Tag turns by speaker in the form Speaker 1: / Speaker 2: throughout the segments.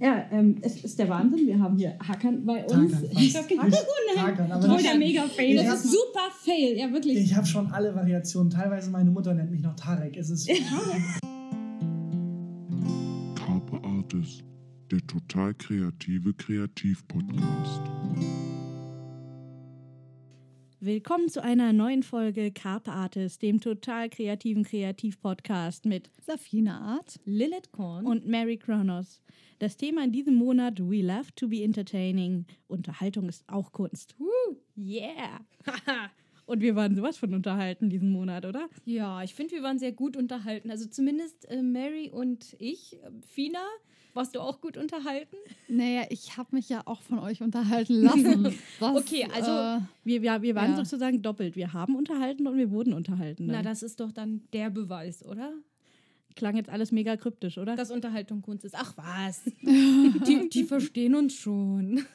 Speaker 1: Ja, ähm, es ist der Wahnsinn. Wir haben hier Hackern bei uns.
Speaker 2: Tarkan,
Speaker 1: Ich sag Hackern,
Speaker 2: aber
Speaker 1: Voll
Speaker 2: das-
Speaker 1: der Mega-Fail.
Speaker 2: Ich
Speaker 1: Das ist super Fail. Ja, wirklich.
Speaker 2: Ich habe schon alle Variationen. Teilweise meine Mutter nennt mich noch Tarek. Es ist
Speaker 3: Carpe Artis, der total kreative Kreativ-Podcast.
Speaker 4: Willkommen zu einer neuen Folge Carpe Artis, dem total kreativen Kreativ-Podcast mit
Speaker 5: Safina Art.
Speaker 4: Lilith Korn und Mary Kronos. Das Thema in diesem Monat We Love to be Entertaining. Unterhaltung ist auch Kunst. Woo, yeah! und wir waren sowas von unterhalten diesen Monat, oder?
Speaker 6: Ja, ich finde, wir waren sehr gut unterhalten. Also zumindest äh, Mary und ich. Äh, Fina, warst du auch gut unterhalten?
Speaker 5: Naja, ich habe mich ja auch von euch unterhalten lassen. Das,
Speaker 6: Okay, also-
Speaker 5: Äh,
Speaker 4: Wir, wir, wir waren
Speaker 5: Ja.
Speaker 4: sozusagen doppelt. Wir haben unterhalten und wir wurden unterhalten.
Speaker 6: Na,
Speaker 4: Dann.
Speaker 6: das ist doch dann der Beweis, oder?
Speaker 4: klang jetzt alles mega kryptisch, oder?
Speaker 6: Dass Unterhaltung Kunst ist. Ach was. die, die verstehen uns schon.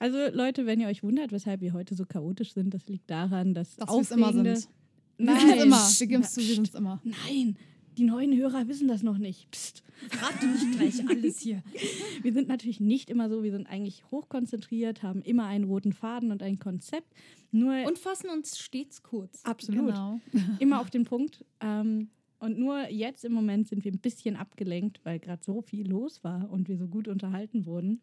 Speaker 4: Also Leute, wenn ihr euch wundert, weshalb wir heute so chaotisch sind, das liegt daran, dass
Speaker 5: dass wir es immer sind.
Speaker 4: Nein.
Speaker 5: immer. Wir geben es zu, wir sind es immer.
Speaker 4: Nein, die neuen Hörer wissen das noch nicht. Psst.
Speaker 6: Verrate nicht gleich alles hier.
Speaker 4: Wir sind natürlich nicht immer so, wir sind eigentlich hochkonzentriert, haben immer einen roten Faden und ein Konzept. Nur
Speaker 6: Und fassen uns stets kurz.
Speaker 4: absolut
Speaker 5: Genau.
Speaker 4: immer auf den Punkt. Ähm, und nur jetzt im Moment sind wir ein bisschen abgelenkt, weil gerade so viel los war und wir so gut unterhalten wurden.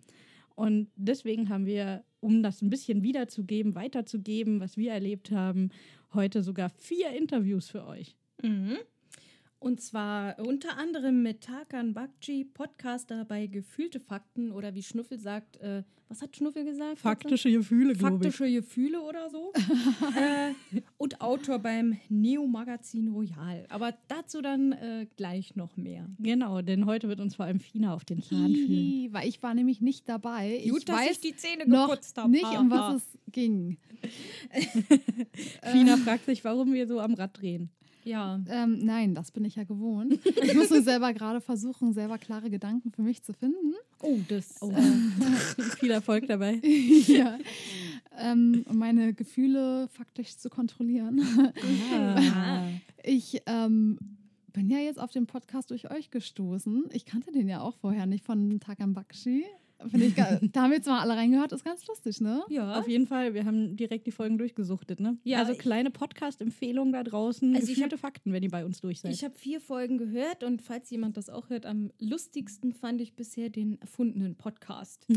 Speaker 4: Und deswegen haben wir, um das ein bisschen wiederzugeben, weiterzugeben, was wir erlebt haben, heute sogar vier Interviews für euch.
Speaker 6: Mhm. Und zwar unter anderem mit Tarkan Bakci, Podcaster bei Gefühlte Fakten oder wie Schnuffel sagt, äh, was hat Schnuffel gesagt?
Speaker 4: Gefühle,
Speaker 6: Faktische Gefühle oder so. äh, und Autor beim Neo-Magazin Royal. Aber dazu dann äh, gleich noch mehr.
Speaker 4: Genau, denn heute wird uns vor allem Fina auf den Zahn fühlen.
Speaker 5: Weil ich war nämlich nicht dabei. ich weiß
Speaker 6: die Zähne
Speaker 5: noch nicht, um was es ging.
Speaker 4: Fina fragt sich, warum wir so am Rad drehen.
Speaker 6: Ja.
Speaker 5: Ähm, nein, das bin ich ja gewohnt. Ich muss nur selber gerade versuchen, selber klare Gedanken für mich zu finden.
Speaker 6: Oh, das.
Speaker 4: Oh.
Speaker 6: Äh,
Speaker 4: Viel Erfolg dabei.
Speaker 5: ja. ähm, um meine Gefühle faktisch zu kontrollieren.
Speaker 4: Ah.
Speaker 5: Ich ähm, bin ja jetzt auf den Podcast durch euch gestoßen. Ich kannte den ja auch vorher nicht von Takam Bakshi. Finde ich, da haben wir jetzt mal alle reingehört, ist ganz lustig, ne?
Speaker 6: ja.
Speaker 4: Auf jeden Fall, wir haben direkt die Folgen durchgesuchtet, ne?
Speaker 6: Ja,
Speaker 4: also kleine Podcast-Empfehlungen da draußen,
Speaker 6: Also ich
Speaker 4: gefühlte Fakten, wenn ihr bei uns durch seid.
Speaker 6: Ich habe vier Folgen gehört und falls jemand das auch hört, am lustigsten fand ich bisher den erfundenen Podcast.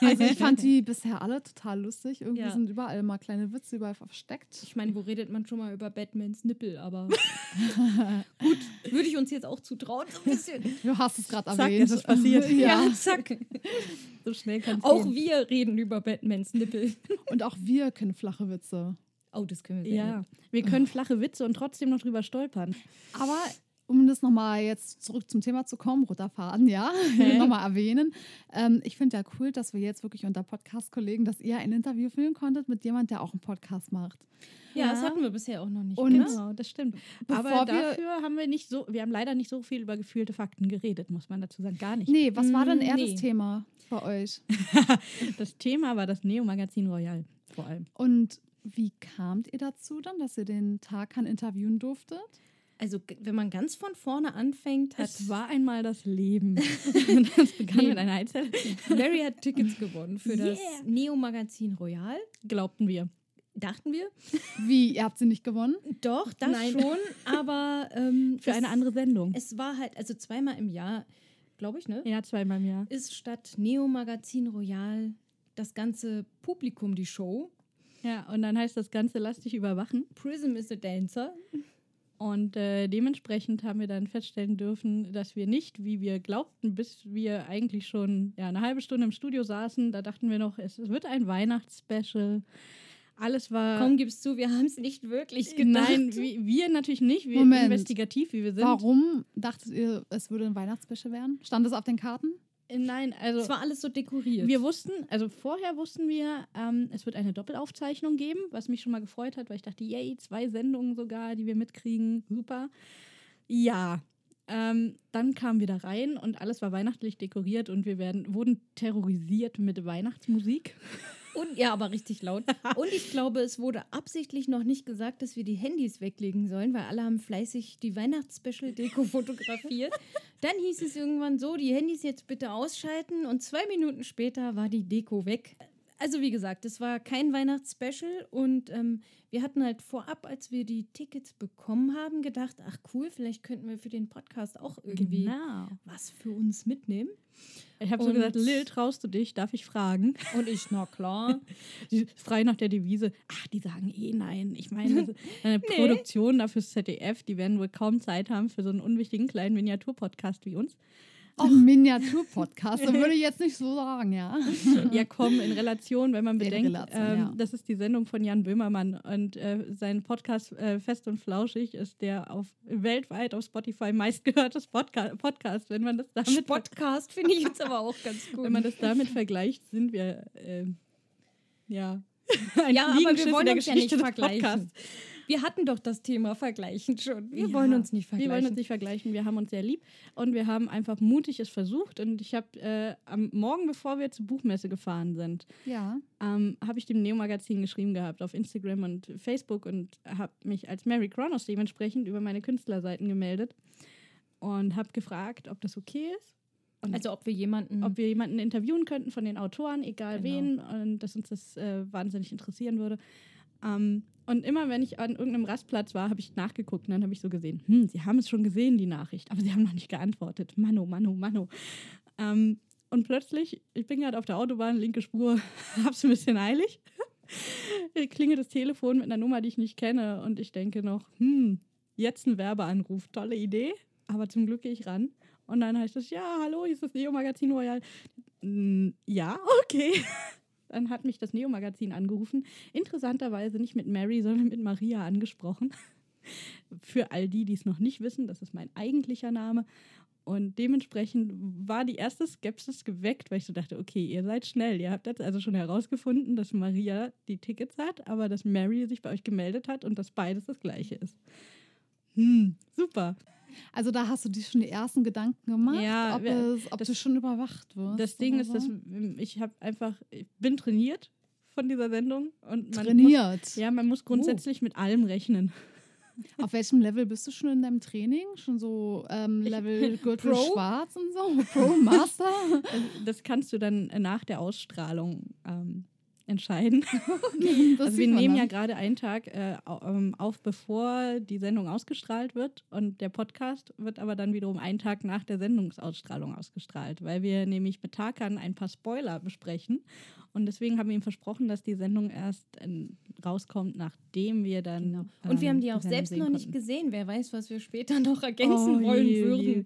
Speaker 5: Also ich fand die bisher alle total lustig. Irgendwie
Speaker 6: Ja.
Speaker 5: sind überall mal kleine Witze überall versteckt.
Speaker 6: Ich meine, wo redet man schon mal über Batmans Nippel, aber gut, würde ich uns jetzt auch zutrauen, so ein bisschen.
Speaker 5: Du hast es gerade
Speaker 4: Zack,
Speaker 5: erwähnt.
Speaker 4: es ist passiert.
Speaker 5: ja.
Speaker 6: zack.
Speaker 4: So schnell kann
Speaker 6: Auch
Speaker 4: gehen.
Speaker 6: wir reden über Batmans Nippel.
Speaker 5: Und auch wir können flache Witze.
Speaker 6: Oh, das können wir sehr
Speaker 4: Ja,
Speaker 6: gut.
Speaker 4: wir können flache Witze und trotzdem noch drüber stolpern.
Speaker 5: Aber um das nochmal jetzt zurück zum Thema zu kommen, roter Faden, ja, nochmal erwähnen. Ähm, ich finde ja cool, dass wir jetzt wirklich unter Podcast-Kollegen, dass ihr ein Interview filmen konntet mit jemand, der auch einen Podcast macht.
Speaker 6: Ja, das
Speaker 4: Ja.
Speaker 6: hatten wir bisher auch noch nicht.
Speaker 5: Und-
Speaker 6: genau.
Speaker 4: Das stimmt. Aber dafür haben wir nicht so, wir haben leider nicht so viel über gefühlte Fakten geredet, muss man dazu sagen. Gar nicht.
Speaker 5: Nee, was war denn
Speaker 6: Mm,
Speaker 5: eher
Speaker 6: nee.
Speaker 5: das Thema bei euch?
Speaker 4: Das Thema war das Neo-Magazin Royal vor allem.
Speaker 5: Und wie kamt ihr dazu dann, dass ihr den Tarkan interviewen durftet?
Speaker 6: Also, wenn man ganz von vorne anfängt, hat
Speaker 4: Es war einmal das Leben. das begann
Speaker 6: Nee.
Speaker 4: mit einer Einzelle.
Speaker 6: Mary hat Tickets gewonnen für das
Speaker 4: Yeah.
Speaker 6: Neo-Magazin Royal.
Speaker 4: Glaubten wir.
Speaker 6: Dachten wir.
Speaker 5: Wie, ihr habt sie nicht gewonnen?
Speaker 6: Doch, das
Speaker 4: Nein.
Speaker 6: schon, aber ähm,
Speaker 4: Für
Speaker 6: es,
Speaker 4: eine andere Sendung.
Speaker 6: Es war halt, also zweimal im Jahr, glaube ich, ne?
Speaker 4: Ja, zweimal im Jahr.
Speaker 6: Ist statt Neo-Magazin Royal das ganze Publikum die Show.
Speaker 4: Ja, und dann heißt das Ganze, lass dich überwachen.
Speaker 6: Prism is a Dancer.
Speaker 4: Und äh, dementsprechend haben wir dann feststellen dürfen, dass wir nicht, wie wir glaubten, bis wir eigentlich schon ja, eine halbe Stunde im Studio saßen, da dachten wir noch, es wird ein Weihnachtsspecial. Alles war.
Speaker 6: Komm, gib's zu, wir haben es nicht wirklich gedacht.
Speaker 4: Nein, wir, wir natürlich nicht, wir
Speaker 5: Moment.
Speaker 4: investigativ, wie wir sind.
Speaker 5: Warum dachtet ihr, es würde ein Weihnachtsspecial werden? Stand es auf den Karten?
Speaker 4: Äh, Nein, also.
Speaker 6: Es war alles so dekoriert.
Speaker 4: Wir wussten, also vorher wussten wir, ähm, es wird eine Doppelaufzeichnung geben, was mich schon mal gefreut hat, weil ich dachte, yay, zwei Sendungen sogar, die wir mitkriegen, super. Ja, ähm, dann kamen wir da rein und alles war weihnachtlich dekoriert und wir werden, wurden terrorisiert mit Weihnachtsmusik.
Speaker 6: Und ja, aber richtig laut. Und ich glaube, es wurde absichtlich noch nicht gesagt, dass wir die Handys weglegen sollen, weil alle haben fleißig die Weihnachtsspecial-Deko fotografiert. Dann hieß es irgendwann so, die Handys jetzt bitte ausschalten und zwei Minuten später war die Deko weg. Also wie gesagt, es war kein Weihnachtsspecial und ähm, wir hatten halt vorab, als wir die Tickets bekommen haben, gedacht, ach cool, vielleicht könnten wir für den Podcast auch irgendwie
Speaker 4: Genau.
Speaker 6: was für uns mitnehmen.
Speaker 4: Ich habe so gesagt, Lil, traust du dich? Darf ich fragen?
Speaker 6: Und ich, na klar.
Speaker 4: Frei nach der Devise, ach, die sagen eh nein. Ich meine, eine Produktion da fürs ZDF, die werden wohl kaum Zeit haben für so einen unwichtigen kleinen Miniaturpodcast wie uns.
Speaker 5: Auch Miniatur-Podcast, das würde ich jetzt nicht so sagen, ja.
Speaker 4: Ja, komm, in Relation, wenn man
Speaker 5: In
Speaker 4: bedenkt,
Speaker 5: Relation,
Speaker 4: ähm,
Speaker 5: ja.
Speaker 4: das ist die Sendung von Jan Böhmermann und äh, sein Podcast äh, Fest und Flauschig ist der auf weltweit auf Spotify meistgehörtes Podca Podcast. Wenn man das damit
Speaker 6: Podcast finde ich jetzt aber auch ganz gut.
Speaker 4: wenn man das damit vergleicht, sind wir ähm, ja ein
Speaker 6: ja, aber wir wollen
Speaker 4: der
Speaker 6: uns ja nicht vergleichen.
Speaker 4: Podcasts.
Speaker 6: Wir hatten doch das Thema Vergleichen schon. Wir
Speaker 4: Ja,
Speaker 6: wollen uns nicht
Speaker 4: Wir
Speaker 6: vergleichen.
Speaker 4: wollen uns nicht vergleichen. Wir haben uns sehr lieb und wir haben einfach mutig es versucht. Und ich habe äh, am Morgen, bevor wir zur Buchmesse gefahren sind,
Speaker 5: Ja.
Speaker 4: ähm, habe ich dem Neo-Magazin geschrieben gehabt auf Instagram und Facebook und habe mich als Mary Kronos dementsprechend über meine Künstlerseiten gemeldet und habe gefragt, ob das okay ist. Und
Speaker 6: also ob wir jemanden...
Speaker 4: ob wir jemanden interviewen könnten von den Autoren, egal
Speaker 6: Genau.
Speaker 4: wen, und dass uns das äh, wahnsinnig interessieren würde. Ähm, und immer wenn ich an irgendeinem Rastplatz war, habe ich nachgeguckt und dann habe ich so gesehen, hm, sie haben es schon gesehen, die Nachricht, aber sie haben noch nicht geantwortet. Mano, Mano, Mano. Ähm, und plötzlich, ich bin gerade auf der Autobahn, linke Spur, hab's ein bisschen eilig. Klingelt das Telefon mit einer Nummer, die ich nicht kenne und ich denke noch, hm, jetzt ein Werbeanruf, tolle Idee, aber zum Glück gehe ich ran. Und dann heißt es, ja, hallo, hier ist das Neo-Magazin Royal. Mm, Ja, okay. Dann hat mich das Neo-Magazin angerufen. Interessanterweise nicht mit Mary, sondern mit Maria angesprochen. Für all die, die es noch nicht wissen, das ist mein eigentlicher Name. Und dementsprechend war die erste Skepsis geweckt, weil ich so dachte, okay, ihr seid schnell. Ihr habt jetzt also schon herausgefunden, dass Maria die Tickets hat, aber dass Mary sich bei euch gemeldet hat und dass beides das gleiche ist. Hm, super.
Speaker 5: Also da hast du dir schon die ersten Gedanken gemacht,
Speaker 4: Ja,
Speaker 5: ob, es, ob
Speaker 4: das-
Speaker 5: du schon überwacht wirst.
Speaker 4: Das Ding ist,
Speaker 5: so?
Speaker 4: dass ich habe einfach, ich bin trainiert von dieser Sendung und man
Speaker 5: trainiert.
Speaker 4: Muss, ja, man muss grundsätzlich mit allem rechnen.
Speaker 5: Auf welchem Level bist du schon in deinem Training? Schon so ähm, Level Gürtel
Speaker 6: Pro?
Speaker 5: schwarz und so? Pro, Master?
Speaker 4: Das kannst du dann nach der Ausstrahlung ähm, entscheiden.
Speaker 5: Das
Speaker 4: also wir nehmen
Speaker 5: dann.
Speaker 4: ja gerade einen Tag äh, ähm, auf, bevor die Sendung ausgestrahlt wird und der Podcast wird aber dann wiederum einen Tag nach der Sendungsausstrahlung ausgestrahlt, weil wir nämlich mit Tarkan ein paar Spoiler besprechen und deswegen haben wir ihm versprochen, dass die Sendung erst äh, rauskommt, nachdem wir dann
Speaker 6: Genau. Und wir
Speaker 4: ähm,
Speaker 6: haben die auch selbst noch nicht
Speaker 4: konnten.
Speaker 6: gesehen. Wer weiß, was wir später noch ergänzen
Speaker 4: Oh,
Speaker 6: wollen
Speaker 4: je,
Speaker 6: würden.
Speaker 4: je.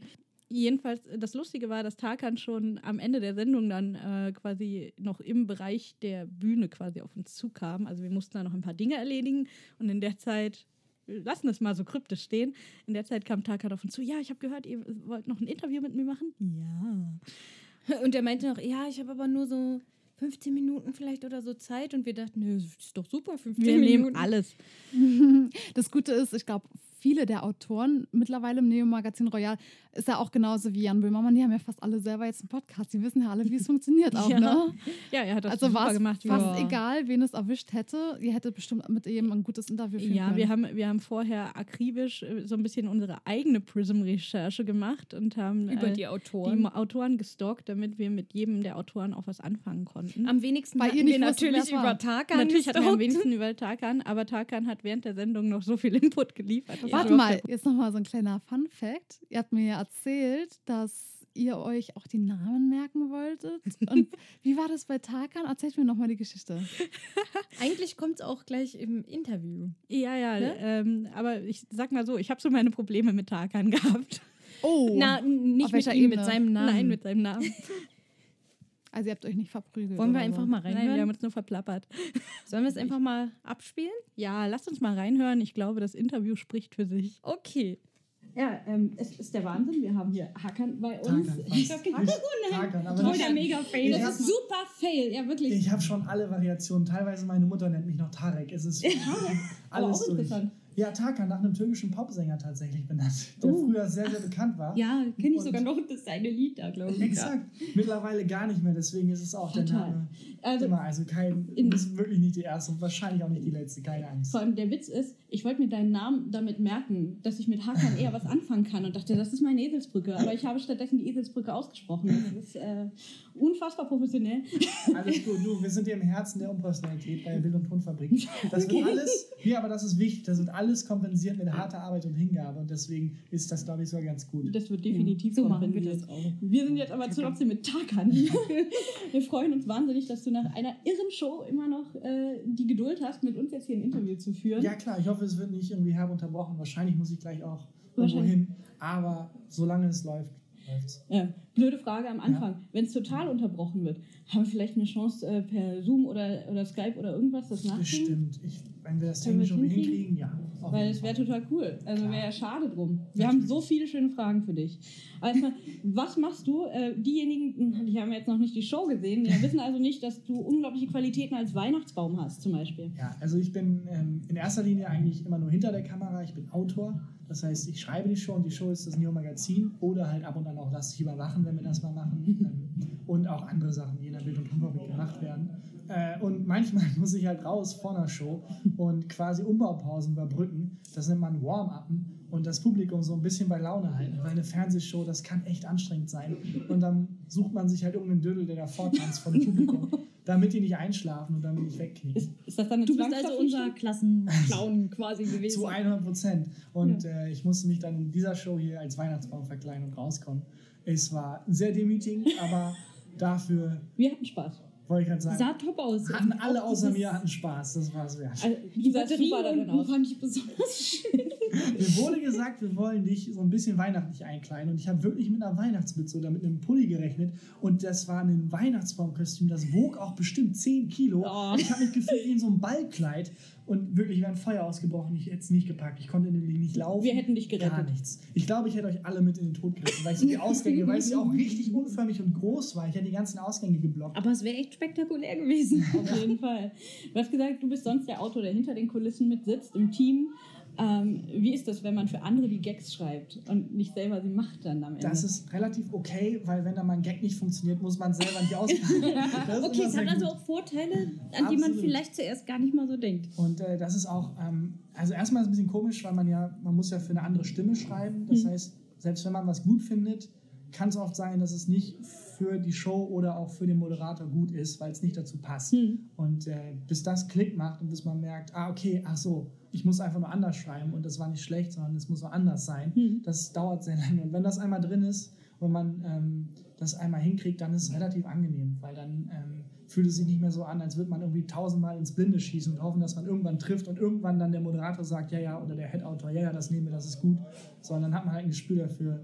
Speaker 4: Jedenfalls, äh, das Lustige war, dass Tarkan schon am Ende der Sendung dann äh, quasi noch im Bereich der Bühne quasi auf uns zukam. Also wir mussten da noch ein paar Dinge erledigen und in der Zeit, wir lassen es mal so kryptisch stehen, in der Zeit kam Tarkan auf uns zu, ja, ich habe gehört, ihr wollt noch ein Interview mit mir machen? Ja.
Speaker 6: Und er meinte noch, ja, ich habe aber nur so 15 Minuten vielleicht oder so Zeit. Und wir dachten, nö, das ist doch super, 15
Speaker 4: Wir
Speaker 6: Minuten.
Speaker 4: nehmen alles.
Speaker 5: Das Gute ist, ich glaube, viele der Autoren mittlerweile im Neo-Magazin Royal ist ja auch genauso wie Jan Böhmermann, die haben ja fast alle selber jetzt einen Podcast. Die wissen ja alle, wie es funktioniert auch,
Speaker 4: Ja.
Speaker 5: ne?
Speaker 4: Ja, er hat das
Speaker 5: Also
Speaker 4: super
Speaker 5: war es
Speaker 4: gemacht.
Speaker 5: fast
Speaker 4: Ja.
Speaker 5: egal, wen es erwischt hätte. Ihr hättet bestimmt mit ihm ein gutes Interview führen
Speaker 4: Ja,
Speaker 5: können.
Speaker 4: wir haben, wir haben vorher akribisch äh, so ein bisschen unsere eigene Prism-Recherche gemacht und haben
Speaker 6: Über
Speaker 4: äh,
Speaker 6: die
Speaker 4: die
Speaker 6: Autoren.
Speaker 4: Autoren gestalkt, damit wir mit jedem der Autoren auch was anfangen konnten.
Speaker 6: Am wenigsten hatten
Speaker 5: ihr nicht
Speaker 6: natürlich über Tarkan
Speaker 4: Natürlich hatten wir am wenigsten über Tarkan, aber Tarkan hat während der Sendung noch so viel Input geliefert.
Speaker 5: Warte mal, jetzt nochmal so ein kleiner Fun-Fact. Ihr habt mir ja erzählt, dass ihr euch auch die Namen merken wolltet. Und wie war das bei Tarkan? Erzählt mir nochmal die Geschichte.
Speaker 6: Eigentlich kommt es auch gleich im Interview.
Speaker 4: Ja, ja,
Speaker 6: Ne?
Speaker 4: ähm, aber ich sag mal so, ich habe so meine Probleme mit Tarkan gehabt.
Speaker 5: Oh,
Speaker 6: Na, nicht mit ihm, mit seinem Namen.
Speaker 4: Nein, mit seinem Namen.
Speaker 5: also ihr habt euch nicht verprügelt.
Speaker 6: Wollen wir einfach
Speaker 5: so.
Speaker 6: mal
Speaker 4: Nein,
Speaker 6: reinhören?
Speaker 4: wir haben uns nur verplappert.
Speaker 6: Sollen wir es einfach mal abspielen?
Speaker 4: Ja, lasst uns mal reinhören. Ich glaube, das Interview spricht für sich.
Speaker 6: Okay.
Speaker 1: Ja, ähm, es ist der Wahnsinn. Wir haben hier Hackern bei uns. Ich-
Speaker 2: Tarkan, aber
Speaker 1: voll
Speaker 2: das-
Speaker 1: der Mega-Fail. Das ist super Fail. Ja, wirklich.
Speaker 2: Ich habe schon alle Variationen. Teilweise meine Mutter nennt mich noch Tarek. Es ist
Speaker 1: aber
Speaker 2: alles durch.
Speaker 1: interessant.
Speaker 2: Ja, Tarkan, nach einem türkischen Popsänger tatsächlich benannt, der
Speaker 4: Oh.
Speaker 2: früher sehr, sehr bekannt war.
Speaker 4: Ja, kenne ich sogar noch das eine Lied da, glaube ich.
Speaker 2: Exakt. Mittlerweile gar nicht mehr, deswegen ist es auch der
Speaker 4: Total.
Speaker 2: Name.
Speaker 4: Also,
Speaker 2: Immer, also kein,
Speaker 4: in-
Speaker 2: das ist wirklich nicht die erste und wahrscheinlich auch nicht die letzte, keine Angst.
Speaker 4: Vor allem der Witz ist, ich wollte mir deinen Namen damit merken, dass ich mit Hakan eher was anfangen kann und dachte, das ist meine Eselsbrücke. Aber ich habe stattdessen die Eselsbrücke ausgesprochen. Das ist äh, unfassbar professionell.
Speaker 2: Alles gut, du, wir sind hier im Herzen der Unpersonalität bei der Bild- und Tonfabrik. Das wird alles, nee, aber das ist wichtig, das wird alles kompensiert mit harter Arbeit und Hingabe und deswegen ist das, glaube ich, sogar ganz gut.
Speaker 4: Das wird definitiv
Speaker 6: so machen wir das auch.
Speaker 4: Wir sind jetzt aber trotzdem mit hier. Wir freuen uns wahnsinnig, dass du nach einer irren Show immer noch äh, die Geduld hast, mit uns jetzt hier ein Interview zu führen.
Speaker 2: Ja klar, ich hoffe, es wird nicht irgendwie herb unterbrochen. Wahrscheinlich muss ich gleich auch irgendwo hin, aber solange es läuft, läuft's.
Speaker 4: Ja, blöde Frage am Anfang. Wenn es total unterbrochen wird, haben wir vielleicht eine Chance äh, per Zoom oder, oder Skype oder irgendwas das nachzuholen?
Speaker 2: Bestimmt. Ich, wenn wir das technisch irgendwie
Speaker 4: hinkriegen?
Speaker 2: hinkriegen, ja.
Speaker 4: Weil es wäre total cool. Also wäre ja schade drum. Wir haben so viele schöne Fragen für dich. Also, was machst du? Äh, diejenigen, die haben jetzt noch nicht die Show gesehen, die wissen also nicht, dass du unglaubliche Qualitäten als Weihnachtsbaum hast, zum Beispiel.
Speaker 2: Ja, also ich bin ähm, in erster Linie eigentlich immer nur hinter der Kamera. Ich bin Autor. Das heißt, ich schreibe die Show und die Show ist das Neo Magazin oder halt ab und an auch Lass dich überwachen, wenn wir das mal machen. ähm, und auch andere Sachen, die in der Bild- und Tonfabrik gemacht werden. Äh, und manchmal muss ich halt raus vor einer Show und quasi Umbaupausen überbrücken. Das nennt man Warm-Upen und das Publikum so ein bisschen bei Laune halten. Weil eine Fernsehshow, das kann echt anstrengend sein. Und dann sucht man sich halt irgendeinen Dödel, der da vortanzt vor dem Publikum, damit die nicht einschlafen und damit nicht wegknicken.
Speaker 4: Ist, ist das dann eine
Speaker 6: Du bist also unser? Klassenclown quasi gewesen.
Speaker 2: Zu 100 Prozent. Und äh, ich musste mich dann in dieser Show hier als Weihnachtsbaum verkleiden und rauskommen. Es war sehr demütigend, aber dafür
Speaker 4: Wir hatten Spaß.
Speaker 2: Wollte ich gerade sagen,
Speaker 6: Sah top aus.
Speaker 2: hatten alle außer mir hatten Spaß. Das war es wert.
Speaker 4: Also,
Speaker 6: Die Batterie
Speaker 4: darin
Speaker 6: unten
Speaker 4: aus.
Speaker 6: fand ich besonders schön.
Speaker 2: Mir wurde gesagt, wir wollen dich so ein bisschen weihnachtlich einkleiden. Und ich habe wirklich mit einer Weihnachtsmütze oder mit einem Pulli gerechnet. Und das war ein Weihnachtsbaumkostüm. Das wog auch bestimmt 10 Kilo.
Speaker 4: Oh.
Speaker 2: Ich habe mich gefühlt wie in so einem Ballkleid. Und wirklich wäre ein Feuer ausgebrochen. Ich hätte es nicht gepackt. Ich konnte nämlich nicht laufen.
Speaker 4: Wir hätten dich gerettet.
Speaker 2: Gar nichts. Ich glaube, ich hätte euch alle mit in den Tod geritten, weil ich die Ausgänge, weil es ja auch richtig unförmig und groß war. Ich hätte die ganzen Ausgänge geblockt.
Speaker 6: Aber es wäre echt spektakulär gewesen.
Speaker 4: Auf jeden Fall. Du hast gesagt, du bist sonst der Autor, der hinter den Kulissen mitsitzt, im Team. Ähm, wie ist das, wenn man für andere die Gags schreibt und nicht selber sie macht dann am Ende?
Speaker 2: Das ist relativ okay, weil wenn da mal ein Gag nicht funktioniert, muss man selber nicht auspacken. Ist
Speaker 6: Okay, es hat also
Speaker 2: gut.
Speaker 6: auch Vorteile, an die man
Speaker 2: Absolut.
Speaker 6: vielleicht zuerst gar nicht mal so denkt.
Speaker 2: Und äh, das ist auch, ähm, also erstmal ist es ein bisschen komisch, weil man ja, man muss ja für eine andere Stimme schreiben. Das heißt, selbst wenn man was gut findet, kann es oft sein, dass es nicht für die Show oder auch für den Moderator gut ist, weil es nicht dazu passt.
Speaker 4: Hm.
Speaker 2: Und äh, bis das Klick macht und bis man merkt, ah, okay, ach so, ich muss einfach nur anders schreiben und das war nicht schlecht, sondern es muss nur anders sein,
Speaker 4: Hm.
Speaker 2: das dauert sehr lange. Und wenn das einmal drin ist und man ähm, das einmal hinkriegt, dann ist es relativ angenehm, weil dann ähm, fühlt es sich nicht mehr so an, als würde man irgendwie tausendmal ins Blinde schießen und hoffen, dass man irgendwann trifft und irgendwann dann der Moderator sagt, ja, ja, oder der Head-Autor, ja, ja, das nehmen wir, das ist gut. Sondern dann hat man halt ein Gespür dafür,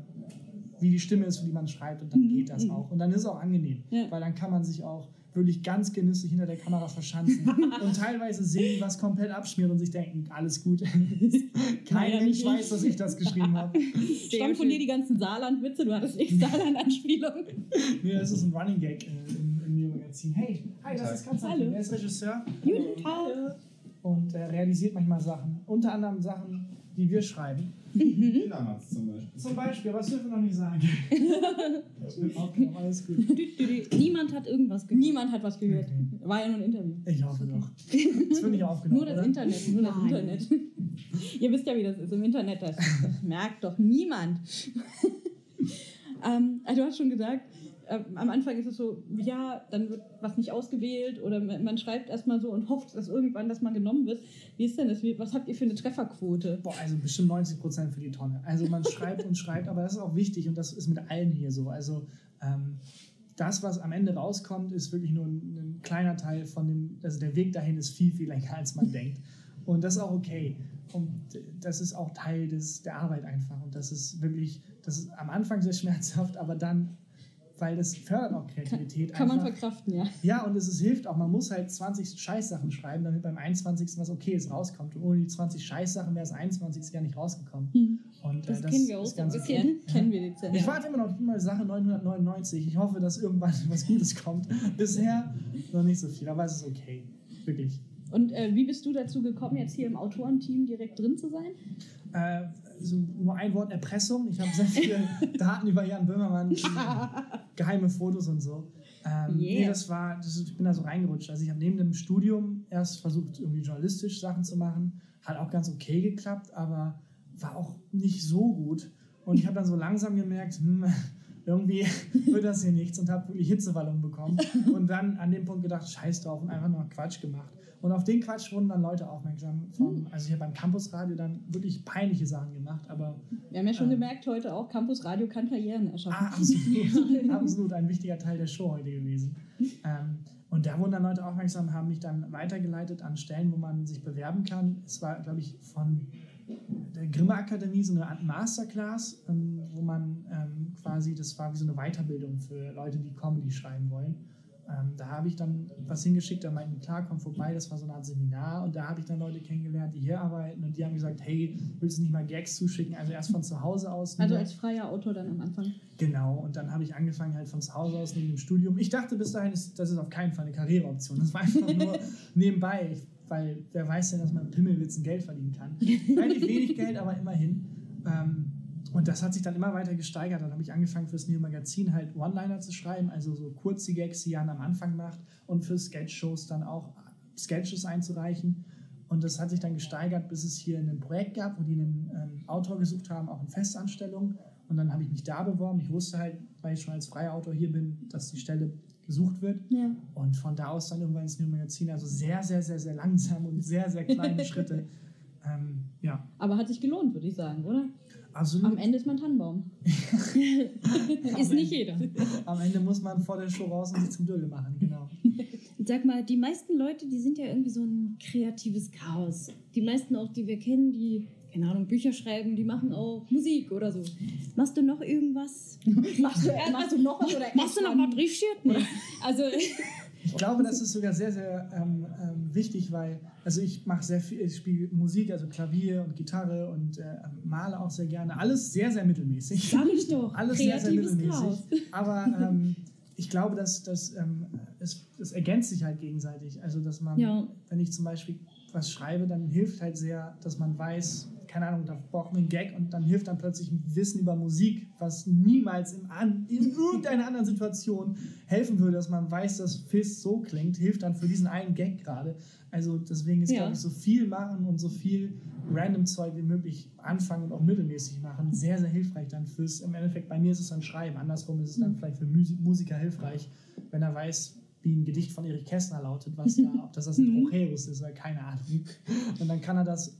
Speaker 2: wie die Stimme ist, für die man schreibt und dann
Speaker 4: Mhm,
Speaker 2: geht das
Speaker 4: mhm.
Speaker 2: auch. Und dann ist es auch angenehm,
Speaker 4: Ja.
Speaker 2: weil dann kann man sich auch wirklich ganz genüsslich hinter der Kamera verschanzen und teilweise sehen, was komplett abschmiert und sich denken, alles gut. Kein
Speaker 4: Leider
Speaker 2: Mensch
Speaker 4: nicht
Speaker 2: weiß, dass ich das geschrieben habe.
Speaker 4: Stammen von dir die ganzen Saarland-Witze, du hattest nicht Saarland-Anspielung.
Speaker 2: Nee, das ist ein Running Gag äh, im, im Neo-Magazin. Hey, hi, das ist Konstantin.
Speaker 4: Hallo.
Speaker 2: Er ist Regisseur
Speaker 4: Guten Tag.
Speaker 2: und äh, realisiert manchmal Sachen. Unter anderem Sachen, die wir schreiben.
Speaker 7: Dynamats zum Beispiel.
Speaker 2: Zum Beispiel, was dürfen wir noch nicht sagen? Ich bin aufgenommen, alles gut.
Speaker 6: Niemand hat irgendwas gehört.
Speaker 4: Niemand hat was gehört. War ja nur ein Interview.
Speaker 2: Ich hoffe doch. Das wird nicht aufgenommen.
Speaker 4: Nur das
Speaker 2: oder?
Speaker 4: Internet, nur das
Speaker 6: Nein.
Speaker 4: Internet. Ihr wisst ja, wie das ist im Internet. Das, das merkt doch niemand. ähm, also du hast schon gesagt, äh, am Anfang ist es so, ja, dann wird was nicht ausgewählt oder man man schreibt erstmal so und hofft, dass irgendwann das mal genommen wird. Wie ist denn das? Wie, was habt ihr für eine Trefferquote?
Speaker 2: Boah, also bestimmt 90 Prozent für die Tonne. Also man schreibt und schreibt, aber das ist auch wichtig und das ist mit allen hier so. Also ähm, das, was am Ende rauskommt, ist wirklich nur ein, ein kleiner Teil von dem, also der Weg dahin ist viel, viel länger, als man denkt. Und das ist auch okay. Und das ist auch Teil des, der Arbeit einfach. Und das ist wirklich, das ist am Anfang sehr schmerzhaft, aber dann, weil das fördert auch Kreativität.
Speaker 4: Kann man
Speaker 2: einfach.
Speaker 4: verkraften, ja.
Speaker 2: Ja, und es ist, hilft auch. Man muss halt 20 Scheißsachen schreiben, damit beim 21. was Okayes rauskommt. Und ohne die 20 Scheißsachen wäre das 21. gar nicht rausgekommen.
Speaker 4: Hm.
Speaker 2: Und, äh,
Speaker 6: Das kennen wir auch
Speaker 2: ist
Speaker 6: so ein
Speaker 2: ganz
Speaker 6: bisschen.
Speaker 2: okay.
Speaker 4: Kennen wir dezent.
Speaker 2: Ich warte immer noch auf die Sache 999. Ich hoffe, dass irgendwann was Gutes kommt. Bisher noch nicht so viel, aber es ist okay. Wirklich.
Speaker 1: Und äh, wie bist du dazu gekommen, jetzt hier im Autorenteam direkt drin zu sein?
Speaker 2: Äh, so nur ein Wort Erpressung. Ich habe sehr viele Daten über Jan Böhmermann, geheime Fotos und so. Ähm,
Speaker 1: Yeah.
Speaker 2: Nee, das war, das, ich bin da so reingerutscht. Also ich habe neben dem Studium erst versucht, irgendwie journalistisch Sachen zu machen. Hat auch ganz okay geklappt, aber war auch nicht so gut. Und ich habe dann so langsam gemerkt, hm, irgendwie wird das hier nichts und habe wirklich Hitzewallung bekommen. Und dann an dem Punkt gedacht, scheiß drauf und einfach nur Quatsch gemacht. Und auf den Quatsch wurden dann Leute aufmerksam. Vom, also ich habe beim Campusradio dann wirklich peinliche Sachen gemacht, aber
Speaker 1: Wir haben ja schon
Speaker 2: Ähm.
Speaker 1: gemerkt heute auch, Campus Radio kann Karrieren erschaffen.
Speaker 2: Ah, absolut, absolut ein wichtiger Teil der Show heute gewesen. Ähm, und da wurden dann Leute aufmerksam, haben mich dann weitergeleitet an Stellen, wo man sich bewerben kann. Es war, glaube ich, von der Grimme Akademie so eine Art Masterclass, ähm, wo man ähm, quasi, das war wie so eine Weiterbildung für Leute, die Comedy schreiben wollen. Ähm, da habe ich dann was hingeschickt, da meinten, klar, komm vorbei, das war so eine Art Seminar und da habe ich dann Leute kennengelernt, die hier arbeiten und die haben gesagt, hey, willst du nicht mal Gags zuschicken? Also erst von zu Hause aus.
Speaker 1: Also als freier Autor dann am Anfang.
Speaker 2: Genau, und dann habe ich angefangen halt von zu Hause aus neben dem Studium. Ich dachte bis dahin, ist, das ist auf keinen Fall eine Karriereoption. Das war einfach nur nebenbei, ich, weil wer weiß denn, dass man mit Pimmelwitzen Geld verdienen kann. Relativ wenig Geld, aber immerhin. Ähm, und das hat sich dann immer weiter gesteigert. Dann habe ich angefangen fürs Neo Magazin halt One-Liner zu schreiben, also so kurze Gags, die Jan am Anfang macht und für Sketch-Shows dann auch Sketches einzureichen. Und das hat sich dann gesteigert, bis es hier ein Projekt gab, wo die einen ähm, Autor gesucht haben, auch in Festanstellung. Und dann habe ich mich da beworben. Ich wusste halt, weil ich schon als freier Autor hier bin, dass die Stelle gesucht wird.
Speaker 1: Ja.
Speaker 2: Und von da aus dann irgendwann ins New Magazin. Also sehr, sehr, sehr, sehr langsam und sehr, sehr kleine Schritte. Ähm, ja,
Speaker 1: Aber hat sich gelohnt, würde ich sagen, oder?
Speaker 2: absolut.
Speaker 1: Am Ende ist man Tannenbaum.
Speaker 6: Ist nicht jeder.
Speaker 2: Am Ende muss man vor der Show raus und sich zum Dürre machen, genau.
Speaker 6: Sag mal, die meisten Leute, die sind ja irgendwie so ein kreatives Chaos. Die meisten auch, die wir kennen, die, keine Ahnung, Bücher schreiben, die machen auch Musik oder so. Machst du noch irgendwas?
Speaker 1: Machst du, machst du noch was oder
Speaker 6: Machst du noch was richtig? Nee. Also,
Speaker 2: Ich glaube, das ist sogar sehr, sehr ähm, ähm, wichtig, weil also ich mache sehr viel, ich spiele Musik, also Klavier und Gitarre und äh, male auch sehr gerne. Alles sehr, sehr mittelmäßig.
Speaker 6: sag ich doch.
Speaker 2: Alles sehr, sehr
Speaker 6: kreatives
Speaker 2: mittelmäßig.
Speaker 6: Chaos.
Speaker 2: Aber ähm, ich glaube, dass, dass ähm, es, es ergänzt sich halt gegenseitig. Also, dass man,
Speaker 6: Ja.
Speaker 2: wenn ich zum Beispiel was schreibe, dann hilft halt sehr, dass man weiß, keine Ahnung, da braucht man einen Gag und dann hilft dann plötzlich ein Wissen über Musik, was niemals im an, in irgendeiner anderen Situation helfen würde, dass man weiß, dass Fist so klingt, hilft dann für diesen einen Gag gerade. Also deswegen ist,
Speaker 6: Ja.
Speaker 2: glaube ich, so viel machen und so viel random Zeug wie möglich anfangen und auch mittelmäßig machen, sehr, sehr hilfreich dann fürs, im Endeffekt, bei mir ist es dann Schreiben, andersrum ist es dann vielleicht für Musi- Musiker hilfreich, wenn er weiß, wie ein Gedicht von Erich Kästner lautet, was da, ob das das ein Trocheus ist oder keine Ahnung. Und dann kann er das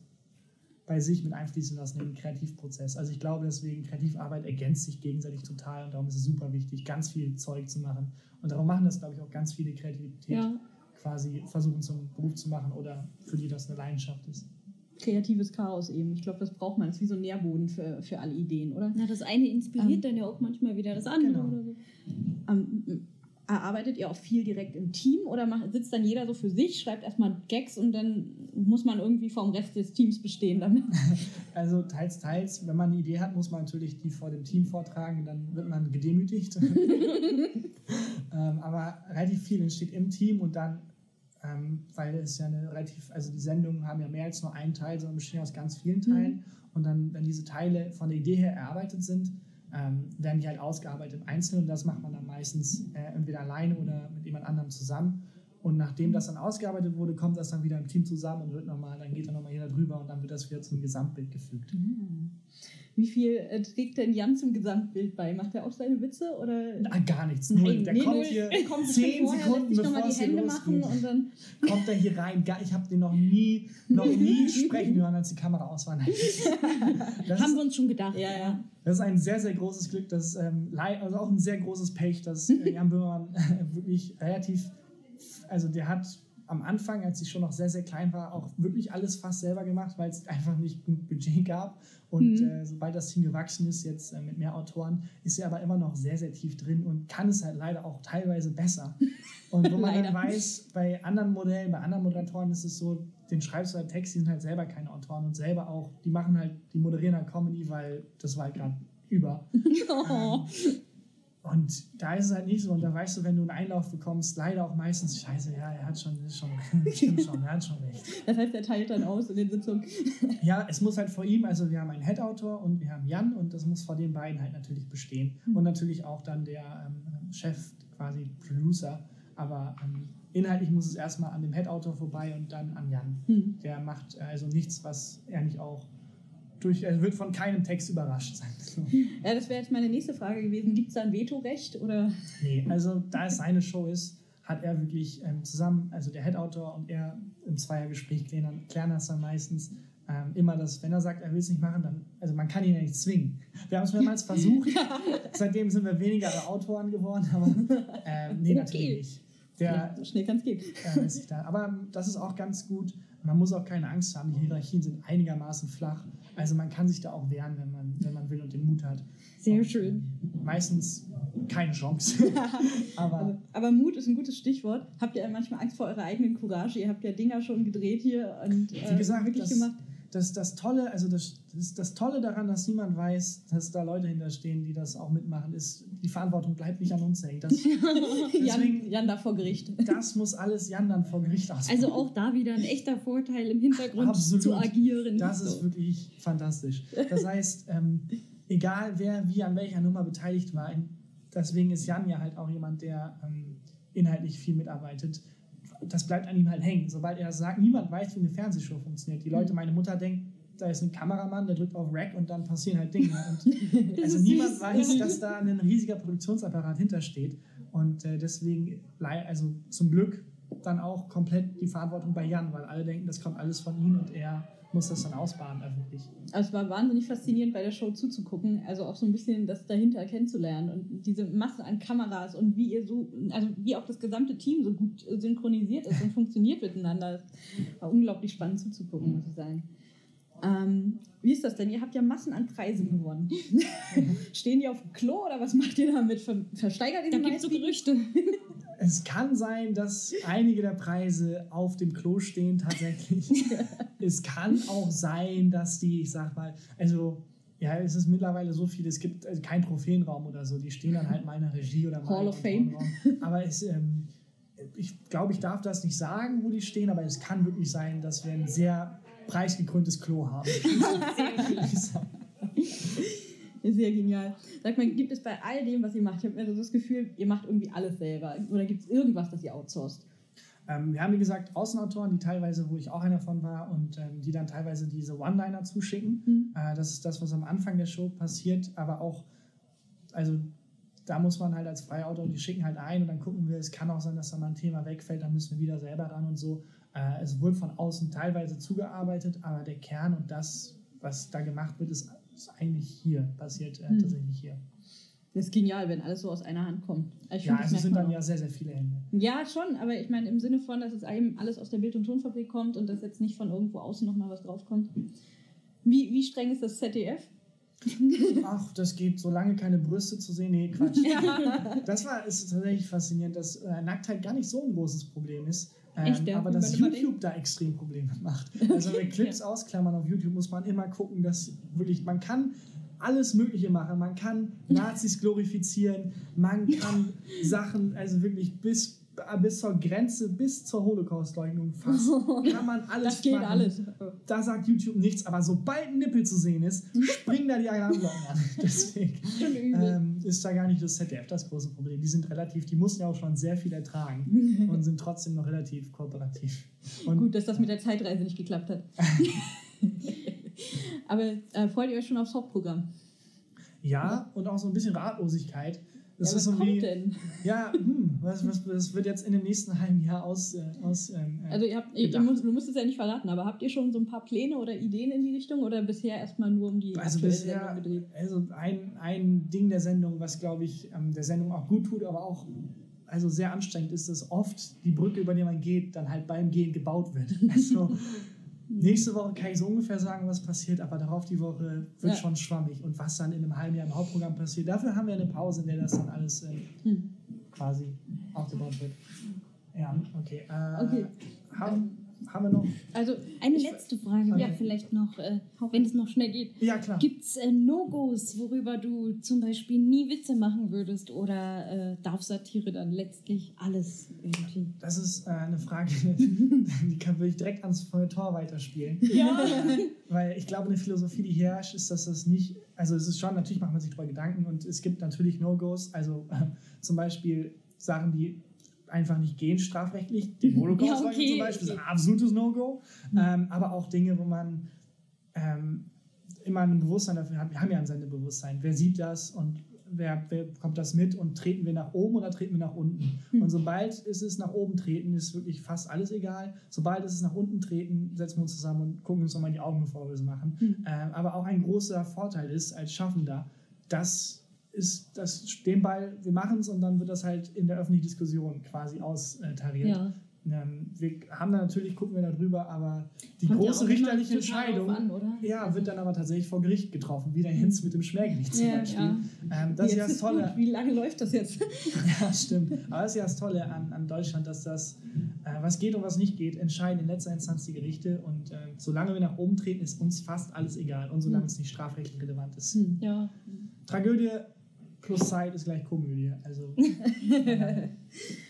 Speaker 2: bei sich mit einfließen lassen in den Kreativprozess. Also ich glaube deswegen, Kreativarbeit ergänzt sich gegenseitig total und darum ist es super wichtig, ganz viel Zeug zu machen. Und darum machen das, glaube ich, auch ganz viele Kreativität
Speaker 6: Ja.
Speaker 2: quasi versuchen zum Beruf zu machen oder für die das eine Leidenschaft ist.
Speaker 1: kreatives Chaos eben. Ich glaube, das braucht man. Das ist wie so ein Nährboden für, für alle Ideen, oder?
Speaker 6: Na, das eine inspiriert
Speaker 1: Ähm,
Speaker 6: dann ja auch manchmal wieder das andere
Speaker 2: genau.
Speaker 6: oder so.
Speaker 1: Ähm, erarbeitet ihr auch viel direkt im Team oder macht, sitzt dann jeder so für sich, schreibt erstmal Gags und dann muss man irgendwie vom Rest des Teams bestehen damit?
Speaker 2: Also teils, teils. Wenn man eine Idee hat, muss man natürlich die vor dem Team vortragen, dann wird man gedemütigt. ähm, aber relativ viel entsteht im Team und dann, ähm, weil es ja eine relativ, also die Sendungen haben ja mehr als nur einen Teil, sondern bestehen aus ganz vielen Teilen. Und dann, wenn diese Teile von der Idee her erarbeitet sind, ähm, werden die halt ausgearbeitet im Einzelnen und das macht man dann meistens äh, entweder alleine oder mit jemand anderem zusammen. Und nachdem das dann ausgearbeitet wurde, kommt das dann wieder im Team zusammen und wird nochmal, dann geht dann nochmal jeder drüber und dann wird das wieder zum Gesamtbild gefügt.
Speaker 1: Wie viel äh, trägt denn Jan zum Gesamtbild bei? Macht er auch seine Witze oder?
Speaker 2: Na, gar nichts. Null. Der
Speaker 1: nee,
Speaker 2: kommt hier
Speaker 1: kommt
Speaker 2: zehn
Speaker 1: vorher,
Speaker 2: Sekunden, bevor
Speaker 1: die Hände machen und dann.
Speaker 2: Kommt er hier rein. Ich habe den noch nie, noch nie sprechen hören, als die Kamera aus war. Nein. Das
Speaker 6: Haben wir uns schon gedacht.
Speaker 1: Ja, ja.
Speaker 2: das ist ein sehr, sehr großes Glück. Das ist ähm, also auch ein sehr großes Pech, dass äh, Jan Böhmermann wirklich relativ, also der hat am Anfang, als ich schon noch sehr, sehr klein war, auch wirklich alles fast selber gemacht, weil es einfach nicht genug Budget gab. Und
Speaker 1: Mhm.
Speaker 2: äh, sobald das Team gewachsen ist, jetzt äh, mit mehr Autoren, ist er aber immer noch sehr, sehr tief drin und kann es halt leider auch teilweise besser. Und wo man dann weiß, bei anderen Modellen, bei anderen Moderatoren ist es so, den schreibst du halt Text, die sind halt selber keine Autoren und selber auch, die machen halt, die moderieren halt Comedy, weil das war halt gerade über.
Speaker 1: Oh.
Speaker 2: Und da ist es halt nicht so. Und da weißt du, wenn du einen Einlauf bekommst, leider auch meistens, scheiße, ja, er hat schon, ist schon, stimmt schon, er hat schon recht.
Speaker 4: Das heißt, er teilt dann aus in den Sitzungen.
Speaker 2: Ja, es muss halt vor ihm, also wir haben einen Head-Autor und wir haben Jan und das muss vor den beiden halt natürlich bestehen. Und natürlich auch dann der ähm, Chef, quasi Producer. Aber ähm, inhaltlich muss es erstmal an dem Head-Autor vorbei und dann an Jan.
Speaker 4: Hm.
Speaker 2: Der macht also nichts, was er nicht auch durch, er wird von keinem Text überrascht sein. So.
Speaker 4: Ja, das wäre jetzt meine nächste Frage gewesen. Gibt es da ein Vetorecht? Oder?
Speaker 2: Nee, also da es seine Show ist, hat er wirklich ähm, zusammen, also der Head-Autor und er im Zweiergespräch klären, klären das dann meistens ähm, immer, dass wenn er sagt, er will es nicht machen, dann, also man kann ihn ja nicht zwingen. Wir haben es mehrmals versucht, seitdem sind wir weniger Autoren geworden, aber ähm, nee, natürlich
Speaker 4: Okay.
Speaker 2: nicht. Der,
Speaker 4: so schnell kann es gehen.
Speaker 2: äh, ist da. Aber das ist auch ganz gut. Man muss auch keine Angst haben. Die Hierarchien sind einigermaßen flach. Also man kann sich da auch wehren, wenn man, wenn man will und den Mut hat.
Speaker 4: Sehr schön.
Speaker 2: Meistens keine Chance. Aber
Speaker 4: Aber, aber Mut ist ein gutes Stichwort. Habt ihr manchmal Angst vor eurer eigenen Courage? Ihr habt ja Dinger schon gedreht hier und äh,
Speaker 2: wie gesagt,
Speaker 4: wirklich
Speaker 2: das,
Speaker 4: gemacht.
Speaker 2: das, das Tolle, also das, das, das Tolle daran, dass niemand weiß, dass da Leute hinterstehen, die das auch mitmachen, ist, die Verantwortung bleibt nicht an uns hängen. Das,
Speaker 4: Jan,
Speaker 2: deswegen-
Speaker 4: Jan da vor Gericht.
Speaker 2: das muss alles Jan dann vor Gericht ausmachen.
Speaker 6: Also auch da wieder ein echter Vorteil im Hintergrund
Speaker 2: Absolut.
Speaker 6: zu agieren.
Speaker 2: Das ist
Speaker 6: So.
Speaker 2: wirklich fantastisch. Das heißt, ähm, egal wer wie an welcher Nummer beteiligt war, deswegen ist Jan ja halt auch jemand, der ähm, inhaltlich viel mitarbeitet. Das bleibt an ihm halt hängen. Sobald er sagt, niemand weiß, wie eine Fernsehshow funktioniert. Die Leute, meine Mutter denkt, da ist ein Kameramann, der drückt auf Rack und dann passieren halt Dinge. Also niemand
Speaker 6: süß.
Speaker 2: weiß, dass da ein riesiger Produktionsapparat hintersteht. Und äh, deswegen, also zum Glück dann auch komplett die Verantwortung bei Jan, weil alle denken, das kommt alles von ihm und er muss das dann ausbaden öffentlich.
Speaker 4: Also es war wahnsinnig faszinierend, bei der Show zuzugucken. Also auch so ein bisschen das dahinter kennenzulernen und diese Masse an Kameras und wie ihr so, also wie auch das gesamte Team so gut synchronisiert ist und funktioniert miteinander. War unglaublich spannend zuzugucken, muss ich sagen. Ähm, wie ist das denn? Ihr habt ja Massen an Preisen gewonnen. Stehen die auf dem Klo oder was macht ihr damit? Ver versteigert ihr
Speaker 6: Da
Speaker 4: die
Speaker 6: gibt es so? Gerüchte.
Speaker 2: Es kann sein, dass einige der Preise auf dem Klo stehen tatsächlich. es kann auch sein, dass die, ich sag mal, also ja, es ist mittlerweile so viel, es gibt also keinen Trophäenraum oder so, die stehen dann halt mal in der Regie oder mal
Speaker 4: Hall of Fame.
Speaker 2: Aber es, ähm, ich glaube, ich darf das nicht sagen, wo die stehen, aber es kann wirklich sein, dass wir ein sehr preisgekröntes Klo haben.
Speaker 4: Ja genial. Sag mal, gibt es bei all dem, was ihr macht, ich habe mir so das Gefühl, ihr macht irgendwie alles selber. Oder gibt es irgendwas, das ihr outsourced?
Speaker 2: Ähm, wir haben, wie gesagt, Außenautoren, die teilweise, wo ich auch einer von war, und ähm, die dann teilweise diese One-Liner zuschicken.
Speaker 4: Mhm.
Speaker 2: Äh, das ist das, was am Anfang der Show passiert, aber auch, also da muss man halt als Freiautor, die schicken halt ein und dann gucken wir, es kann auch sein, dass da mal ein Thema wegfällt, dann müssen wir wieder selber ran und so. Äh, es wird von außen teilweise zugearbeitet, aber der Kern und das, was da gemacht wird, ist, ist eigentlich hier, passiert äh,
Speaker 4: Mhm.
Speaker 2: tatsächlich hier.
Speaker 4: Das ist genial, wenn alles so aus einer Hand kommt. Ich
Speaker 2: Ja, also es
Speaker 4: merkt
Speaker 2: sind dann
Speaker 4: auch.
Speaker 2: ja sehr, sehr viele Hände.
Speaker 4: Ja, schon, aber ich meine im Sinne von, dass es einem alles aus der Bild- und Tonfabrik kommt und dass jetzt nicht von irgendwo außen nochmal was draufkommt. Wie, wie streng ist das ZDF?
Speaker 2: Ach, das geht, solange keine Brüste zu sehen. Nee, Quatsch. Das war ist tatsächlich faszinierend, dass äh, Nacktheit gar nicht so ein großes Problem ist. Ähm,
Speaker 6: ja?
Speaker 2: aber dass YouTube da extrem Probleme macht. Also wenn Clips ausklammern auf YouTube muss man immer gucken, dass wirklich, man kann alles Mögliche machen. Man kann Nazis glorifizieren, man kann Sachen, also wirklich bis, bis zur Grenze, bis zur Holocaust-Leugnung fast, kann man alles
Speaker 4: Das geht
Speaker 2: machen.
Speaker 4: alles.
Speaker 2: Da sagt YouTube nichts, aber sobald ein Nippel zu sehen ist, springen da die Alarmglocken an. Deswegen ähm, ist da gar nicht das ZDF das große Problem. Die sind relativ, die mussten ja auch schon sehr viel ertragen und sind trotzdem noch relativ kooperativ. Und
Speaker 4: Gut, dass das mit der Zeitreise nicht geklappt hat. aber äh, freut ihr euch schon aufs Hauptprogramm?
Speaker 2: ja, und auch so ein bisschen Ratlosigkeit. Das
Speaker 4: ja,
Speaker 2: ist
Speaker 4: was kommt denn?
Speaker 2: ja, hm, was, was, was wird jetzt in dem nächsten halben Jahr aus, äh, aus ähm, äh,
Speaker 4: Also ihr habt, ihr, ihr musst, du musst es ja nicht verraten, aber habt ihr schon so ein paar Pläne oder Ideen in die Richtung oder bisher erstmal nur um die
Speaker 2: Also bisher,
Speaker 4: Sendung gedreht?
Speaker 2: also ein, ein Ding der Sendung, was glaube ich ähm, der Sendung auch gut tut, aber auch also sehr anstrengend ist, dass oft die Brücke, über die man geht, dann halt beim Gehen gebaut wird. Also nächste Woche kann ich so ungefähr sagen, was passiert, aber darauf die Woche wird
Speaker 4: Ja.
Speaker 2: schon schwammig. Und was dann in einem halben Jahr im Hauptprogramm passiert, dafür haben wir eine Pause, in der das dann alles äh,
Speaker 4: Hm.
Speaker 2: quasi aufgebaut wird. Ja, okay. Äh,
Speaker 4: Okay.
Speaker 2: Haupt, haben wir noch?
Speaker 1: Also,
Speaker 6: Eine
Speaker 2: Ich-
Speaker 6: letzte Frage
Speaker 2: Okay.
Speaker 6: wäre vielleicht noch, äh, wenn es noch schnell geht.
Speaker 2: Ja, klar.
Speaker 6: Gibt es äh, No-Gos, worüber du zum Beispiel nie Witze machen würdest oder äh, darf Satire dann letztlich alles irgendwie?
Speaker 2: Das ist äh, eine Frage, die kann würde ich direkt ans Feuilleton weiterspielen.
Speaker 1: Ja.
Speaker 2: Weil ich glaube, eine Philosophie, die herrscht, ist, dass das nicht, also es ist schon, natürlich macht man sich darüber Gedanken und es gibt natürlich No-Gos, also äh, zum Beispiel Sachen, die einfach nicht gehen strafrechtlich. Den Holocaust
Speaker 6: Ja, okay,
Speaker 2: zum Beispiel ist
Speaker 6: okay.
Speaker 2: ein absolutes No-Go. Ähm, aber auch Dinge, wo man ähm, immer ein Bewusstsein dafür hat. Wir haben ja ein Sendebewusstsein. Wer sieht das und wer, wer bekommt das mit und treten wir nach oben oder treten wir nach unten? Und sobald es ist nach oben treten, ist wirklich fast alles egal. Sobald es ist nach unten treten, setzen wir uns zusammen und gucken uns nochmal die Augen, bevor wir es machen. Ähm, aber auch ein großer Vorteil ist als Schaffender, dass ist das den Ball, wir machen es und dann wird das halt in der öffentlichen Diskussion quasi austariert.
Speaker 6: Ja.
Speaker 2: Ähm, wir haben da natürlich, gucken wir da drüber, aber die
Speaker 6: Kommt
Speaker 2: große richterliche Entscheidung
Speaker 6: an,
Speaker 2: ja, wird dann aber tatsächlich vor Gericht getroffen, wie dann jetzt mit dem Schmähgericht zum
Speaker 6: Ja,
Speaker 2: Beispiel.
Speaker 6: ja.
Speaker 2: Ähm, das ist ja das Tolle.
Speaker 1: gut. Wie lange läuft das jetzt?
Speaker 2: Ja, stimmt. Aber das ist ja das Tolle an, an Deutschland, dass das, äh, was geht und was nicht geht, entscheiden in letzter Instanz die Gerichte. Und äh, solange wir nach oben treten, ist uns fast alles egal. Und solange es nicht strafrechtlich relevant ist.
Speaker 6: Ja.
Speaker 2: Tragödie plus Zeit ist gleich Komödie. Also äh,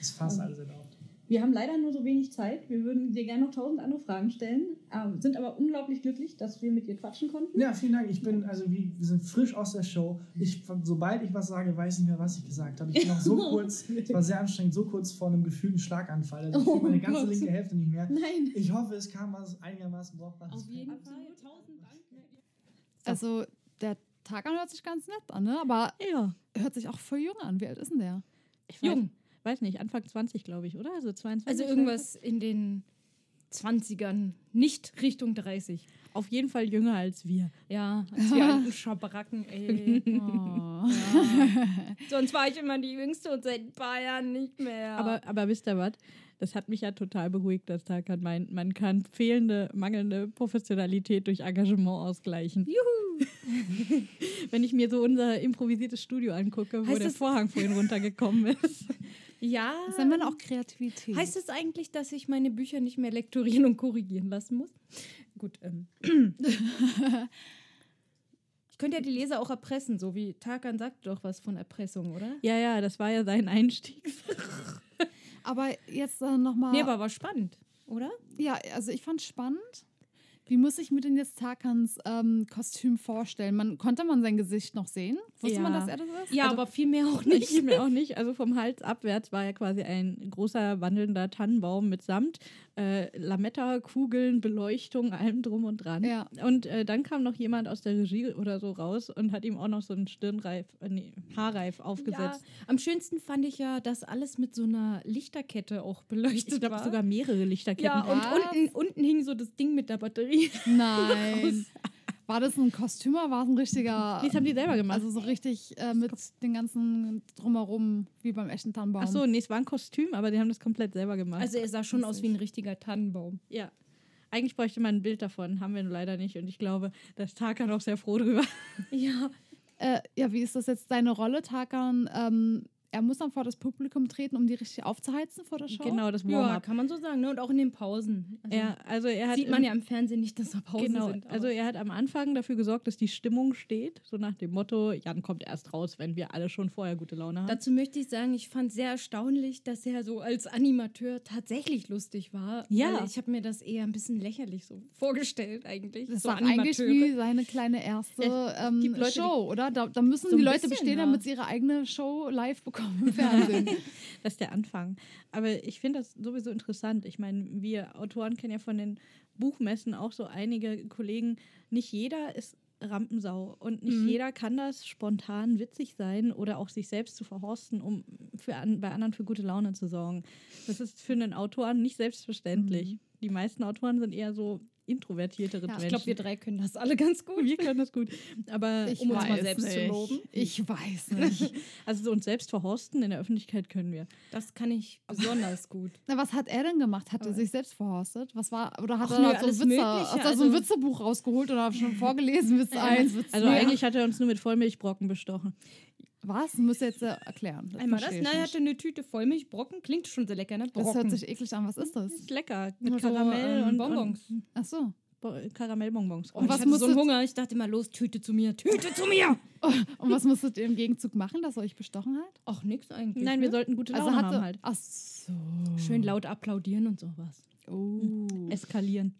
Speaker 2: ist fast alles erlaubt.
Speaker 1: Wir haben leider nur so wenig Zeit. Wir würden dir gerne noch tausend andere Fragen stellen, ähm, sind aber unglaublich glücklich, dass wir mit dir quatschen konnten.
Speaker 2: Ja, vielen Dank. Ich bin, also wie, wir sind frisch aus der Show. Ich, sobald ich was sage, weiß ich nicht mehr, was ich gesagt habe. Ich bin noch so kurz, es war sehr anstrengend, so kurz vor einem gefühlten Schlaganfall. Also ich
Speaker 1: Oh
Speaker 2: fühle meine ganze
Speaker 1: Gott.
Speaker 2: linke Hälfte nicht mehr.
Speaker 1: Nein.
Speaker 2: Ich hoffe, es kam was einigermaßen brauchbares.
Speaker 6: Auf jeden. Fall. Tausend Dank.
Speaker 5: Also, der Tag an hört sich ganz nett an, ne? Aber
Speaker 4: Ja.
Speaker 5: hört sich auch voll jung an. Wie alt ist denn der?
Speaker 4: Ich weiß,
Speaker 6: Jung.
Speaker 4: weiß nicht, Anfang 20, glaube ich, oder? Also 22.
Speaker 6: Also irgendwas in den 20ern, nicht Richtung 30.
Speaker 4: Auf jeden Fall jünger als wir.
Speaker 6: Ja, als wir alten Schabracken, ey.
Speaker 5: Oh.
Speaker 6: Sonst war ich immer die Jüngste und seit ein paar Jahren nicht mehr.
Speaker 4: Aber, aber wisst ihr was? Das hat mich ja total beruhigt, dass Tarkan meint, man kann fehlende, mangelnde Professionalität durch Engagement ausgleichen. Juhu! Wenn ich mir so unser improvisiertes Studio angucke, wo
Speaker 6: Heißt
Speaker 4: der
Speaker 6: das-
Speaker 4: Vorhang vorhin runtergekommen ist.
Speaker 6: ja.
Speaker 5: Das nennt man auch Kreativität.
Speaker 6: Heißt es eigentlich, dass ich meine Bücher nicht mehr lektorieren und korrigieren lassen muss? Gut, ähm. ich könnte ja die Leser auch erpressen, so wie Tarkan sagt doch was von Erpressung, oder?
Speaker 4: Ja, ja, das war ja sein Einstieg.
Speaker 5: Aber jetzt äh, nochmal.
Speaker 6: Nee, aber war spannend, oder?
Speaker 5: Ja, also ich fand spannend. Wie muss ich mir denn jetzt Tarkans ähm, Kostüm vorstellen? Man, konnte man sein Gesicht noch sehen? Wusste man,
Speaker 4: Ja.
Speaker 5: dass er das ist?
Speaker 6: Ja,
Speaker 4: Also-
Speaker 6: aber viel mehr auch
Speaker 4: Ich
Speaker 6: nicht.
Speaker 4: mir auch nicht. Also vom Hals abwärts war ja quasi ein großer wandelnder Tannenbaum mit Samt, äh, Lametta-Kugeln, Beleuchtung, allem drum und dran.
Speaker 5: Ja.
Speaker 4: Und äh, dann kam noch jemand aus der Regie oder so raus und hat ihm auch noch so einen Stirnreif, äh, nee, Haarreif
Speaker 6: Ja,
Speaker 4: aufgesetzt.
Speaker 6: am schönsten fand ich ja, dass alles mit so einer Lichterkette auch beleuchtet
Speaker 4: ich glaube
Speaker 6: war.
Speaker 4: sogar mehrere Lichterketten.
Speaker 6: ja, und unten, unten hing so das Ding mit der Batterie.
Speaker 5: Nein. War das ein Kostüm oder war es ein richtiger.
Speaker 4: Das haben die selber gemacht.
Speaker 5: Also so richtig äh, mit den ganzen Drumherum, wie beim echten Tannenbaum.
Speaker 4: Ach so, nee, es war ein Kostüm, aber die haben das komplett selber gemacht.
Speaker 6: Also er sah schon aus wie ein richtiger Tannenbaum.
Speaker 4: ja. Eigentlich bräuchte man ein Bild davon, haben wir nur leider nicht. Und ich glaube, da ist Tarkan auch sehr froh drüber.
Speaker 6: Ja,
Speaker 5: Äh, ja, wie ist das jetzt deine Rolle, Tarkan? Ähm, er muss dann vor das Publikum treten, um die richtig aufzuheizen vor der Show?
Speaker 4: Genau, das
Speaker 6: ja
Speaker 4: Warm-up.
Speaker 6: kann man so sagen. Ne? Und auch in den Pausen. Also
Speaker 4: Ja, also er hat
Speaker 6: sieht man
Speaker 4: im-
Speaker 6: ja im Fernsehen nicht, dass da Pausen
Speaker 4: Genau,
Speaker 6: sind. aber-
Speaker 4: also er hat am Anfang dafür gesorgt, dass die Stimmung steht, so nach dem Motto, Jan kommt erst raus, wenn wir alle schon vorher gute Laune haben.
Speaker 6: Dazu möchte ich sagen, ich fand sehr erstaunlich, dass er so als Animateur tatsächlich lustig war.
Speaker 4: Ja.
Speaker 6: Weil ich habe mir das eher ein bisschen lächerlich so vorgestellt eigentlich.
Speaker 5: Das
Speaker 6: so
Speaker 5: war eigentlich wie seine kleine erste ähm,
Speaker 4: Leute,
Speaker 5: Show, oder? Da, da müssen
Speaker 6: So
Speaker 5: die Leute
Speaker 6: bisschen,
Speaker 5: bestehen,
Speaker 6: ja.
Speaker 5: damit sie ihre eigene Show live bekommen im Fernsehen.
Speaker 4: Das ist der Anfang. Aber ich finde das sowieso interessant. Ich meine, wir Autoren kennen ja von den Buchmessen auch so einige Kollegen. Nicht jeder ist Rampensau und nicht
Speaker 6: Mhm.
Speaker 4: jeder kann das spontan witzig sein oder auch sich selbst zu verhorsten, um für an, bei anderen für gute Laune zu sorgen. Das ist für einen Autoren nicht selbstverständlich. Die meisten Autoren sind eher so introvertiertere
Speaker 5: Ja, ich
Speaker 6: Ich
Speaker 4: Menschen.
Speaker 6: glaube, wir drei können das alle ganz gut.
Speaker 4: wir können das gut. Aber
Speaker 5: Ich
Speaker 6: Um uns mal selbst zu
Speaker 5: nicht.
Speaker 6: loben.
Speaker 5: Ich weiß nicht.
Speaker 4: also so uns selbst verhorsten in der Öffentlichkeit können wir.
Speaker 6: Das kann ich besonders gut.
Speaker 5: Na, was hat er denn gemacht? Hat er sich selbst verhorstet? Was war, oder hat
Speaker 6: Ach
Speaker 5: er
Speaker 6: nö,
Speaker 5: so, Witze, hat er so
Speaker 6: also-
Speaker 5: ein Witzebuch rausgeholt oder schon vorgelesen, Witz 1, Witz 2?
Speaker 4: Also eigentlich hat er uns nur mit Vollmilchbrocken bestochen.
Speaker 5: Was? Müsst ihr jetzt äh, erklären.
Speaker 6: Einmal das,
Speaker 5: verstehe ich
Speaker 6: na, er hatte eine Tüte Vollmilchbrocken. Klingt schon sehr lecker, ne?
Speaker 5: Das
Speaker 6: Brocken.
Speaker 5: hört sich eklig an. Was ist das?
Speaker 4: Ist lecker. Mit
Speaker 6: so,
Speaker 4: Karamell
Speaker 6: ähm,
Speaker 4: und
Speaker 6: Bonbons.
Speaker 5: Ach so.
Speaker 4: Bo Karamellbonbons.
Speaker 6: Oh, und
Speaker 5: was
Speaker 6: ich hatte so einen Hunger. Ich dachte immer, los, Tüte zu mir, Tüte zu mir.
Speaker 5: Und was musstet ihr im Gegenzug machen, dass er euch bestochen hat?
Speaker 6: Ach, nix eigentlich.
Speaker 4: Nein, wir
Speaker 6: ne?
Speaker 4: sollten gute Laune
Speaker 5: Also hatte.
Speaker 4: haben halt.
Speaker 5: Ach so.
Speaker 6: Schön laut applaudieren und sowas.
Speaker 5: Oh.
Speaker 4: Eskalieren.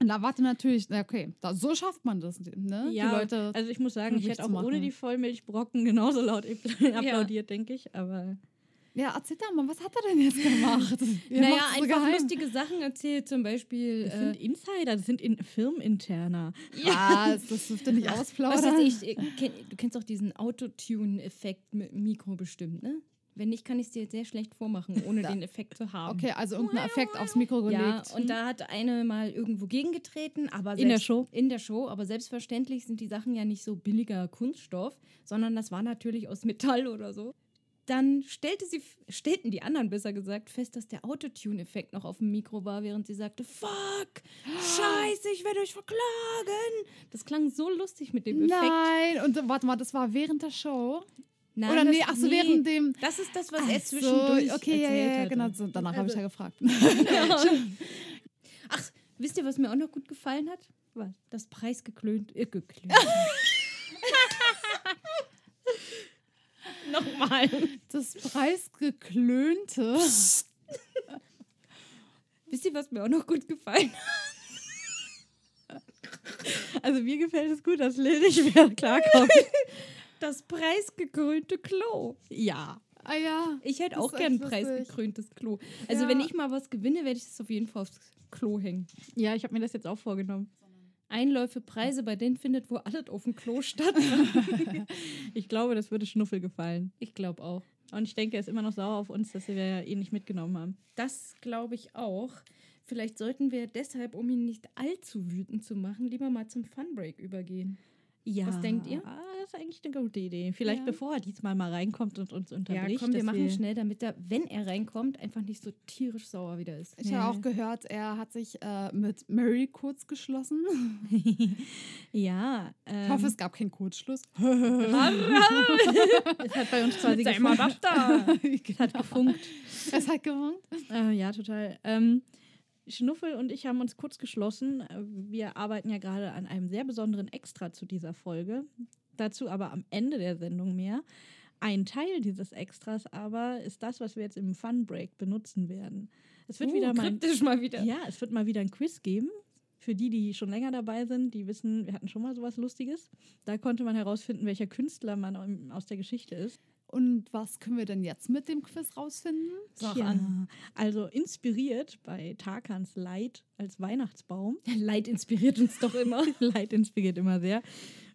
Speaker 5: Und da warte natürlich, na, okay, da, so schafft man das, ne?
Speaker 4: Ja,
Speaker 5: Die Leute.
Speaker 4: also ich muss sagen, ich hätte auch ohne die Vollmilchbrocken genauso laut applaudiert, denke ich. Aber
Speaker 5: Ja, erzähl doch mal, was hat er denn jetzt gemacht? Ihr
Speaker 6: naja,
Speaker 5: so
Speaker 6: einfach
Speaker 5: geheim.
Speaker 6: lustige Sachen erzählt. Zum Beispiel.
Speaker 4: das
Speaker 6: Äh,
Speaker 4: sind Insider, das sind in Firmeninterner.
Speaker 5: Ah, das das dürft ihr nicht
Speaker 6: was
Speaker 5: ausplaudern.
Speaker 6: weiß ich, äh, kenn, du kennst auch diesen Autotune-Effekt mit Mikro bestimmt, ne? Wenn nicht, kann ich es dir sehr schlecht vormachen, ohne den Effekt zu haben.
Speaker 5: Okay, also irgendein Effekt aufs Mikro gelegt.
Speaker 6: Ja, und da hat eine mal irgendwo gegengetreten, aber
Speaker 4: In der Show?
Speaker 6: In der Show, aber selbstverständlich sind die Sachen ja nicht so billiger Kunststoff, sondern das war natürlich aus Metall oder so. Dann stellte sie, stellten die anderen besser gesagt fest, dass der Autotune-Effekt noch auf dem Mikro war, während sie sagte, fuck, scheiße, ich werde euch verklagen. Das klang so lustig mit dem Effekt.
Speaker 5: Nein, und warte mal, das war während der Show?
Speaker 6: Nein,
Speaker 5: Oder
Speaker 6: das-
Speaker 5: nee, ach so, während dem.
Speaker 6: Das ist das, was
Speaker 5: Ach
Speaker 6: er
Speaker 5: so,
Speaker 6: zwischendurch
Speaker 5: okay, ja,
Speaker 6: erzählt
Speaker 5: ja, ja, genau, so, danach habe ich
Speaker 6: Also-
Speaker 5: ja gefragt.
Speaker 6: Ach, wisst ihr, was mir auch noch gut gefallen hat?
Speaker 4: Was?
Speaker 6: Das preisgeklönt. Äh, geklönt. Nochmal.
Speaker 5: Das preisgeklönte.
Speaker 6: Wisst ihr, was mir auch noch gut gefallen hat?
Speaker 4: Also mir gefällt es gut, dass Lil nicht mehr klarkommt.
Speaker 6: Das preisgekrönte Klo.
Speaker 4: ja.
Speaker 5: Ah ja.
Speaker 6: Ich hätte auch gern ein preisgekröntes Klo. Also,
Speaker 5: Ja.
Speaker 6: wenn ich mal was gewinne, werde ich das auf jeden Fall aufs Klo hängen.
Speaker 4: Ja, ich habe mir das jetzt auch vorgenommen.
Speaker 6: Einläufe, Preise, bei denen findet wo alles auf dem Klo statt.
Speaker 4: Ich glaube, das würde Schnuffel gefallen.
Speaker 6: Ich glaube auch.
Speaker 4: Und ich denke, er ist immer noch sauer auf uns, dass wir ja ihn nicht mitgenommen haben.
Speaker 6: Das glaube ich auch. Vielleicht sollten wir deshalb, um ihn nicht allzu wütend zu machen, lieber mal zum Funbreak übergehen.
Speaker 4: Ja.
Speaker 6: Was denkt ihr?
Speaker 4: Ah, das ist eigentlich eine gute Idee. Vielleicht
Speaker 5: Ja.
Speaker 4: bevor er diesmal mal reinkommt und uns
Speaker 6: Ja,
Speaker 4: unterbricht.
Speaker 6: komm, wir machen schnell, damit er, wenn er reinkommt, einfach nicht so tierisch sauer wieder ist.
Speaker 5: Ich habe auch gehört, er hat sich äh, mit Mary kurz geschlossen.
Speaker 4: Ja. Ähm,
Speaker 5: Ich hoffe, es gab keinen Kurzschluss.
Speaker 4: es hat bei uns quasi gefunkt.
Speaker 6: da.
Speaker 4: Es hat gefunkt.
Speaker 5: Es hat gewunken.
Speaker 4: Äh, ja, total. Ähm, Schnuffel und ich haben uns kurz geschlossen. Wir arbeiten ja gerade an einem sehr besonderen Extra zu dieser Folge. Dazu aber am Ende der Sendung mehr. Ein Teil dieses Extras aber ist das, was wir jetzt im Fun Break benutzen werden. Es wird
Speaker 6: Uh,
Speaker 4: wieder mal
Speaker 6: kryptisch mal wieder.
Speaker 4: ja, es wird mal wieder ein Quiz geben. Für die, die schon länger dabei sind, die wissen, wir hatten schon mal sowas Lustiges. Da konnte man herausfinden, welcher Künstler man aus der Geschichte ist.
Speaker 5: Und was können wir denn jetzt mit dem Quiz rausfinden?
Speaker 6: Sag
Speaker 4: Tja,
Speaker 6: an.
Speaker 4: Also inspiriert bei Tarkans Leid als Weihnachtsbaum.
Speaker 6: Leid inspiriert uns doch immer.
Speaker 4: Leid inspiriert immer sehr.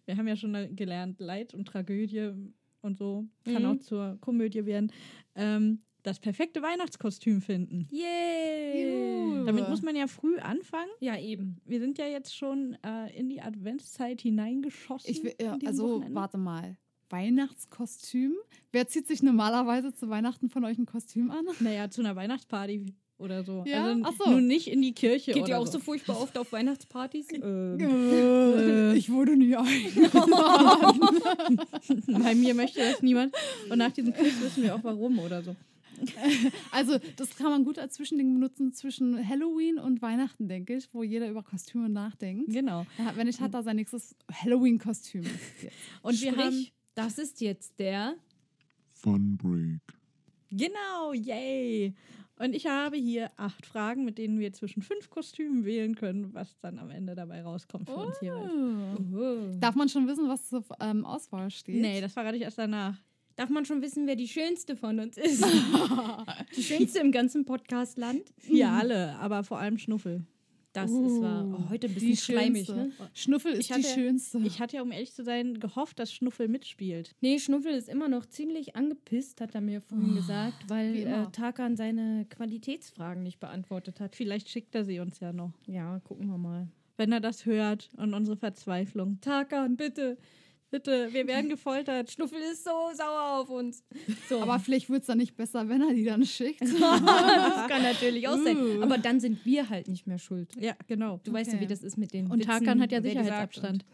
Speaker 4: Wir haben ja schon gelernt, Leid und Tragödie und so kann
Speaker 6: Mhm.
Speaker 4: auch zur Komödie werden. Ähm, das perfekte Weihnachtskostüm finden.
Speaker 6: Yay!
Speaker 5: Juhu.
Speaker 4: Damit muss man ja früh anfangen.
Speaker 6: Ja, eben.
Speaker 4: Wir sind ja jetzt schon äh, in die Adventszeit hineingeschossen.
Speaker 5: Ich will, ja, also,
Speaker 4: Wochenende.
Speaker 5: warte mal. Weihnachtskostüm? Wer zieht sich normalerweise zu Weihnachten von euch ein Kostüm an?
Speaker 4: Naja, zu einer Weihnachtsparty oder so.
Speaker 5: Ja?
Speaker 4: Also
Speaker 5: so.
Speaker 4: nun nicht in die Kirche
Speaker 6: Geht
Speaker 4: oder
Speaker 6: ihr auch
Speaker 4: so.
Speaker 6: so furchtbar oft auf Weihnachtspartys? ähm.
Speaker 5: Äh, ich wurde nie eingeladen.
Speaker 4: Bei mir möchte das niemand. Und nach diesem Quiz wissen wir auch warum oder so.
Speaker 5: Also, das kann man gut als Zwischending benutzen zwischen Halloween und Weihnachten, denke ich, wo jeder über Kostüme nachdenkt.
Speaker 4: Genau.
Speaker 5: Wenn ich hat da sein nächstes Halloween-Kostüm.
Speaker 4: Und wir
Speaker 6: Sprich,
Speaker 4: haben.
Speaker 6: Das ist jetzt der.
Speaker 3: Fun Break.
Speaker 4: Genau, yay! Und ich habe hier acht Fragen, mit denen wir zwischen fünf Kostümen wählen können, was dann am Ende dabei rauskommt für uns jeweils.
Speaker 6: Oh.
Speaker 5: Darf man schon wissen, was zur ähm, Auswahl steht?
Speaker 4: Nee, das verrate ich erst danach.
Speaker 6: Darf man schon wissen, wer die schönste von uns ist? die schönste im ganzen Podcastland?
Speaker 4: Wir alle, aber vor allem Schnuffel.
Speaker 6: Das ist wahr. Oh, heute ein bisschen
Speaker 5: die
Speaker 6: schleimig, ne?
Speaker 5: Schnuffel ist
Speaker 4: Ich
Speaker 5: die
Speaker 4: hatte-
Speaker 5: schönste.
Speaker 4: Ich hatte ja, um ehrlich zu sein, gehofft, dass Schnuffel mitspielt.
Speaker 6: Nee, Schnuffel ist immer noch ziemlich angepisst, hat er mir vorhin gesagt,
Speaker 5: wie
Speaker 6: weil äh, Tarkan seine Qualitätsfragen nicht beantwortet hat.
Speaker 4: Vielleicht schickt er sie uns ja noch.
Speaker 6: Ja, gucken wir mal.
Speaker 4: Wenn er das hört und unsere Verzweiflung.
Speaker 6: Tarkan, bitte.
Speaker 4: Bitte, wir werden gefoltert.
Speaker 6: Schnuffel ist so sauer auf uns. So.
Speaker 5: Aber vielleicht wird es dann nicht besser, wenn er die dann schickt.
Speaker 6: das kann natürlich auch sein.
Speaker 5: Uh.
Speaker 6: Aber dann sind wir halt nicht mehr schuld.
Speaker 4: Ja, genau.
Speaker 6: Du weißt ja,
Speaker 5: Okay.
Speaker 6: wie das ist mit den
Speaker 4: Und
Speaker 6: Witzen,
Speaker 4: Tarkan hat ja Sicherheitsabstand.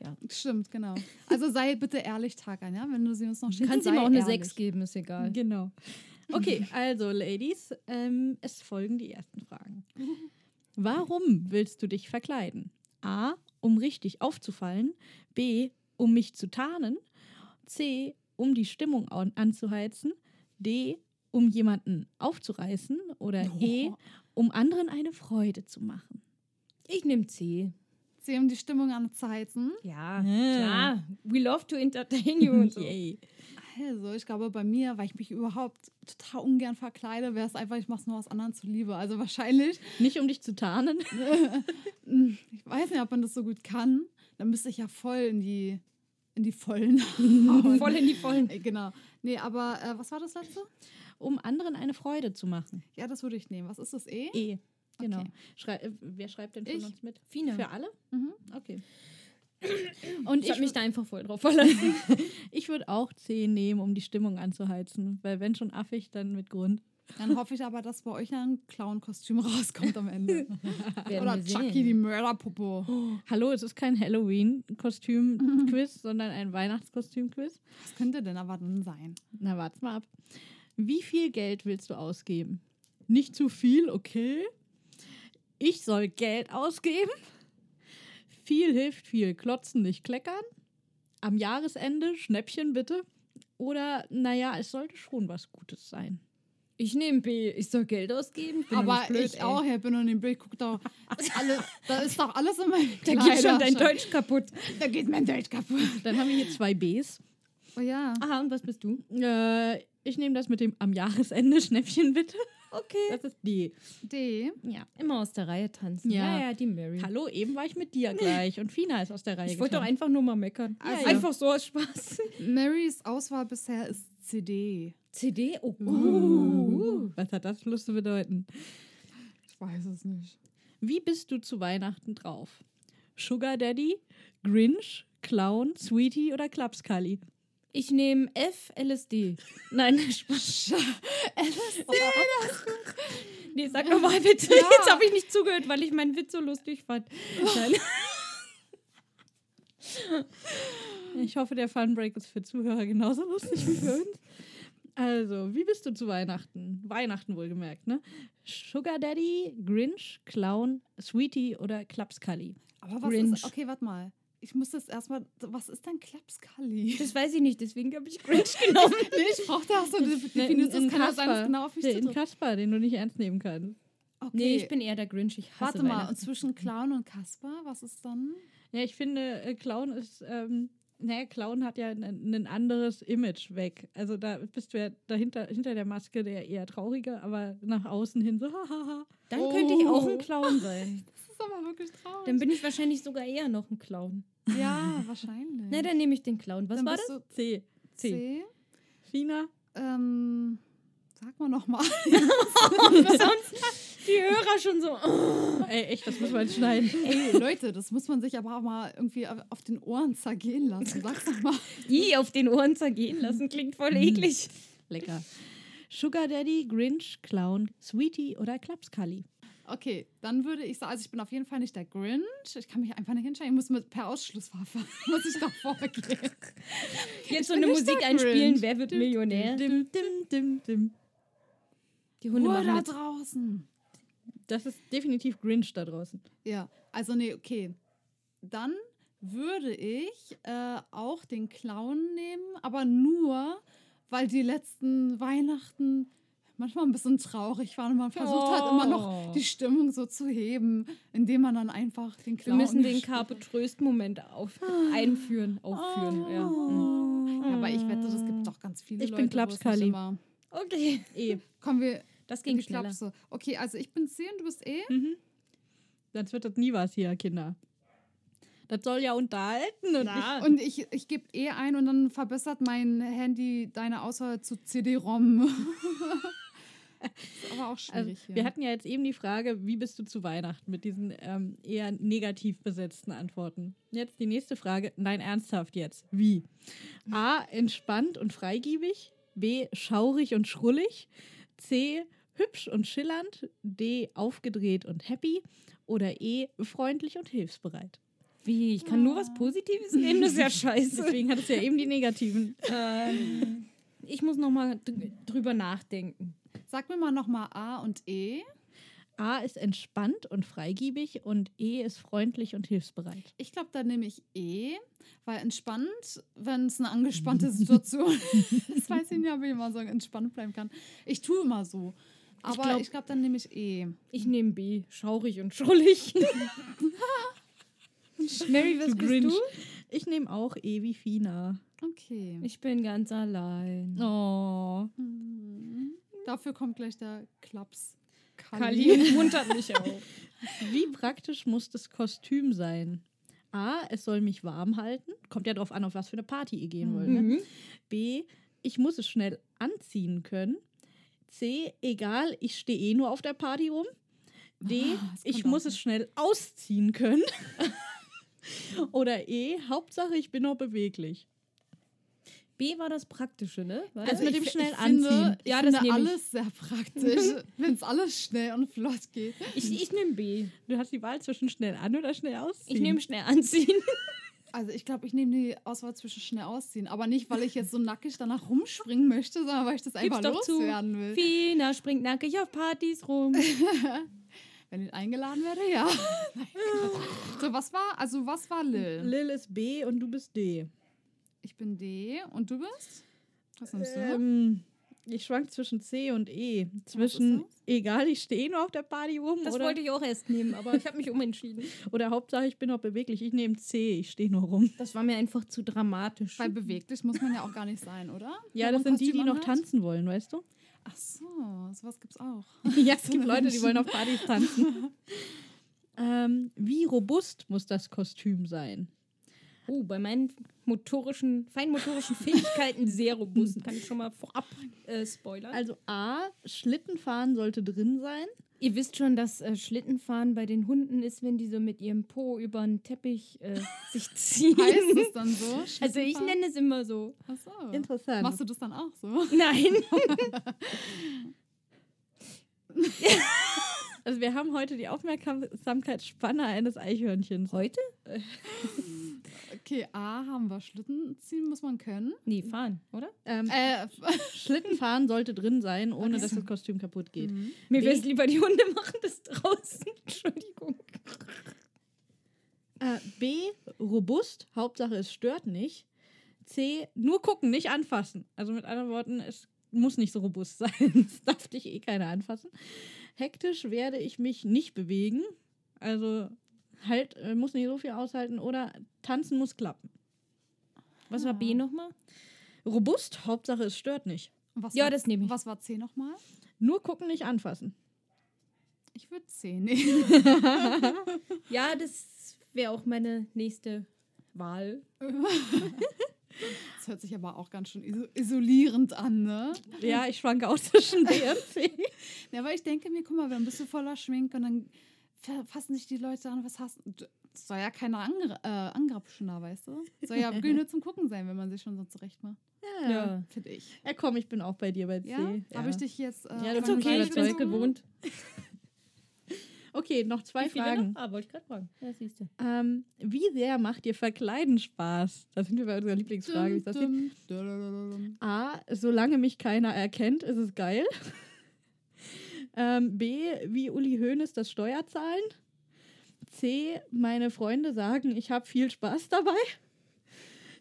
Speaker 6: Ja.
Speaker 5: Stimmt, genau. Also sei bitte ehrlich, Tagan, ja? Wenn du sie uns noch schickst,
Speaker 6: kannst ihm auch eine
Speaker 5: ehrlich.
Speaker 6: 6 geben, ist egal.
Speaker 4: Genau. Okay, also Ladies, ähm, es folgen die ersten Fragen. Warum willst du dich verkleiden? A, um richtig aufzufallen. B, um mich zu tarnen. C, um die Stimmung an anzuheizen. D, um jemanden aufzureißen. Oder E, um anderen eine Freude zu machen.
Speaker 6: Ich nehme C.
Speaker 5: Sie um die Stimmung anzuheizen.
Speaker 6: Ja,
Speaker 4: Ja.
Speaker 6: klar. We love to entertain you und so.
Speaker 4: Yay.
Speaker 5: Also, ich glaube, bei mir, weil ich mich überhaupt total ungern verkleide, wäre es einfach, ich mache es nur aus anderen zuliebe. Also wahrscheinlich,
Speaker 4: Nicht um dich zu tarnen.
Speaker 5: ich weiß nicht, ob man das so gut kann. Dann müsste ich ja voll in die, in die Vollen.
Speaker 6: Voll in die Vollen.
Speaker 5: Äh, Genau. Nee, aber äh, was war das letzte?
Speaker 4: Um anderen eine Freude zu machen.
Speaker 5: Ja, das würde ich nehmen. Was ist das E?
Speaker 4: E. Genau.
Speaker 5: Okay.
Speaker 4: Schrei äh, wer schreibt denn von
Speaker 5: Ich.
Speaker 4: uns mit?
Speaker 6: Fina.
Speaker 4: Für alle?
Speaker 5: Mhm.
Speaker 4: Okay. Und
Speaker 6: Ich
Speaker 4: ich,
Speaker 6: habe mich da einfach voll drauf verlassen.
Speaker 4: ich würde auch C nehmen, um die Stimmung anzuheizen. Weil wenn schon affig, dann mit Grund.
Speaker 5: Dann hoffe ich aber, dass bei euch ein Clown-Kostüm rauskommt am Ende. Oder. Chucky, die Mörderpuppe.
Speaker 4: Hallo, es ist kein Halloween-Kostüm-Quiz, sondern ein Weihnachtskostüm-Quiz.
Speaker 5: Was könnte denn aber dann sein?
Speaker 4: Na, warte mal ab. Wie viel Geld willst du ausgeben? Nicht zu viel, okay. Ich soll Geld ausgeben. Viel hilft viel. Klotzen, nicht kleckern. Am Jahresende Schnäppchen bitte. Oder, naja, es sollte schon was Gutes sein.
Speaker 6: Ich nehme B. Ich soll Geld ausgeben. Bin
Speaker 5: aber
Speaker 6: blöd,
Speaker 5: ich
Speaker 6: ey.
Speaker 5: auch, Herr bin in dem Bild, guck doch, alle, da ist doch alles in meinem
Speaker 6: Da geht schon dein. Deutsch kaputt.
Speaker 5: Da geht mein Deutsch kaputt.
Speaker 4: Dann haben wir hier zwei Bs.
Speaker 5: Oh ja.
Speaker 6: Aha, und was bist du?
Speaker 4: Äh, ich nehme das mit dem am Jahresende Schnäppchen bitte.
Speaker 6: Okay.
Speaker 4: Das ist D.
Speaker 5: D.
Speaker 4: Ja.
Speaker 6: Immer aus der Reihe tanzen.
Speaker 4: Ja.
Speaker 6: ja, ja die Mary.
Speaker 4: Hallo, eben war ich mit dir gleich und Fina ist aus der Reihe
Speaker 6: Ich wollte doch einfach nur mal meckern.
Speaker 4: Ja, ja.
Speaker 6: Einfach so aus Spaß.
Speaker 5: Marys Auswahl bisher ist CD.
Speaker 6: CD? Oh,
Speaker 4: Uh, was hat das bloß zu bedeuten?
Speaker 5: Ich weiß es nicht.
Speaker 4: Wie bist du zu Weihnachten drauf? Sugar Daddy, Grinch, Clown, Sweetie oder Klapskalli?
Speaker 6: Ich nehme F, LSD. Nein, Spaß. LSD? Nee, sag nochmal bitte. Jetzt habe ich nicht zugehört, weil ich meinen Witz so lustig fand. Nein.
Speaker 4: Ich hoffe, der Funbreak ist für Zuhörer genauso lustig wie für uns. Also, wie bist du zu Weihnachten? Weihnachten wohlgemerkt, ne? Sugar Daddy, Grinch, Clown, Sweetie oder Klapskalli?
Speaker 5: Aber was
Speaker 6: Grinch.
Speaker 5: ist. Okay, warte mal. Ich muss das erstmal. Was ist denn Klapskalli?
Speaker 6: Das weiß ich nicht, deswegen habe ich Grinch genommen.
Speaker 5: nee, ich brauchte auch so eine
Speaker 4: Ne,
Speaker 5: Definition. Das kann ja sein, dass genau auf mich.
Speaker 4: Ein Kasper, den du nicht ernst nehmen kannst.
Speaker 5: Okay.
Speaker 6: Nee, ich bin eher der Grinch. Ich hasse
Speaker 5: Warte mal, und zwischen Clown und Kasper, was ist dann?
Speaker 4: Ja, ich finde, äh, Clown ist, ähm, naja, Clown hat ja ein, ein anderes Image weg. Also da bist du ja dahinter, hinter der Maske der eher traurige, aber nach außen hin so, hahaha.
Speaker 6: Dann könnte ich auch
Speaker 5: Oh.
Speaker 6: ein Clown sein.
Speaker 5: Das ist aber wirklich traurig.
Speaker 6: Dann bin ich wahrscheinlich sogar eher noch ein Clown.
Speaker 5: ja, wahrscheinlich.
Speaker 6: Na, dann nehme ich den Clown. Was
Speaker 5: Dann
Speaker 6: war das?
Speaker 4: C. C.
Speaker 5: C.
Speaker 4: Fina?
Speaker 5: Ähm, sag mal nochmal.
Speaker 6: Die Hörer schon so. oh.
Speaker 4: Ey, echt, das muss man schneiden.
Speaker 5: Ey, Leute, das muss man sich aber auch mal irgendwie auf den Ohren zergehen lassen. Sag's doch mal.
Speaker 6: I auf den Ohren zergehen lassen. Klingt voll eklig.
Speaker 4: Lecker. Sugar Daddy, Grinch, Clown, Sweetie oder Klapskalli?
Speaker 5: Okay, dann würde ich sagen, also ich bin auf jeden Fall nicht der Grinch. Ich kann mich einfach nicht entscheiden. Ich muss mit per Ausschlussverfahren, muss ich doch vorgehen.
Speaker 6: Jetzt so
Speaker 5: bin
Speaker 6: eine Musik einspielen. Wer wird Millionär?
Speaker 4: Dim, dim, dim, dim.
Speaker 6: Die Hunde
Speaker 5: Ruhe da draußen.
Speaker 4: Das ist definitiv Grinch da draußen.
Speaker 5: Ja, also nee, okay. Dann würde ich äh, auch den Clown nehmen, aber nur, weil die letzten Weihnachten manchmal ein bisschen traurig waren und man versucht hat, immer noch
Speaker 4: Oh.
Speaker 5: die Stimmung so zu heben, indem man dann einfach den
Speaker 6: Wir
Speaker 5: Clown...
Speaker 6: müssen den Carpe Tröst-Moment auf, einführen, aufführen. Ja. Mhm.
Speaker 5: Ja, aber ich wette, das gibt doch ganz viele
Speaker 4: Ich
Speaker 5: Leute,
Speaker 4: bin
Speaker 5: wo
Speaker 6: Okay,
Speaker 4: E.
Speaker 5: Kommen wir
Speaker 6: das
Speaker 5: in
Speaker 6: ging schneller.
Speaker 5: Klapse. Okay, also ich bin C und du bist E.
Speaker 4: Mhm. Sonst wird das nie was hier, Kinder. Das soll ja unterhalten und
Speaker 6: Na.
Speaker 5: Und ich, ich gebe E ein und dann verbessert mein Handy deine Auswahl zu CD-ROM. ist aber auch
Speaker 4: Also,
Speaker 5: schwierig hier.
Speaker 4: wir hatten ja jetzt eben die Frage, wie bist du zu Weihnachten mit diesen ähm, eher negativ besetzten Antworten. Jetzt die nächste Frage, nein, ernsthaft jetzt. Wie? A, entspannt und freigiebig. B, schaurig und schrullig. C, hübsch und schillernd. D, aufgedreht und happy. Oder E, freundlich und hilfsbereit.
Speaker 6: Wie? Ich kann nur was Positives nehmen, das ist ja scheiße.
Speaker 4: Deswegen hat es ja eben die negativen.
Speaker 6: ähm, ich muss nochmal drüber nachdenken.
Speaker 5: Sag mir mal nochmal A und E.
Speaker 4: A ist entspannt und freigiebig und E ist freundlich und hilfsbereit.
Speaker 5: Ich glaube, da nehme ich E, weil entspannt, wenn es eine angespannte Situation ist, weiß ich nicht, ob ich immer so entspannt bleiben kann. Ich tue immer so. Aber
Speaker 6: glaub-
Speaker 5: ich glaube, dann nehme ich E.
Speaker 6: Ich nehme B. Schaurig und schrullig. Mary, was
Speaker 4: Du
Speaker 6: bist
Speaker 4: Grinch.
Speaker 6: du?
Speaker 4: Ich nehme auch E wie Fina.
Speaker 5: Okay.
Speaker 6: Ich bin ganz allein.
Speaker 4: Oh.
Speaker 5: Mhm. Dafür kommt gleich der Klaps.
Speaker 6: Kali muntert mich auf.
Speaker 4: Wie praktisch muss das Kostüm sein? A, es soll mich warm halten. Kommt ja drauf an, auf was für eine Party ihr gehen wollt. Ne?
Speaker 6: Mhm.
Speaker 4: B, ich muss es schnell anziehen können. C, egal, ich stehe eh nur auf der Party rum. D,
Speaker 5: Ah,
Speaker 4: ich muss es schnell ausziehen können. Oder E, Hauptsache, ich bin noch beweglich.
Speaker 6: B war das Praktische, ne? War
Speaker 4: Also
Speaker 6: das?
Speaker 4: mit dem schnell
Speaker 5: ich finde,
Speaker 4: anziehen.
Speaker 5: Ich
Speaker 6: Ja,
Speaker 5: finde
Speaker 6: das ich.
Speaker 5: alles sehr praktisch, wenn es alles schnell und flott geht.
Speaker 6: ich, ich nehme B.
Speaker 4: Du hast die Wahl zwischen schnell an oder schnell ausziehen.
Speaker 6: Ich nehme schnell anziehen.
Speaker 5: Also ich glaube, ich nehme die Auswahl zwischen schnell ausziehen. Aber nicht, weil ich jetzt so nackig danach rumspringen möchte, sondern weil ich das einfach
Speaker 6: Gib's doch zu.
Speaker 5: loswerden will.
Speaker 6: Fina springt nackig auf Partys rum.
Speaker 5: Wenn ich eingeladen werde, ja. so, was war, also was war Lil?
Speaker 4: Lil ist B und du bist D.
Speaker 5: Ich bin D und du bist? Was nimmst du?
Speaker 4: Ähm, ich schwank zwischen C und E. Zwischen, egal, ich stehe nur auf der Party rum
Speaker 6: Das
Speaker 4: oder,
Speaker 6: wollte ich auch erst nehmen, aber ich habe mich umentschieden.
Speaker 4: oder Hauptsache, ich bin noch beweglich. Ich nehme C, ich stehe nur rum.
Speaker 6: Das war mir einfach zu dramatisch.
Speaker 5: Weil beweglich muss man ja auch gar nicht sein, oder?
Speaker 4: Ja,
Speaker 5: Wenn
Speaker 4: das sind die, die noch
Speaker 5: anhat?
Speaker 4: tanzen wollen, weißt du?
Speaker 5: Ach so, sowas gibt's auch.
Speaker 4: ja, es gibt Leute, die wollen auf Partys tanzen. ähm, wie robust muss das Kostüm sein?
Speaker 6: Oh, bei meinen motorischen, feinmotorischen Fähigkeiten sehr robust. Kann ich schon mal vorab äh, spoilern.
Speaker 4: Also A, Schlittenfahren sollte drin sein.
Speaker 6: Ihr wisst schon, dass äh, Schlittenfahren bei den Hunden ist, wenn die so mit ihrem Po über den Teppich äh, sich ziehen.
Speaker 5: Heißt es dann so?
Speaker 6: also ich nenne es immer so.
Speaker 5: Ach so.
Speaker 4: Interessant.
Speaker 5: Machst du das dann auch so?
Speaker 6: Nein.
Speaker 4: Also wir haben heute die Aufmerksamkeitsspanne eines Eichhörnchens.
Speaker 6: Heute?
Speaker 5: Okay, A haben wir. Schlitten ziehen muss man können.
Speaker 6: Nee, fahren, oder?
Speaker 4: Ähm,
Speaker 5: Äh,
Speaker 4: Schlittenfahren sollte drin sein, ohne
Speaker 5: Okay.
Speaker 4: dass das Kostüm kaputt geht.
Speaker 5: Mhm.
Speaker 6: Mir
Speaker 4: B.
Speaker 6: wäre es lieber, die Hunde machen das draußen. Entschuldigung.
Speaker 4: Äh, B, robust, Hauptsache es stört nicht. C, nur gucken, nicht anfassen. Also mit anderen Worten, es muss nicht so robust sein. Es darf dich eh keiner anfassen. Hektisch werde ich mich nicht bewegen. Also halt, äh, muss nicht so viel aushalten. Oder tanzen muss klappen.
Speaker 6: Was war B nochmal?
Speaker 4: Robust, Hauptsache es stört nicht.
Speaker 5: Was
Speaker 6: Ja,
Speaker 5: war,
Speaker 6: das nehme ich.
Speaker 5: Was war C nochmal?
Speaker 4: Nur gucken, nicht anfassen.
Speaker 5: Ich würde C nehmen.
Speaker 6: Ja, das wäre auch meine nächste Wahl.
Speaker 5: Das hört sich aber auch ganz schön iso isolierend an, ne?
Speaker 4: Ja, ich schwanke auch zwischen B und C.
Speaker 5: Ja, weil ich denke mir, guck mal, dann bist du voller Schmink und dann fa- fassen sich die Leute an, was hast du? Das soll ja keine Angr äh, Angrapschner, weißt du? Soll ja nur zum Gucken sein, wenn man sich schon so zurecht macht.
Speaker 4: Ja.
Speaker 5: Finde ich.
Speaker 4: Ja, komm, ich bin auch bei dir bei C.
Speaker 5: Ja? Habe ich dich jetzt. Äh,
Speaker 4: Ja, das ist okay,
Speaker 6: ich bin gewohnt.
Speaker 4: Okay, noch zwei
Speaker 6: Wie
Speaker 4: Fragen.
Speaker 6: noch? Ah, wollte ich gerade fragen. Ja, siehst du.
Speaker 4: Ähm, wie sehr macht dir Verkleiden Spaß? Da sind wir bei unserer Lieblingsfrage. Wie ist das?
Speaker 5: Dum, dum,
Speaker 4: A, solange mich keiner erkennt, ist es geil. ähm, B, wie Uli Hoeneß das Steuerzahlen. C, meine Freunde sagen, ich habe viel Spaß dabei.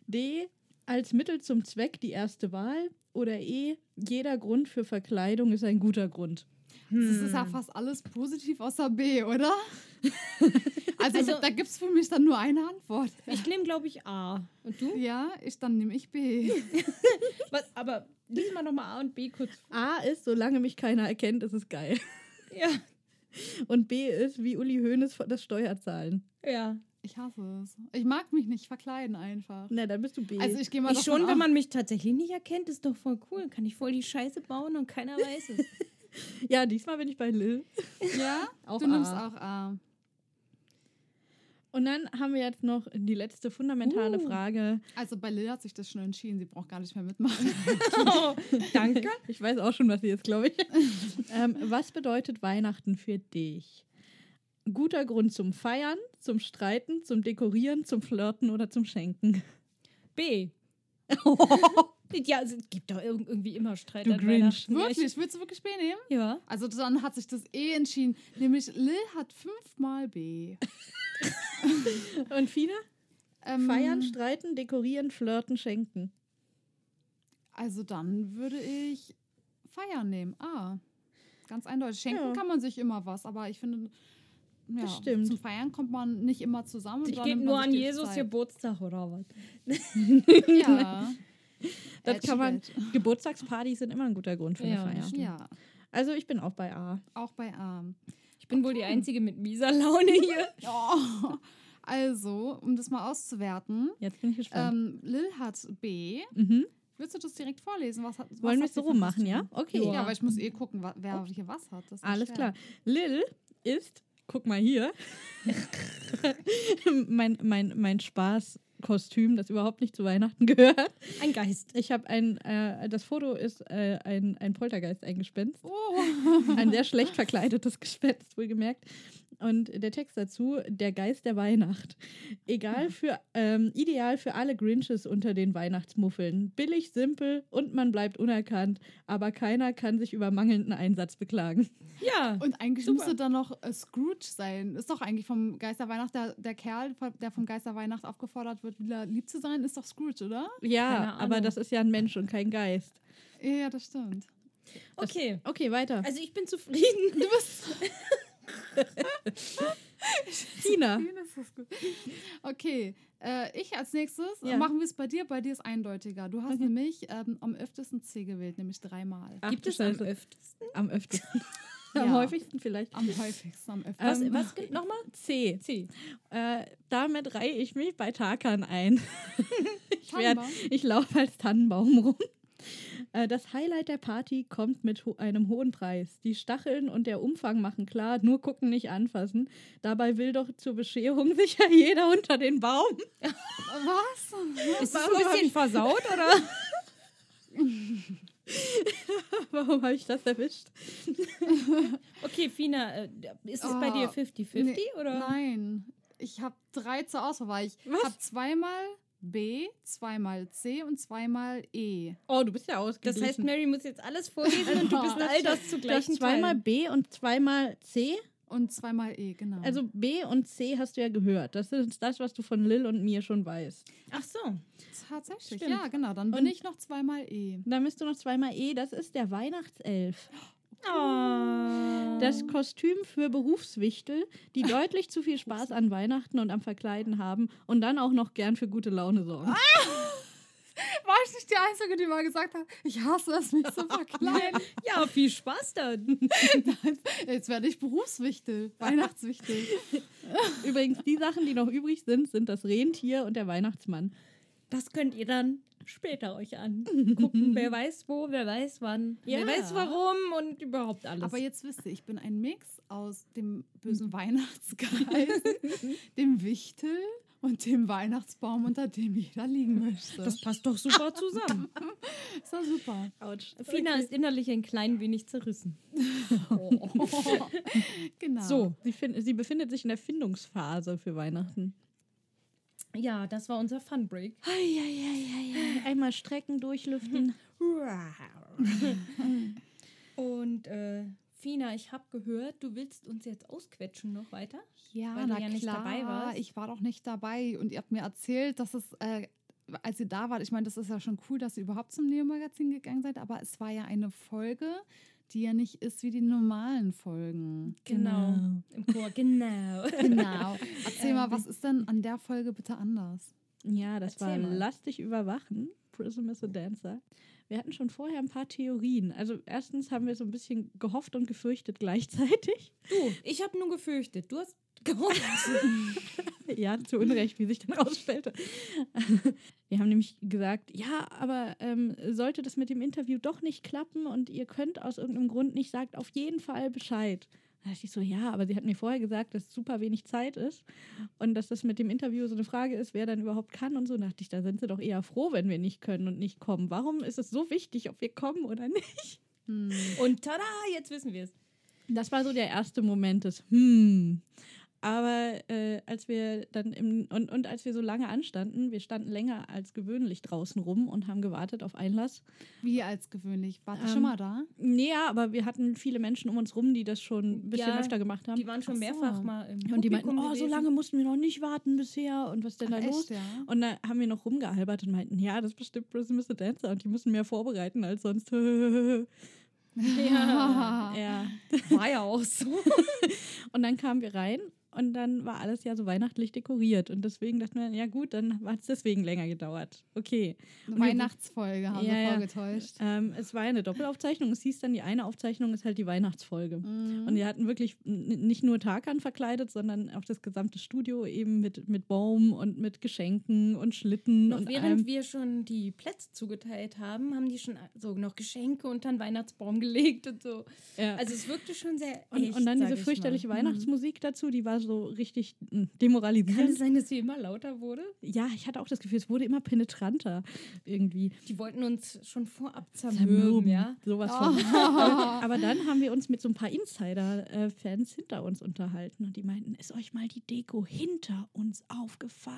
Speaker 4: D, als Mittel zum Zweck die erste Wahl. Oder E, jeder Grund für Verkleidung ist ein guter Grund.
Speaker 5: Das ist ja fast alles positiv außer B, oder? also,
Speaker 6: Also-
Speaker 5: da gibt es für mich dann nur eine Antwort.
Speaker 6: Ich nehme, glaube ich, A. Und du?
Speaker 5: Ja, ich dann nehme ich B.
Speaker 6: Was, aber lies mal nochmal A und B kurz.
Speaker 4: A ist, solange mich keiner erkennt, ist es geil.
Speaker 6: Ja.
Speaker 4: Und B ist, wie Uli Hoeneß das Steuerzahlen.
Speaker 6: Ja.
Speaker 5: Ich hasse es. Ich mag mich nicht verkleiden einfach.
Speaker 4: Na, dann bist du B.
Speaker 5: Also ich gehe mal
Speaker 6: Ich schon, wenn man mich tatsächlich nicht erkennt, ist doch voll cool. Kann ich voll die Scheiße bauen und keiner weiß es.
Speaker 4: ja, diesmal bin ich bei Lil.
Speaker 5: Ja,
Speaker 4: Auch
Speaker 5: du nimmst
Speaker 4: A.
Speaker 5: auch A.
Speaker 4: Und dann haben wir jetzt noch die letzte fundamentale
Speaker 6: Uh.
Speaker 4: Frage.
Speaker 5: Also bei Lil hat sich das schon entschieden, sie braucht gar nicht mehr mitmachen.
Speaker 6: oh, danke.
Speaker 4: Ich weiß auch schon, was sie ist, glaube ich. ähm, was bedeutet Weihnachten für dich? guter Grund zum Feiern, zum Streiten, zum Dekorieren, zum Flirten oder zum Schenken.
Speaker 6: B. ja, es gibt doch irg- irgendwie immer Streit
Speaker 4: Du
Speaker 6: an
Speaker 4: Grinch.
Speaker 6: Weihnachten. Ja, ich-
Speaker 5: Wirklich? Willst du wirklich B nehmen?
Speaker 6: Ja.
Speaker 5: Also dann hat sich das E entschieden. Nämlich Lil hat fünfmal B.
Speaker 4: Und Fina?
Speaker 5: Ähm,
Speaker 4: Feiern, streiten, dekorieren, flirten, schenken.
Speaker 5: Also dann würde ich feiern nehmen. Ah, ganz eindeutig. Schenken
Speaker 4: Ja.
Speaker 5: kann man sich immer was, aber ich finde, ja,
Speaker 4: Das stimmt.
Speaker 5: zum Feiern kommt man nicht immer zusammen. und
Speaker 6: Ich
Speaker 5: man
Speaker 6: nur an Jesus. Geburtstag oder was?
Speaker 5: Ja.
Speaker 4: Das kann man. Geburtstagspartys sind immer ein guter Grund für eine
Speaker 6: Ja,
Speaker 4: Feier.
Speaker 5: Ja,
Speaker 4: Also ich bin auch bei A.
Speaker 5: auch bei A.
Speaker 6: Ich bin wohl die Einzige mit mieser Laune hier.
Speaker 5: Oh. Also, um das mal auszuwerten,
Speaker 4: Jetzt bin ich gespannt.
Speaker 5: ähm, Lil hat B.
Speaker 4: mhm.
Speaker 5: Willst du das direkt vorlesen? Was hat, was
Speaker 4: Wollen wir es so rummachen, ja? Okay.
Speaker 5: Ja, aber ich muss eh gucken, wer hier was hat.
Speaker 4: Alles
Speaker 5: schwer.
Speaker 4: klar. Lil ist, guck mal hier, mein, mein, mein Spaßkostüm, das überhaupt nicht zu Weihnachten gehört.
Speaker 6: Ein Geist.
Speaker 4: Ich habe ein, äh, das Foto ist äh, ein, ein Poltergeist, ein Gespenst.
Speaker 5: Oh.
Speaker 4: Ein sehr schlecht verkleidetes Gespenst, wohlgemerkt. Und der Text dazu, der Geist der Weihnacht. Egal für, ähm, ideal für alle Grinches unter den Weihnachtsmuffeln. Billig, simpel und man bleibt unerkannt, aber keiner kann sich über mangelnden Einsatz beklagen.
Speaker 6: Ja.
Speaker 5: Und eigentlich
Speaker 6: Super.
Speaker 5: müsste dann noch äh, Scrooge sein. Ist doch eigentlich vom Geisterweihnacht, der, der Kerl, der vom Geisterweihnacht aufgefordert wird, wieder lieb zu sein, ist doch Scrooge, oder?
Speaker 4: Ja, aber das ist ja ein Mensch und kein Geist.
Speaker 5: Ja, ja, das stimmt.
Speaker 6: Okay.
Speaker 4: Okay, weiter.
Speaker 6: Also ich bin zufrieden.
Speaker 5: Du bist.
Speaker 4: Tina.
Speaker 5: Das ist gut. Okay, äh, ich als nächstes
Speaker 4: Ja.
Speaker 5: machen wir es bei dir. Bei dir ist eindeutiger. Du hast nämlich ähm, am öftesten C gewählt, nämlich dreimal.
Speaker 4: Ach,
Speaker 6: Gibt
Speaker 4: du
Speaker 6: es am öftesten?
Speaker 4: Am öftesten.
Speaker 5: Ja.
Speaker 4: Am häufigsten vielleicht.
Speaker 5: Am häufigsten, am öftesten.
Speaker 6: Was, was gibt nochmal?
Speaker 4: C.
Speaker 6: C.
Speaker 4: Äh, damit reihe ich mich bei Tarkan ein. ich werd, ich laufe als Tannenbaum rum. Äh, Das Highlight der Party kommt mit ho einem hohen Preis. Die Stacheln und der Umfang machen klar, nur gucken, nicht anfassen. Dabei will doch zur Bescherung sicher jeder unter den Baum.
Speaker 5: Was?
Speaker 6: Ist das
Speaker 4: Warum
Speaker 6: ein bisschen versaut oder?
Speaker 4: Warum habe ich das erwischt?
Speaker 6: Okay, Fina, äh, ist es bei
Speaker 5: Oh,
Speaker 6: dir 50-50
Speaker 5: nee,
Speaker 6: oder?
Speaker 5: Nein. Ich habe drei zur Auswahl, ich
Speaker 4: Was?
Speaker 5: habe zweimal B, zweimal C und zweimal E.
Speaker 4: Oh, du bist ja
Speaker 6: Das
Speaker 4: ausgeglichen.
Speaker 6: heißt, Mary muss jetzt alles vorlesen und du bist all das zu
Speaker 4: du hast
Speaker 6: gleichen
Speaker 4: zweimal
Speaker 6: Teilen.
Speaker 4: B und zweimal C.
Speaker 5: Und zweimal E, genau.
Speaker 4: Also B und C hast du ja gehört. Das ist das, was du von Lil und mir schon weißt.
Speaker 6: Ach so.
Speaker 5: tatsächlich.
Speaker 4: stimmt.
Speaker 5: Ja, genau. Dann bin
Speaker 4: Und-
Speaker 5: ich noch zweimal E.
Speaker 4: Dann bist du noch zweimal E. Das ist der Weihnachtself.
Speaker 6: Oh.
Speaker 4: Das Kostüm für Berufswichtel, die deutlich zu viel Spaß an Weihnachten und am Verkleiden haben und dann auch noch gern für gute Laune sorgen.
Speaker 5: War ich nicht die Einzige, die mal gesagt hat, ich hasse es, mich zu verkleiden.
Speaker 6: ja, viel Spaß dann.
Speaker 5: Jetzt werde ich Berufswichtel, Weihnachtswichtel.
Speaker 4: Übrigens, die Sachen, die noch übrig sind, sind das Rentier und der Weihnachtsmann.
Speaker 6: Das könnt ihr dann später euch angucken. wer weiß wo, wer weiß wann,
Speaker 4: Ja.
Speaker 6: wer weiß warum und überhaupt alles.
Speaker 5: Aber jetzt wisst ihr, ich bin ein Mix aus dem bösen Weihnachtsgeist, dem Wichtel und dem Weihnachtsbaum, unter dem jeder liegen möchte.
Speaker 6: das passt doch super zusammen.
Speaker 5: ist doch super.
Speaker 4: Autsch.
Speaker 6: Fina ist innerlich ein klein wenig zerrissen.
Speaker 5: Genau.
Speaker 4: So, sie, sie befindet sich in der Findungsphase für Weihnachten.
Speaker 6: Ja, das war unser Fun Break.
Speaker 4: Einmal strecken, durchlüften.
Speaker 6: Und äh, Fina, ich habe gehört, du willst uns jetzt ausquetschen noch weiter.
Speaker 5: Ja,
Speaker 6: Weil
Speaker 5: na
Speaker 6: ja
Speaker 5: klar. Ich war doch nicht dabei und ihr habt mir erzählt, dass es, äh, als ihr da wart, ich meine, das ist ja schon cool, dass ihr überhaupt zum Neo-Magazin gegangen seid, aber es war ja eine Folge, die ja nicht ist wie die normalen Folgen.
Speaker 6: Genau. Im Chor, genau.
Speaker 5: Genau. Erzähl mal, was ist denn an der Folge bitte anders?
Speaker 4: Ja, das
Speaker 6: Erzähl
Speaker 4: war
Speaker 6: mal.
Speaker 4: Lass dich überwachen. Prism is a Dancer. Wir hatten schon vorher ein paar Theorien. Also erstens haben wir so ein bisschen gehofft und gefürchtet gleichzeitig.
Speaker 6: Du, ich habe nur gefürchtet. Du hast gehofft.
Speaker 4: ja, zu Unrecht, wie sich dann ausstellte. Wir haben nämlich gesagt, ja, aber ähm, sollte das mit dem Interview doch nicht klappen und ihr könnt aus irgendeinem Grund nicht, sagt auf jeden Fall Bescheid. Da dachte ich so, ja, aber sie hat mir vorher gesagt, dass super wenig Zeit ist und dass das mit dem Interview so eine Frage ist, wer dann überhaupt kann und so. Da dachte ich, da sind sie doch eher froh, wenn wir nicht können und nicht kommen. Warum ist es so wichtig, ob wir kommen oder nicht?
Speaker 5: Hm.
Speaker 6: Und tada, jetzt wissen wir es.
Speaker 4: Das war so der erste Moment des Hm. Aber äh, als wir dann im, und, und als wir so lange anstanden, wir standen länger als gewöhnlich draußen rum und haben gewartet auf Einlass.
Speaker 5: Wie als gewöhnlich. Wart ihr
Speaker 4: Ähm,
Speaker 5: schon mal da?
Speaker 4: Nee, ja, aber wir hatten viele Menschen um uns rum, die das schon ein bisschen
Speaker 6: Ja,
Speaker 4: öfter gemacht haben.
Speaker 6: Die waren schon
Speaker 5: so.
Speaker 6: mehrfach mal im
Speaker 4: und die meinten,
Speaker 6: Publikum
Speaker 4: oh, so
Speaker 6: gewesen.
Speaker 4: lange mussten wir noch nicht warten bisher und was ist denn da
Speaker 5: Ach,
Speaker 4: los?
Speaker 5: echt, ja?
Speaker 4: Und da haben wir noch rumgealbert und meinten, ja, das ist bestimmt Prism is the Dancer und die müssen mehr vorbereiten als sonst.
Speaker 6: Ja,
Speaker 4: ja.
Speaker 6: war ja auch so.
Speaker 4: Und dann kamen wir rein und dann war alles ja so weihnachtlich dekoriert. Und deswegen dachten wir, ja gut, dann hat es deswegen länger gedauert. Okay.
Speaker 5: Eine Weihnachtsfolge haben
Speaker 4: Ja,
Speaker 5: wir
Speaker 4: ja.
Speaker 5: vorgetäuscht.
Speaker 4: Ähm, es war ja eine Doppelaufzeichnung. Es hieß dann, die eine Aufzeichnung ist halt die Weihnachtsfolge.
Speaker 5: Mhm.
Speaker 4: Und wir hatten wirklich nicht nur Tarkan verkleidet, sondern auch das gesamte Studio eben mit, mit Baum und mit Geschenken und Schlitten
Speaker 6: Noch
Speaker 4: und
Speaker 6: während
Speaker 4: allem.
Speaker 6: wir schon die Plätze zugeteilt haben, haben die schon so noch Geschenke unter den Weihnachtsbaum gelegt und so.
Speaker 4: Ja.
Speaker 6: Also es wirkte schon sehr
Speaker 4: und,
Speaker 6: echt,
Speaker 4: und dann diese
Speaker 6: ich
Speaker 4: fürchterliche
Speaker 6: mal.
Speaker 4: Weihnachtsmusik dazu, die war so richtig mm,
Speaker 6: Kann es
Speaker 4: demoralisierend.
Speaker 6: sein, dass sie immer lauter wurde?
Speaker 4: Ja, ich hatte auch das Gefühl, es wurde immer penetranter irgendwie.
Speaker 6: Die wollten uns schon vorab
Speaker 4: Zermürben,
Speaker 6: zermürben, ja?
Speaker 4: Sowas
Speaker 5: Oh.
Speaker 4: von. aber, aber dann haben wir uns mit so ein paar Insider-Fans hinter uns unterhalten und die meinten, ist euch mal die Deko hinter uns aufgefallen?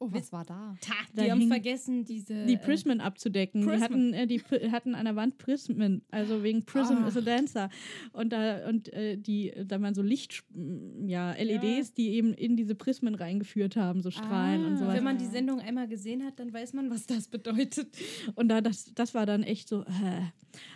Speaker 5: Oh, was war da?
Speaker 6: Ta,
Speaker 4: Da
Speaker 6: die haben
Speaker 4: hing-
Speaker 6: vergessen, diese.
Speaker 4: Die
Speaker 6: äh,
Speaker 4: Prismen abzudecken. Die
Speaker 6: Prismen.
Speaker 4: hatten, äh, die hatten an der Wand Prismen, also wegen Prism is a. Dancer. Und da und äh, die, da waren so Licht, ja, LEDs, die eben in diese Prismen reingeführt haben, so Strahlen und so
Speaker 5: Ah.
Speaker 4: weiter.
Speaker 6: Wenn man die Sendung einmal gesehen hat, dann weiß man, was das bedeutet.
Speaker 4: Und da, das, das war dann echt so, äh.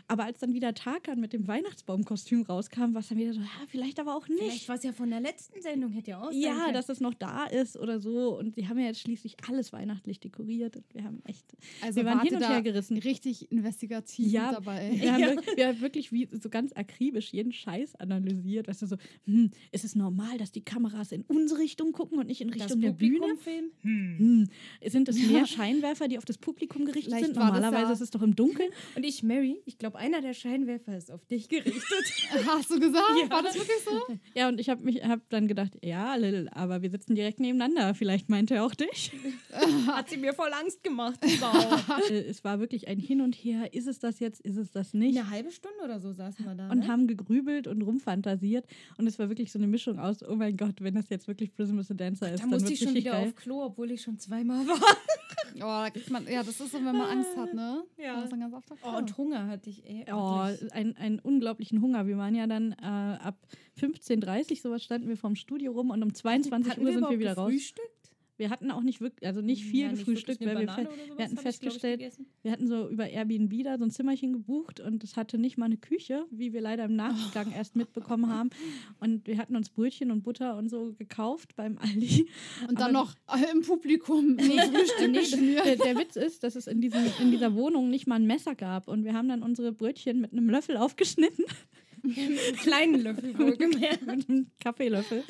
Speaker 4: Aber als dann wieder Tarkan mit dem Weihnachtsbaumkostüm rauskam, war es dann wieder so, ja, vielleicht aber auch
Speaker 6: Vielleicht
Speaker 4: nicht.
Speaker 6: war es ja von der letzten Sendung, hätte ja auch
Speaker 4: Ja,
Speaker 6: können.
Speaker 4: dass es noch da ist oder so. Und sie haben ja jetzt schließlich alles weihnachtlich dekoriert. Und wir haben echt.
Speaker 5: Also
Speaker 4: wir waren hin und her gerissen.
Speaker 5: Richtig investigativ
Speaker 4: Ja,
Speaker 5: dabei.
Speaker 4: Wir haben, wirklich, wir haben wirklich wie, so ganz akribisch jeden Scheiß analysiert. Weißt du, so, hm, ist es normal, dass die Kameras in unsere Richtung gucken und nicht in
Speaker 6: das
Speaker 4: Richtung der Bühne?
Speaker 6: Publikum? Hm.
Speaker 4: Hm, sind es mehr Scheinwerfer, die auf das Publikum gerichtet
Speaker 5: Vielleicht
Speaker 4: sind?
Speaker 5: das
Speaker 4: Normalerweise
Speaker 5: ja-
Speaker 4: ist es doch im Dunkeln.
Speaker 6: Und ich, Mary, ich glaube, einer der Scheinwerfer ist auf dich gerichtet.
Speaker 5: Hast du gesagt?
Speaker 6: Ja.
Speaker 5: War das wirklich so?
Speaker 4: Ja, und ich habe mich hab dann gedacht, ja, Lil, aber wir sitzen direkt nebeneinander. Vielleicht meint er auch dich.
Speaker 6: Hat sie mir voll Angst gemacht, die Sau.
Speaker 4: Äh, es war wirklich ein Hin und Her. Ist es das jetzt? Ist es das nicht?
Speaker 6: Eine halbe Stunde oder so saßen wir da.
Speaker 4: Und
Speaker 6: ne?
Speaker 4: haben gegrübelt und rumfantasiert. Und es war wirklich so eine Mischung aus, oh mein Gott, wenn das jetzt wirklich Prism is a Dancer ist,
Speaker 6: da
Speaker 4: dann
Speaker 6: musste ich schon wieder
Speaker 4: geil.
Speaker 6: auf Klo, obwohl ich schon zweimal war.
Speaker 5: Oh, da kriegt man, ja, das ist so, wenn man Angst hat, ne?
Speaker 6: Ja. Oh, und Hunger hatte ich, ey.
Speaker 4: Oh, ein, einen unglaublichen Hunger. Wir waren ja dann äh, ab 15.30 Uhr, sowas standen wir vorm Studio rum und um 22
Speaker 6: Hatten
Speaker 4: Uhr sind wir wieder raus.
Speaker 6: gefrühstückt?
Speaker 4: Wir hatten auch nicht wirklich, also nicht viel
Speaker 6: Ja,
Speaker 4: gefrühstückt, weil wir,
Speaker 6: sowas
Speaker 4: wir hatten
Speaker 6: ich, ich,
Speaker 4: festgestellt,
Speaker 6: gegessen.
Speaker 4: wir hatten so über Airbnb da so ein Zimmerchen gebucht und es hatte nicht mal eine Küche, wie wir leider im Nachgang erst mitbekommen haben. Und wir hatten uns Brötchen und Butter und so gekauft beim Aldi.
Speaker 5: Und dann
Speaker 4: Aber-
Speaker 5: noch äh, im Publikum
Speaker 4: Nee,
Speaker 5: geschmiert.
Speaker 4: der, der Witz ist, dass es in, diesem, in dieser Wohnung nicht mal ein Messer gab. Und wir haben dann unsere Brötchen mit einem Löffel aufgeschnitten,
Speaker 6: Mit einem kleinen Löffel wohlgemerkt.
Speaker 4: mit einem Kaffeelöffel,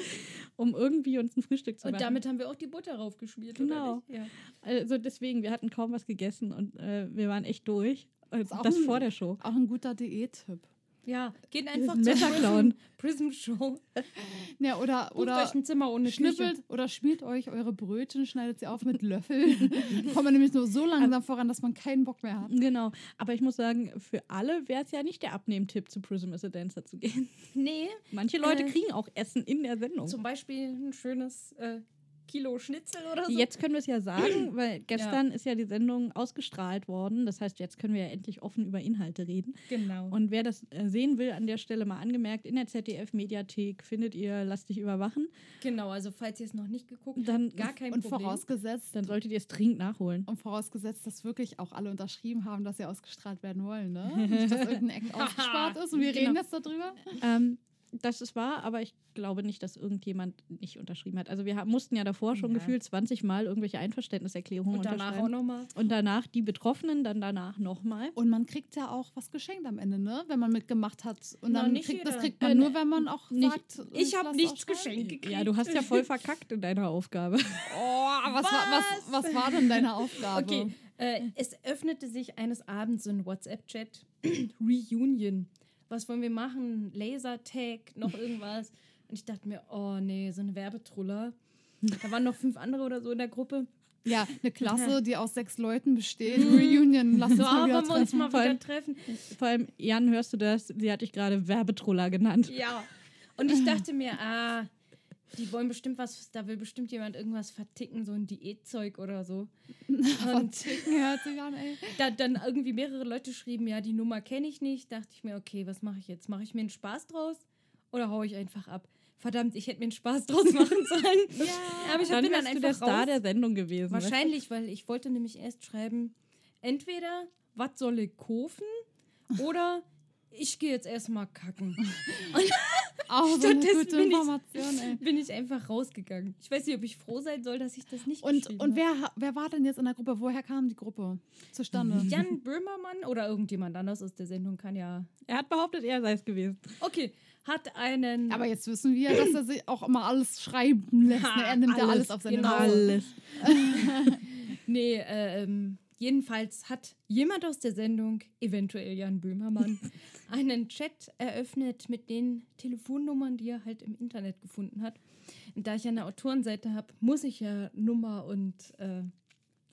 Speaker 4: um irgendwie uns ein Frühstück zu
Speaker 6: Und
Speaker 4: machen.
Speaker 6: damit haben wir auch die Butter raufgeschmiert,
Speaker 4: Genau.
Speaker 6: oder nicht? Ja.
Speaker 4: also deswegen, wir hatten kaum was gegessen und äh, wir waren echt durch. Äh, Das
Speaker 5: ein-
Speaker 4: vor der Show.
Speaker 5: Auch ein guter Diät-Tipp.
Speaker 6: Ja, geht einfach
Speaker 4: Messer
Speaker 6: Prism. Prism Show.
Speaker 5: Ja, oder,
Speaker 6: Bucht
Speaker 5: oder
Speaker 6: euch ein Zimmer ohne
Speaker 5: schnippelt
Speaker 6: Küche.
Speaker 5: oder schmiert euch eure Brötchen, schneidet sie auf mit Löffeln. Kommt man nämlich nur so langsam voran, dass man keinen Bock mehr hat.
Speaker 4: Genau. Aber ich muss sagen, für alle wäre es ja nicht der Abnehmtipp, zu Prism is a Dancer zu gehen.
Speaker 6: Nee,
Speaker 4: Manche Leute
Speaker 6: Äh,
Speaker 4: kriegen auch Essen in der Sendung.
Speaker 6: zum Beispiel ein schönes äh, Kilo Schnitzel oder so.
Speaker 4: Jetzt können wir es ja sagen, weil gestern ist ja die Sendung ausgestrahlt worden. Das heißt, jetzt können wir ja endlich offen über Inhalte reden.
Speaker 6: Genau.
Speaker 4: Und wer das äh, sehen will, an der Stelle mal angemerkt, in der ZDF-Mediathek findet ihr Lass dich überwachen.
Speaker 6: genau, also falls ihr es noch nicht geguckt habt,
Speaker 4: Dann,
Speaker 6: gar kein
Speaker 5: Und
Speaker 6: Problem.
Speaker 5: vorausgesetzt,
Speaker 4: dann solltet ihr es dringend nachholen.
Speaker 5: und vorausgesetzt, dass wirklich auch alle unterschrieben haben, dass sie ausgestrahlt werden wollen. Ne? Nicht, dass irgendein Act ausgespart ist und wir
Speaker 4: Genau.
Speaker 5: reden jetzt darüber.
Speaker 4: Ähm, das ist wahr, aber ich glaube nicht, dass irgendjemand nicht unterschrieben hat. Also wir mussten ja davor schon
Speaker 6: Ja.
Speaker 4: gefühlt 20 Mal irgendwelche Einverständniserklärungen
Speaker 6: Und danach auch
Speaker 4: unterschreiben.
Speaker 6: nochmal.
Speaker 4: Und danach die Betroffenen, dann danach nochmal.
Speaker 5: Und man kriegt ja auch was geschenkt am Ende, ne? wenn man mitgemacht hat. Und
Speaker 6: Na,
Speaker 5: dann
Speaker 6: nicht
Speaker 5: kriegt, das
Speaker 6: jeder.
Speaker 5: kriegt man
Speaker 4: Äh,
Speaker 5: nur, wenn man auch
Speaker 4: nicht-
Speaker 5: sagt,
Speaker 6: Ich habe nichts geschenkt gekriegt.
Speaker 4: Ja, du hast ja voll verkackt in deiner Aufgabe.
Speaker 5: Oh, was, War, was, was war denn deine Aufgabe?
Speaker 6: Okay, äh, es öffnete sich eines Abends ein WhatsApp-Chat. Reunion. Was wollen wir machen? Lasertag, noch irgendwas. Und ich dachte mir, oh nee, so eine Werbetruller. Da waren noch fünf andere oder so in der Gruppe.
Speaker 5: Ja, eine Klasse, die aus sechs Leuten besteht. Reunion, lass uns
Speaker 6: So,
Speaker 5: mal wieder
Speaker 6: wollen wir uns
Speaker 5: treffen.
Speaker 6: mal
Speaker 4: Vor
Speaker 6: wieder
Speaker 4: allem-
Speaker 6: treffen.
Speaker 4: Vor allem, Jan, hörst du das? Sie hat dich gerade Werbetruller genannt.
Speaker 6: Ja. Und ich dachte mir, ah, die wollen bestimmt was, da will bestimmt jemand irgendwas verticken, so ein Diätzeug oder so. Und
Speaker 5: Ticken hört sich an, ey.
Speaker 6: da dann irgendwie mehrere Leute schrieben, ja, die Nummer kenne ich nicht. Dachte ich mir, okay, was mache ich jetzt? Mache ich mir einen Spaß draus oder haue ich einfach ab? Verdammt, ich hätte mir einen Spaß draus machen sollen. ja, aber ich
Speaker 4: Dann
Speaker 6: bin dann
Speaker 4: du der
Speaker 6: einfach
Speaker 4: Star
Speaker 6: raus.
Speaker 4: der Sendung gewesen. du?
Speaker 6: Wahrscheinlich, weil ich wollte nämlich erst schreiben, entweder, was soll ich kaufen oder ich gehe jetzt erstmal kacken.
Speaker 5: Auch so eine gute
Speaker 6: bin ich-
Speaker 5: Information, ey.
Speaker 6: Bin ich einfach rausgegangen. Ich weiß nicht, ob ich froh sein soll, dass ich das nicht
Speaker 5: Und,
Speaker 6: geschrieben
Speaker 5: und
Speaker 6: habe.
Speaker 5: wer, ha- wer war denn jetzt in der Gruppe? Woher kam die Gruppe zustande?
Speaker 6: Jan Böhmermann oder irgendjemand anders aus der Sendung kann ja.
Speaker 4: Er hat behauptet, er sei es gewesen.
Speaker 6: Okay, hat einen.
Speaker 5: Aber jetzt wissen wir, dass er sich auch immer alles schreiben lässt. Ne? Er nimmt ja alles auf seine
Speaker 6: genau.
Speaker 5: Namen.
Speaker 4: Alles.
Speaker 6: Nee, äh, ähm, jedenfalls hat jemand aus der Sendung, eventuell Jan Böhmermann, einen Chat eröffnet mit den Telefonnummern, die er halt im Internet gefunden hat. Und da ich eine Autorenseite habe, muss ich ja Nummer und äh,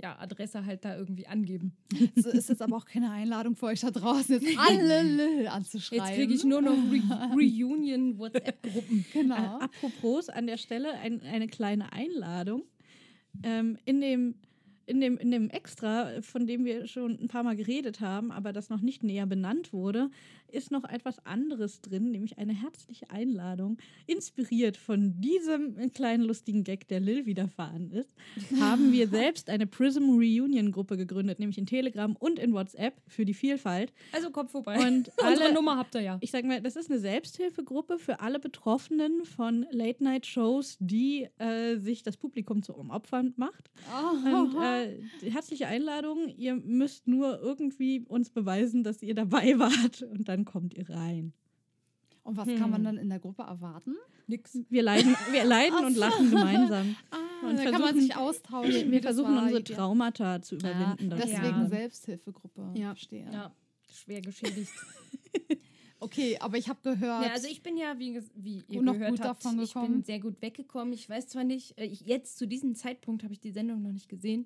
Speaker 6: ja, Adresse halt da irgendwie angeben.
Speaker 5: So ist jetzt aber auch keine Einladung für euch da draußen, jetzt alle Lil anzuschreiben.
Speaker 6: Jetzt kriege ich nur noch Re Reunion-WhatsApp-Gruppen.
Speaker 5: Genau.
Speaker 4: Äh, apropos an der Stelle ein, eine kleine Einladung. Ähm, in, dem, in, dem, in dem Extra, von dem wir schon ein paar Mal geredet haben, aber das noch nicht näher benannt wurde, ist noch etwas anderes drin, nämlich eine herzliche Einladung. Inspiriert von diesem kleinen lustigen Gag, der Lil widerfahren ist, haben wir selbst eine Prism Reunion Gruppe gegründet, nämlich in Telegram und in WhatsApp für die Vielfalt.
Speaker 6: Also kommt vorbei.
Speaker 4: Und
Speaker 6: Unsere
Speaker 4: alle-
Speaker 6: Nummer habt ihr ja.
Speaker 4: Ich sage mal, das ist eine Selbsthilfegruppe für alle Betroffenen von Late-Night-Shows, die äh, sich das Publikum zu Opfern macht. Und äh, herzliche Einladung, ihr müsst nur irgendwie uns beweisen, dass ihr dabei wart und dann kommt ihr rein.
Speaker 5: Und was kann man dann in der Gruppe erwarten?
Speaker 6: Nix.
Speaker 4: Wir leiden, wir leiden und lachen gemeinsam.
Speaker 5: Ah,
Speaker 4: Und
Speaker 5: da kann man sich austauschen.
Speaker 4: Wir, versuchen
Speaker 5: war.
Speaker 4: unsere Traumata zu
Speaker 5: Ja,
Speaker 4: überwinden. das
Speaker 5: deswegen
Speaker 4: gemeinsam.
Speaker 5: Selbsthilfegruppe.
Speaker 4: Ja.
Speaker 5: Verstehe.
Speaker 6: Ja, schwer geschädigt.
Speaker 5: Okay, aber ich habe gehört.
Speaker 6: Ja, also ich bin ja, wie, wie ihr
Speaker 5: noch
Speaker 6: gehört
Speaker 5: gut
Speaker 6: habt,
Speaker 5: davon
Speaker 6: ich
Speaker 5: gekommen.
Speaker 6: bin sehr gut weggekommen. Ich weiß zwar nicht, äh, ich, jetzt zu diesem Zeitpunkt habe ich die Sendung noch nicht gesehen.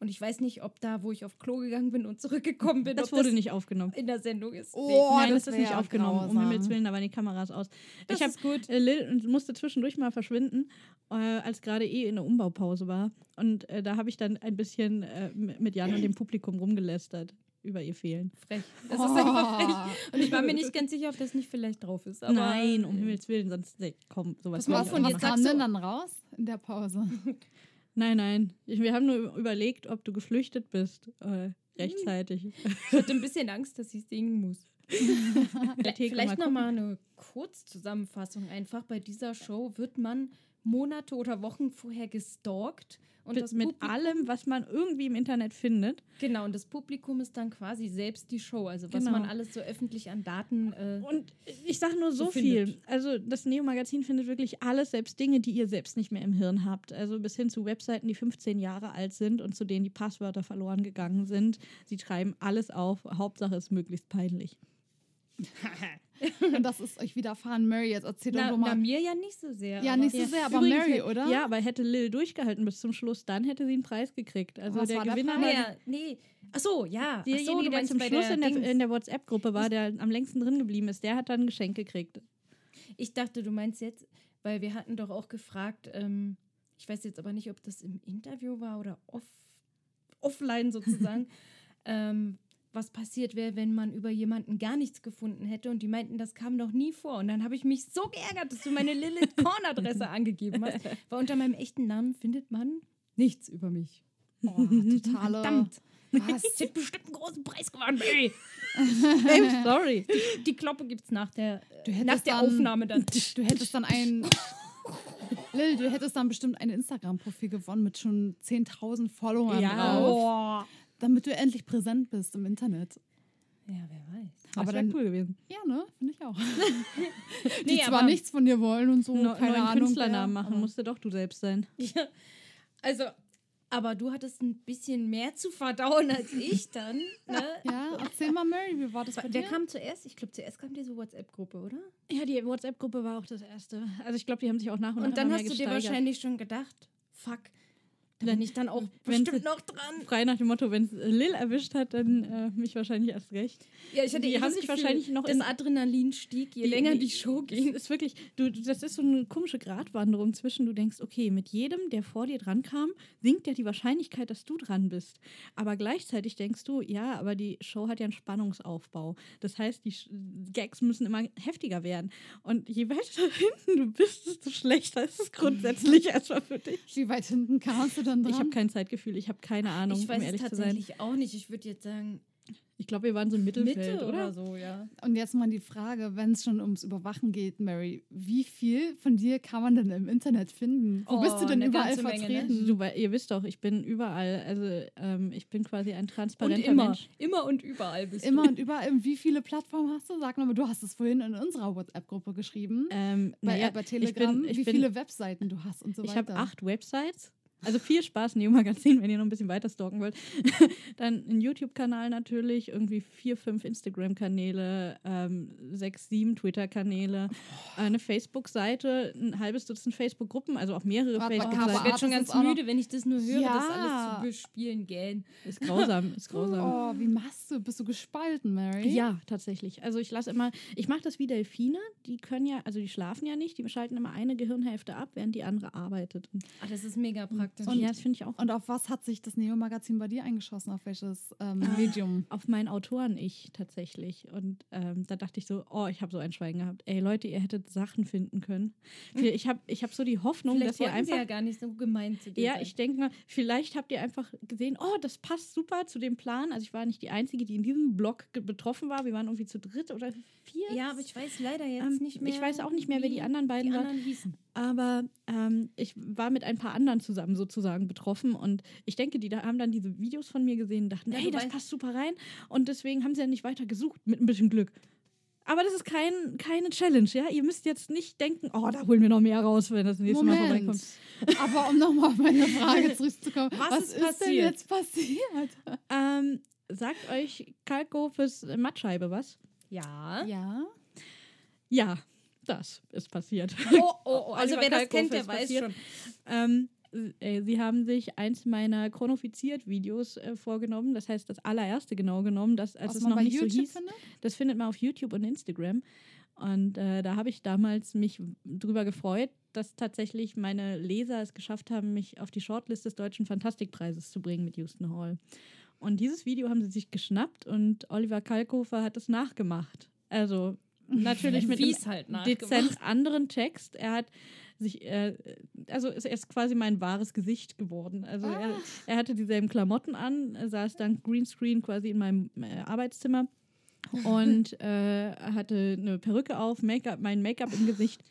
Speaker 6: Und ich weiß nicht, ob da, wo ich auf Klo gegangen bin und zurückgekommen bin,
Speaker 4: Das
Speaker 6: ob
Speaker 4: wurde
Speaker 6: das
Speaker 4: nicht aufgenommen.
Speaker 6: in der Sendung ist.
Speaker 5: Oh,
Speaker 4: Nein,
Speaker 5: das
Speaker 4: das, ist nicht aufgenommen. Um
Speaker 5: grausam.
Speaker 4: Himmels Willen, da waren die Kameras aus.
Speaker 6: Das
Speaker 4: ich hab,
Speaker 6: ist gut.
Speaker 4: Äh, Lil musste zwischendurch mal verschwinden, äh, als gerade eh in der Umbaupause war. Und äh, da habe ich dann ein bisschen äh, mit Jan und dem Publikum rumgelästert über ihr Fehlen.
Speaker 6: Frech. Das ist
Speaker 5: Oh.
Speaker 6: einfach frech. Und ich war mir nicht ganz sicher, ob das nicht vielleicht drauf ist. Aber
Speaker 4: Nein, um Himmels Willen, sonst nee, komm, sowas. Will
Speaker 6: auf,
Speaker 4: ich
Speaker 6: und
Speaker 5: was
Speaker 6: jetzt sagst
Speaker 5: denn
Speaker 6: du-
Speaker 5: dann raus in der Pause?
Speaker 4: Nein, nein. Wir haben nur überlegt, ob du geflüchtet bist. Äh, rechtzeitig.
Speaker 6: ich hatte ein bisschen Angst, dass ich singen muss. Vielleicht
Speaker 4: mal
Speaker 6: nochmal eine Kurzzusammenfassung einfach. Bei dieser Show wird man Monate oder Wochen vorher gestalkt. Und
Speaker 4: Mit,
Speaker 6: das
Speaker 4: mit allem, was man irgendwie im Internet findet.
Speaker 6: Genau, und das Publikum ist dann quasi selbst die Show. Also was
Speaker 4: Genau.
Speaker 6: man alles so öffentlich an Daten. Äh,
Speaker 4: Und ich sage nur so,
Speaker 6: So
Speaker 4: viel.
Speaker 6: findet.
Speaker 4: Also das Neo-Magazin findet wirklich alles, selbst Dinge, die ihr selbst nicht mehr im Hirn habt. Also bis hin zu Webseiten, die 15 Jahre alt sind und zu denen die Passwörter verloren gegangen sind. Sie schreiben alles auf. Hauptsache es ist möglichst peinlich.
Speaker 5: Und das ist euch widerfahren. Mary, jetzt erzähl doch noch
Speaker 6: na,
Speaker 5: mal.
Speaker 6: mir ja nicht so sehr.
Speaker 5: Ja, nicht so sehr, aber
Speaker 4: Übrigens,
Speaker 5: Mary, oder?
Speaker 4: Ja, aber hätte Lil durchgehalten bis zum Schluss, dann hätte sie einen Preis gekriegt. Also
Speaker 5: Was
Speaker 4: der
Speaker 5: war der
Speaker 4: Gewinner
Speaker 5: Preis?
Speaker 4: war
Speaker 6: ja, nee. Ach so, ja. So,
Speaker 4: derjenige,
Speaker 6: du
Speaker 4: der
Speaker 6: meinst
Speaker 4: zum Schluss in der, in der WhatsApp-Gruppe war, der am längsten drin geblieben ist, der hat dann ein Geschenk gekriegt.
Speaker 6: Ich dachte, du meinst jetzt, weil wir hatten doch auch gefragt, ähm, ich weiß jetzt aber nicht, ob das im Interview war oder off, offline sozusagen, ähm, was passiert wäre, wenn man über jemanden gar nichts gefunden hätte und die meinten, das kam noch nie vor. Und dann habe ich mich so geärgert, dass du meine Lilith Korn-Adresse angegeben hast, weil unter meinem echten Namen findet man nichts über mich.
Speaker 5: Oh, totale.
Speaker 6: Verdammt.
Speaker 5: Was?
Speaker 6: Ich hätte bestimmt einen großen Preis gewonnen, ey.
Speaker 4: I'm sorry.
Speaker 6: Die Kloppe gibt es nach der, nach der
Speaker 5: dann-
Speaker 6: Aufnahme dann.
Speaker 5: Du hättest dann ein. Lil, du hättest dann bestimmt ein Instagram-Profil gewonnen mit schon 10.000 Followern
Speaker 4: Ja.
Speaker 5: drauf,
Speaker 6: Boah.
Speaker 5: Damit du endlich präsent bist im Internet.
Speaker 6: Ja, wer weiß.
Speaker 4: Aber das
Speaker 5: dann-
Speaker 4: cool gewesen.
Speaker 5: Ja, ne? Finde ich auch. Die
Speaker 6: Nee,
Speaker 5: zwar nichts von dir wollen und so,
Speaker 4: No,
Speaker 5: keine
Speaker 4: neuen
Speaker 5: Ahnung.
Speaker 4: Künstlernamen
Speaker 5: wer,
Speaker 4: machen, musste doch du selbst sein.
Speaker 6: Ja, also, aber du hattest ein bisschen mehr zu verdauen als ich dann. Ne?
Speaker 5: Ja, erzähl mal, Mary, wie war das bei
Speaker 6: Der
Speaker 5: dir?
Speaker 6: kam zuerst, ich glaube, zuerst kam diese WhatsApp-Gruppe, oder?
Speaker 4: Ja, die WhatsApp-Gruppe war auch das erste. Also ich glaube, die haben sich auch nach und nach
Speaker 6: Und dann hast
Speaker 4: mehr
Speaker 6: du dir wahrscheinlich schon gedacht, fuck, Da bin ich dann auch
Speaker 4: Wenn
Speaker 6: bestimmt noch dran.
Speaker 4: Frei nach dem Motto, wenn es Lil erwischt hat, dann äh, mich wahrscheinlich erst recht.
Speaker 6: Ja, ich hatte
Speaker 4: Die
Speaker 6: eh
Speaker 4: haben sich wahrscheinlich noch
Speaker 6: das
Speaker 4: in-
Speaker 6: Adrenalin stieg, je länger die Show ging.
Speaker 4: ist wirklich, du, das ist so eine komische Gratwanderung zwischen, du denkst, okay, mit jedem, der vor dir dran kam, sinkt ja die Wahrscheinlichkeit, dass du dran bist. Aber gleichzeitig denkst du, ja, aber die Show hat ja einen Spannungsaufbau. Das heißt, die Gags müssen immer heftiger werden. Und je weiter hinten du bist, desto schlechter ist es grundsätzlich erstmal für dich.
Speaker 5: Wie weit hinten kamst du dann dran?
Speaker 4: Ich habe kein Zeitgefühl, ich habe keine Ahnung,
Speaker 6: Ich weiß
Speaker 4: um
Speaker 6: es
Speaker 4: ehrlich zu sein.
Speaker 6: tatsächlich auch nicht. Ich würde jetzt sagen,
Speaker 4: Ich glaube, wir waren so im Mittelfeld,
Speaker 6: Mitte
Speaker 4: oder?
Speaker 6: oder so, ja.
Speaker 5: Und jetzt mal die Frage, wenn es schon ums Überwachen geht, Mary, wie viel von dir kann man denn im Internet finden? Wo
Speaker 6: Oh,
Speaker 5: bist du denn
Speaker 6: eine
Speaker 5: überall
Speaker 6: ganze Menge, ne?
Speaker 5: vertreten?
Speaker 4: Du, ihr wisst doch, ich bin überall. Also ähm, ich bin quasi ein
Speaker 6: Und
Speaker 4: transparenter
Speaker 6: immer,
Speaker 4: Mensch.
Speaker 6: immer und überall bist
Speaker 5: Immer
Speaker 6: du.
Speaker 5: und überall. Wie viele Plattformen hast du? Sag nochmal, du hast es vorhin in unserer WhatsApp-Gruppe geschrieben.
Speaker 4: Ähm,
Speaker 5: bei,
Speaker 4: naja,
Speaker 5: äh, bei Telegram,
Speaker 4: ich bin, ich
Speaker 5: wie
Speaker 4: bin,
Speaker 5: viele Webseiten du hast und so
Speaker 4: Ich
Speaker 5: weiter.
Speaker 4: habe acht Websites. Also viel Spaß Neo Magazin, wenn ihr noch ein bisschen weiter stalken wollt. Dann einen YouTube-Kanal natürlich, irgendwie vier, fünf Instagram-Kanäle, ähm, sechs, sieben Twitter-Kanäle, eine Facebook-Seite, ein halbes Dutzend Facebook-Gruppen, also auch mehrere
Speaker 5: mal,
Speaker 6: Ich
Speaker 4: Facebook-Seiten.
Speaker 6: werde schon
Speaker 5: ist
Speaker 6: ganz müde, wenn ich das nur höre, das
Speaker 5: Ja.
Speaker 6: alles zu bespielen gähn.
Speaker 4: Ist grausam, ist grausam.
Speaker 5: Oh, wie machst du? Bist du gespalten, Mary?
Speaker 4: Ja, tatsächlich. Also ich lasse immer, ich mache das wie Delfine, die können ja, also die schlafen ja nicht, die schalten immer eine Gehirnhälfte ab, während die andere arbeitet.
Speaker 6: Ah, das ist mega praktisch.
Speaker 4: Ja, das finde ich auch
Speaker 5: Und auf was hat sich das Neo-Magazin bei dir eingeschossen? Auf welches ähm,
Speaker 4: Ah.
Speaker 5: Medium?
Speaker 4: auf mein Autoren-Ich tatsächlich. Und ähm, da dachte ich so, oh, ich habe so ein Schweigen gehabt. Ey, Leute, ihr hättet Sachen finden können. Ich habe ich hab so die Hoffnung,
Speaker 6: Vielleicht
Speaker 4: dass ihr
Speaker 6: wollten sie
Speaker 4: einfach.
Speaker 6: ja gar nicht so gemein zu dir
Speaker 4: Ja,
Speaker 6: sein.
Speaker 4: ich denke mal, vielleicht habt ihr einfach gesehen, oh, das passt super zu dem Plan. Also ich war nicht die Einzige, die in diesem Blog betroffen war. Wir waren irgendwie zu dritt oder vier.
Speaker 6: Ja, aber ich weiß leider jetzt
Speaker 4: Ähm,
Speaker 6: nicht mehr.
Speaker 4: ich weiß auch nicht mehr, wer die anderen beiden
Speaker 6: die
Speaker 4: waren.
Speaker 6: anderen hießen.
Speaker 4: Aber ähm, ich war mit ein paar anderen zusammen sozusagen betroffen und ich denke, die da haben dann diese Videos von mir gesehen und dachten,
Speaker 6: Ja,
Speaker 4: hey, das passt super rein und deswegen haben sie ja nicht weiter gesucht, mit ein bisschen Glück. Aber das ist kein, keine Challenge, ja? Ihr müsst jetzt nicht denken, oh, da holen wir noch mehr raus, wenn das nächste Mal
Speaker 5: Moment.
Speaker 4: vorbeikommt.
Speaker 5: Aber um nochmal auf meine Frage zurückzukommen.
Speaker 6: Was
Speaker 5: was
Speaker 6: ist
Speaker 5: ist, denn
Speaker 6: passiert?
Speaker 5: jetzt passiert?
Speaker 4: Ähm, sagt euch Kalkhofes Mattscheibe was?
Speaker 6: Ja.
Speaker 5: Ja.
Speaker 4: Ja, das ist passiert.
Speaker 6: Oh, oh, oh. Also wer das kennt, der weiß
Speaker 4: passiert.
Speaker 6: schon.
Speaker 4: Ähm, äh, sie haben sich eins meiner Chronofiziert-Videos äh, vorgenommen, das heißt das allererste genau genommen, das, als
Speaker 5: Was
Speaker 4: es noch nicht
Speaker 5: YouTube
Speaker 4: so hieß.
Speaker 5: findet?
Speaker 4: Das findet man auf YouTube und Instagram. Und äh, da habe ich damals mich drüber gefreut, dass tatsächlich meine Leser es geschafft haben, mich auf die Shortlist des Deutschen Fantastikpreises zu bringen mit Houston Hall. Und dieses Video haben sie sich geschnappt und Oliver Kalkofer hat es nachgemacht. Also natürlich mit einem
Speaker 6: halt
Speaker 4: dezent anderen Text. Er hat sich, äh, also ist er ist quasi mein wahres Gesicht geworden. Also er, er hatte dieselben Klamotten an, er saß dann Greenscreen quasi in meinem äh, Arbeitszimmer und äh, hatte eine Perücke auf, Make-up, mein Make-up im Gesicht.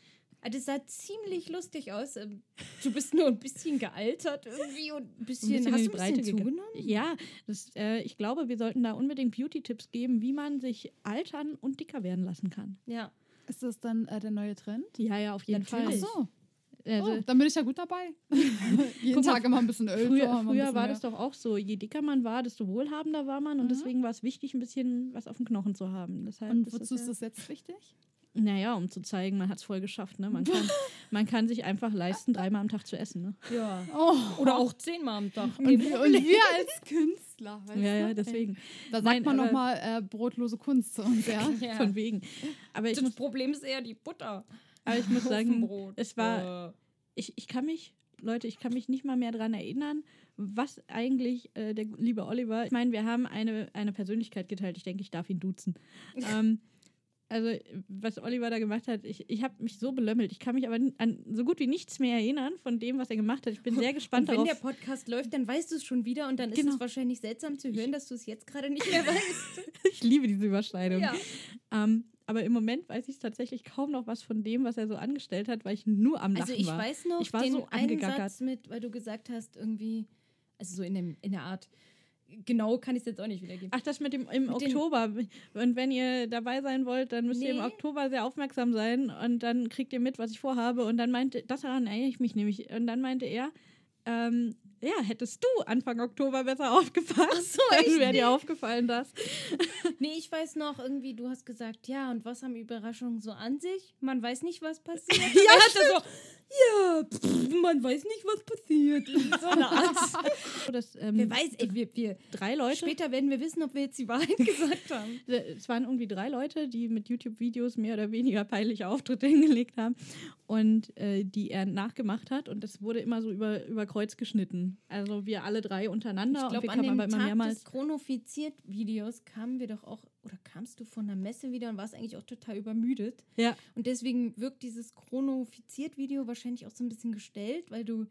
Speaker 6: Ah, Das sah ziemlich lustig aus. Ähm, Du bist nur ein bisschen gealtert irgendwie und ein bisschen,
Speaker 4: bisschen in
Speaker 6: hast du ein bisschen
Speaker 4: Breite gegangen.
Speaker 6: zugenommen?
Speaker 4: Ja, das, äh, ich glaube, wir sollten da unbedingt Beauty-Tipps geben, wie man sich altern und dicker werden lassen kann.
Speaker 6: Ja.
Speaker 5: Ist das dann äh, der neue Trend?
Speaker 4: Ja, ja, auf jeden
Speaker 5: Ach
Speaker 6: Natürlich.
Speaker 4: Fall.
Speaker 5: so.
Speaker 4: Also,
Speaker 5: oh, dann bin ich ja gut dabei. Jeden
Speaker 4: mal,
Speaker 5: Tag immer ein bisschen Öl.
Speaker 4: Früher,
Speaker 5: ein
Speaker 4: früher
Speaker 5: bisschen
Speaker 4: war
Speaker 5: mehr.
Speaker 4: das doch auch so, je dicker man war, desto wohlhabender war man und
Speaker 5: Mhm.
Speaker 4: deswegen war es wichtig, ein bisschen was auf dem Knochen zu haben. Deshalb
Speaker 5: Und
Speaker 4: ist
Speaker 5: wozu
Speaker 4: das
Speaker 5: ist
Speaker 4: ja,
Speaker 5: das jetzt wichtig?
Speaker 4: Naja, um zu zeigen, man hat es voll geschafft. Ne? Man, kann, man kann sich einfach leisten, dreimal am Tag zu essen. Ne?
Speaker 6: ja.
Speaker 5: Oh.
Speaker 6: Oder auch zehnmal am Tag.
Speaker 5: Und, wir, und wir als Künstler. Weißt
Speaker 4: Ja, ja, deswegen.
Speaker 5: Da sagt
Speaker 4: Nein,
Speaker 5: man nochmal äh, brotlose Kunst zu uns, ja.
Speaker 6: Ja.
Speaker 4: Von wegen. Aber ich
Speaker 6: Das
Speaker 4: muss,
Speaker 6: Problem ist eher die Butter.
Speaker 4: Aber ich muss sagen, es war,
Speaker 6: Äh,
Speaker 4: ich, ich kann mich, Leute, ich kann mich nicht mal mehr daran erinnern, was eigentlich äh, der liebe Oliver, ich meine, wir haben eine, eine Persönlichkeit geteilt, ich denke, ich darf ihn duzen. ähm, also, was Oliver da gemacht hat, ich, ich habe mich so belömmelt. Ich kann mich aber an so gut wie nichts mehr erinnern von dem, was er gemacht hat. Ich bin sehr gespannt
Speaker 6: und wenn
Speaker 4: darauf.
Speaker 6: der Podcast läuft, dann weißt du es schon wieder und dann ist
Speaker 4: Genau.
Speaker 6: es wahrscheinlich seltsam zu hören, dass du es jetzt gerade nicht mehr weißt.
Speaker 4: ich liebe diese Überschneidung.
Speaker 6: ja.
Speaker 4: Ähm, aber im Moment weiß ich tatsächlich kaum noch was von dem, was er so angestellt hat, weil ich nur am Lachen
Speaker 6: Also ich
Speaker 4: war.
Speaker 6: weiß noch
Speaker 4: Ich war
Speaker 6: den
Speaker 4: so
Speaker 6: einen. Satz mit, weil du gesagt hast, irgendwie, also so in, dem, in der Art, genau kann ich es jetzt auch nicht wiedergeben.
Speaker 4: Ach, das mit dem im
Speaker 6: Mit
Speaker 4: Oktober. Und wenn ihr dabei sein wollt, dann müsst ihr im
Speaker 6: Nee.
Speaker 4: Oktober sehr aufmerksam sein und dann kriegt ihr mit, was ich vorhabe. Und dann meinte, das daran erinnere ich mich nämlich. Und dann meinte er, ähm, ja, hättest du Anfang Oktober besser aufgepasst,
Speaker 6: so,
Speaker 4: dann wäre dir aufgefallen, dass.
Speaker 6: Nee, ich weiß noch, irgendwie, du hast gesagt, ja, und was haben Überraschungen so an sich? Man weiß nicht, was passiert. ja, er hatte so, ja, pff, man weiß nicht, was passiert. So eine Art.
Speaker 4: Das, ähm,
Speaker 6: Wer weiß, ey, wir, wir,
Speaker 4: drei Leute.
Speaker 6: später werden wir wissen, ob wir jetzt die Wahrheit gesagt haben.
Speaker 4: Es waren irgendwie drei Leute, die mit YouTube-Videos mehr oder weniger peinliche Auftritte hingelegt haben und äh, die er nachgemacht hat. Und das wurde immer so über, über Kreuz geschnitten. Also wir alle drei untereinander
Speaker 6: Ich glaube,
Speaker 4: wir
Speaker 6: an dem
Speaker 4: aber immer
Speaker 6: Tag
Speaker 4: mehrmals.
Speaker 6: des Chronofiziert-Videos kamen wir doch auch, oder kamst du von der Messe wieder und warst eigentlich auch total übermüdet.
Speaker 4: Ja,
Speaker 6: Und deswegen wirkt dieses Chronofiziert-Video wahrscheinlich auch so ein bisschen gestellt, weil du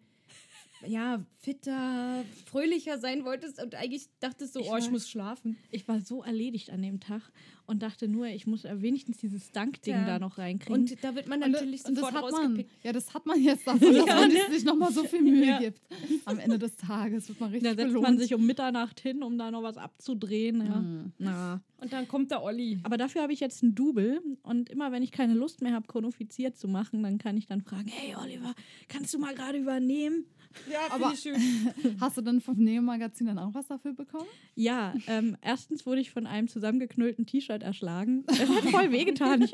Speaker 6: ja fitter, fröhlicher sein wolltest und eigentlich dachtest so,
Speaker 4: Ich
Speaker 6: oh, ich
Speaker 4: weiß.
Speaker 6: muss schlafen.
Speaker 4: ich war so erledigt an dem Tag und dachte nur, ich muss wenigstens dieses Dank-Ding
Speaker 6: Ja.
Speaker 4: da noch reinkriegen.
Speaker 6: Und da wird man
Speaker 5: Und,
Speaker 6: natürlich
Speaker 5: und das
Speaker 6: sofort
Speaker 5: hat man, ja, das hat man jetzt davon, dass
Speaker 6: Ja,
Speaker 5: man
Speaker 6: ne?
Speaker 5: sich nochmal so viel Mühe
Speaker 4: Ja.
Speaker 5: gibt. Am Ende des Tages wird man richtig
Speaker 4: da setzt
Speaker 5: belohnt.
Speaker 4: man sich um Mitternacht hin, um da noch was abzudrehen. Ja.
Speaker 5: Mhm.
Speaker 4: Na.
Speaker 6: Und dann kommt der Olli.
Speaker 4: Aber dafür habe ich jetzt ein Double und immer wenn ich keine Lust mehr habe, chronofiziert zu machen, dann kann ich dann fragen, hey Oliver, kannst du mal gerade übernehmen?
Speaker 6: Ja,
Speaker 5: Aber-
Speaker 6: ich schön.
Speaker 5: Hast du dann vom Neo-Magazin dann auch was dafür bekommen?
Speaker 4: Ja, ähm, erstens wurde ich von einem zusammengeknüllten T-Shirt erschlagen. Das hat voll wehgetan. Ich,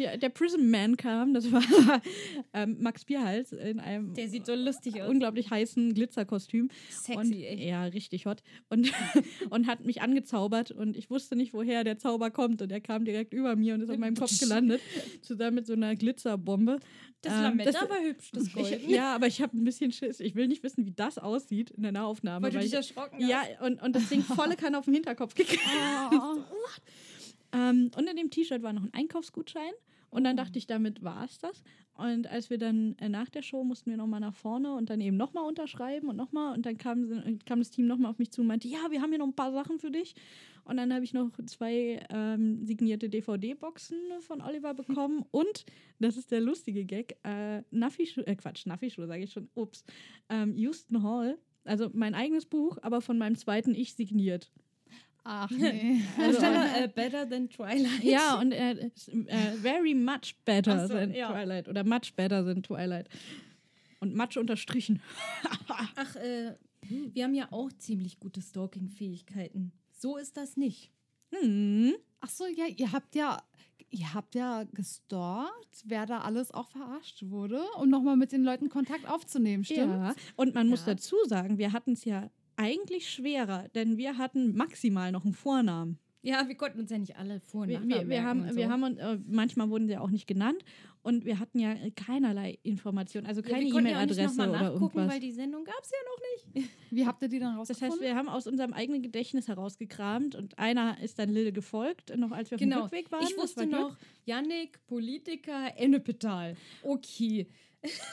Speaker 4: ich, der Prism Man kam, das war ähm, Max Bierhals in einem
Speaker 6: Der sieht so lustig aus.
Speaker 4: unglaublich heißen Glitzerkostüm.
Speaker 6: Sexy,
Speaker 4: und,
Speaker 6: ey.
Speaker 4: Ja, richtig hot. Und, und hat mich angezaubert und ich wusste nicht, woher der Zauber kommt. Und er kam direkt über mir und ist auf meinem Kopf gelandet, zusammen mit so einer Glitzerbombe.
Speaker 6: Das
Speaker 4: Ähm,
Speaker 6: Lametta
Speaker 4: das-
Speaker 6: war hübsch, das Gold.
Speaker 4: Ich, ja, aber ich habe ein bisschen Schiss. Ich will nicht wissen, wie das aussieht in der Nahaufnahme.
Speaker 6: weil du
Speaker 4: weil
Speaker 6: dich
Speaker 4: ich,
Speaker 6: erschrocken
Speaker 4: ja,
Speaker 6: hast.
Speaker 4: und, und das Ding volle Kanne auf den Hinterkopf gekriegt. Ähm, und in dem T-Shirt war noch ein Einkaufsgutschein. Und dann dachte ich, damit war es das. Und als wir dann äh, nach der Show mussten wir nochmal nach vorne und dann eben nochmal unterschreiben und nochmal. Und dann kam, kam das Team nochmal auf mich zu und meinte, ja, wir haben hier noch ein paar Sachen für dich. Und dann habe ich noch zwei ähm, signierte DVD-Boxen von Oliver bekommen. Und, das ist der lustige Gag, äh, Nuffy-Schuhe, äh Quatsch, Nuffy-Schuhe sage ich schon, ups, ähm, Houston Hall, also mein eigenes Buch, aber von meinem zweiten Ich signiert.
Speaker 5: Ach nee.
Speaker 6: Stand da, äh, better than Twilight.
Speaker 4: Ja, und äh, äh, very much better
Speaker 6: so,
Speaker 4: than
Speaker 6: ja.
Speaker 4: Twilight. Oder much better than Twilight. Und much unterstrichen.
Speaker 6: Ach, äh, wir haben ja auch ziemlich gute Stalking-Fähigkeiten. So ist das nicht.
Speaker 4: Hm.
Speaker 5: Ach so, ja, ihr habt ja, ihr habt ja gestalkt, wer da alles auch verarscht wurde, um nochmal mit den Leuten Kontakt aufzunehmen, stimmt?
Speaker 4: Ja. Und man muss
Speaker 5: Ja.
Speaker 4: dazu sagen, wir hatten es ja eigentlich schwerer, denn wir hatten maximal noch einen Vornamen.
Speaker 6: Ja, wir konnten uns ja nicht alle vor und
Speaker 4: Wir, wir, wir haben,
Speaker 6: und
Speaker 4: wir
Speaker 6: so.
Speaker 4: haben uns, äh, manchmal wurden sie auch nicht genannt und wir hatten ja keinerlei Informationen, also
Speaker 6: Ja,
Speaker 4: keine
Speaker 6: wir konnten ja
Speaker 4: E-Mail-Adresse
Speaker 6: nochmal
Speaker 4: oder
Speaker 6: nachgucken,
Speaker 4: irgendwas.
Speaker 6: weil die Sendung gab es ja noch nicht.
Speaker 5: Wie habt ihr die dann
Speaker 4: Das
Speaker 5: rausgefunden?
Speaker 4: heißt, wir haben aus unserem eigenen Gedächtnis herausgekramt und einer ist dann Lille gefolgt, noch als wir auf dem
Speaker 6: Genau.
Speaker 4: Rückweg waren.
Speaker 6: Ich
Speaker 4: Das
Speaker 6: wusste
Speaker 4: war
Speaker 6: noch, Yannick, Politiker, Ennepetal. Okay.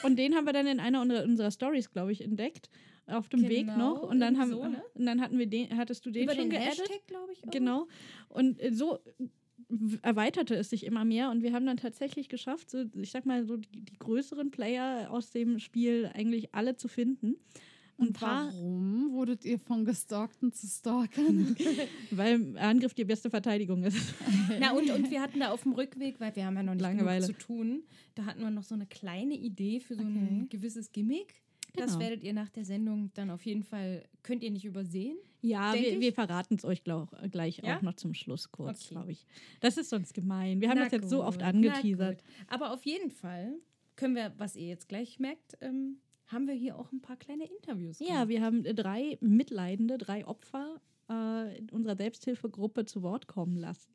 Speaker 4: Und den haben wir dann in einer unserer, unserer Stories, glaube ich, entdeckt. Auf dem Weg
Speaker 6: Genau,
Speaker 4: noch. Und dann, haben,
Speaker 6: so, ne?
Speaker 4: und dann hatten wir den, hattest du den
Speaker 6: Über
Speaker 4: schon
Speaker 6: den
Speaker 4: geaddet.
Speaker 6: Hashtag, glaube ich. Auch.
Speaker 4: Genau. Und äh, so erweiterte es sich immer mehr und wir haben dann tatsächlich geschafft, so, ich sag mal, so die, die größeren Player aus dem Spiel eigentlich alle zu finden. Und
Speaker 5: warum wurdet ihr von Gestalkten zu Stalkern?
Speaker 4: weil Angriff die beste Verteidigung ist.
Speaker 6: Na und, und wir hatten da auf dem Rückweg, weil wir haben ja noch nicht
Speaker 4: Langeweile.
Speaker 6: genug zu tun, da hatten wir noch so eine kleine Idee für so
Speaker 5: Okay.
Speaker 6: ein gewisses Gimmick. Das
Speaker 4: Genau.
Speaker 6: werdet ihr nach der Sendung dann auf jeden Fall, könnt ihr nicht übersehen.
Speaker 4: Ja, wir, wir verraten es euch glaub, gleich
Speaker 6: Ja?
Speaker 4: auch noch zum Schluss kurz,
Speaker 6: Okay.
Speaker 4: glaube ich. Das ist sonst gemein. Wir haben
Speaker 6: Na
Speaker 4: das jetzt so oft
Speaker 6: gut,
Speaker 4: angeteasert.
Speaker 6: gut. Aber auf jeden Fall können wir, was ihr jetzt gleich merkt, ähm, haben wir hier auch ein paar kleine Interviews.
Speaker 4: Ja,
Speaker 6: gemacht.
Speaker 4: wir haben äh, drei Mitleidende, drei Opfer äh, in unserer Selbsthilfegruppe zu Wort kommen lassen,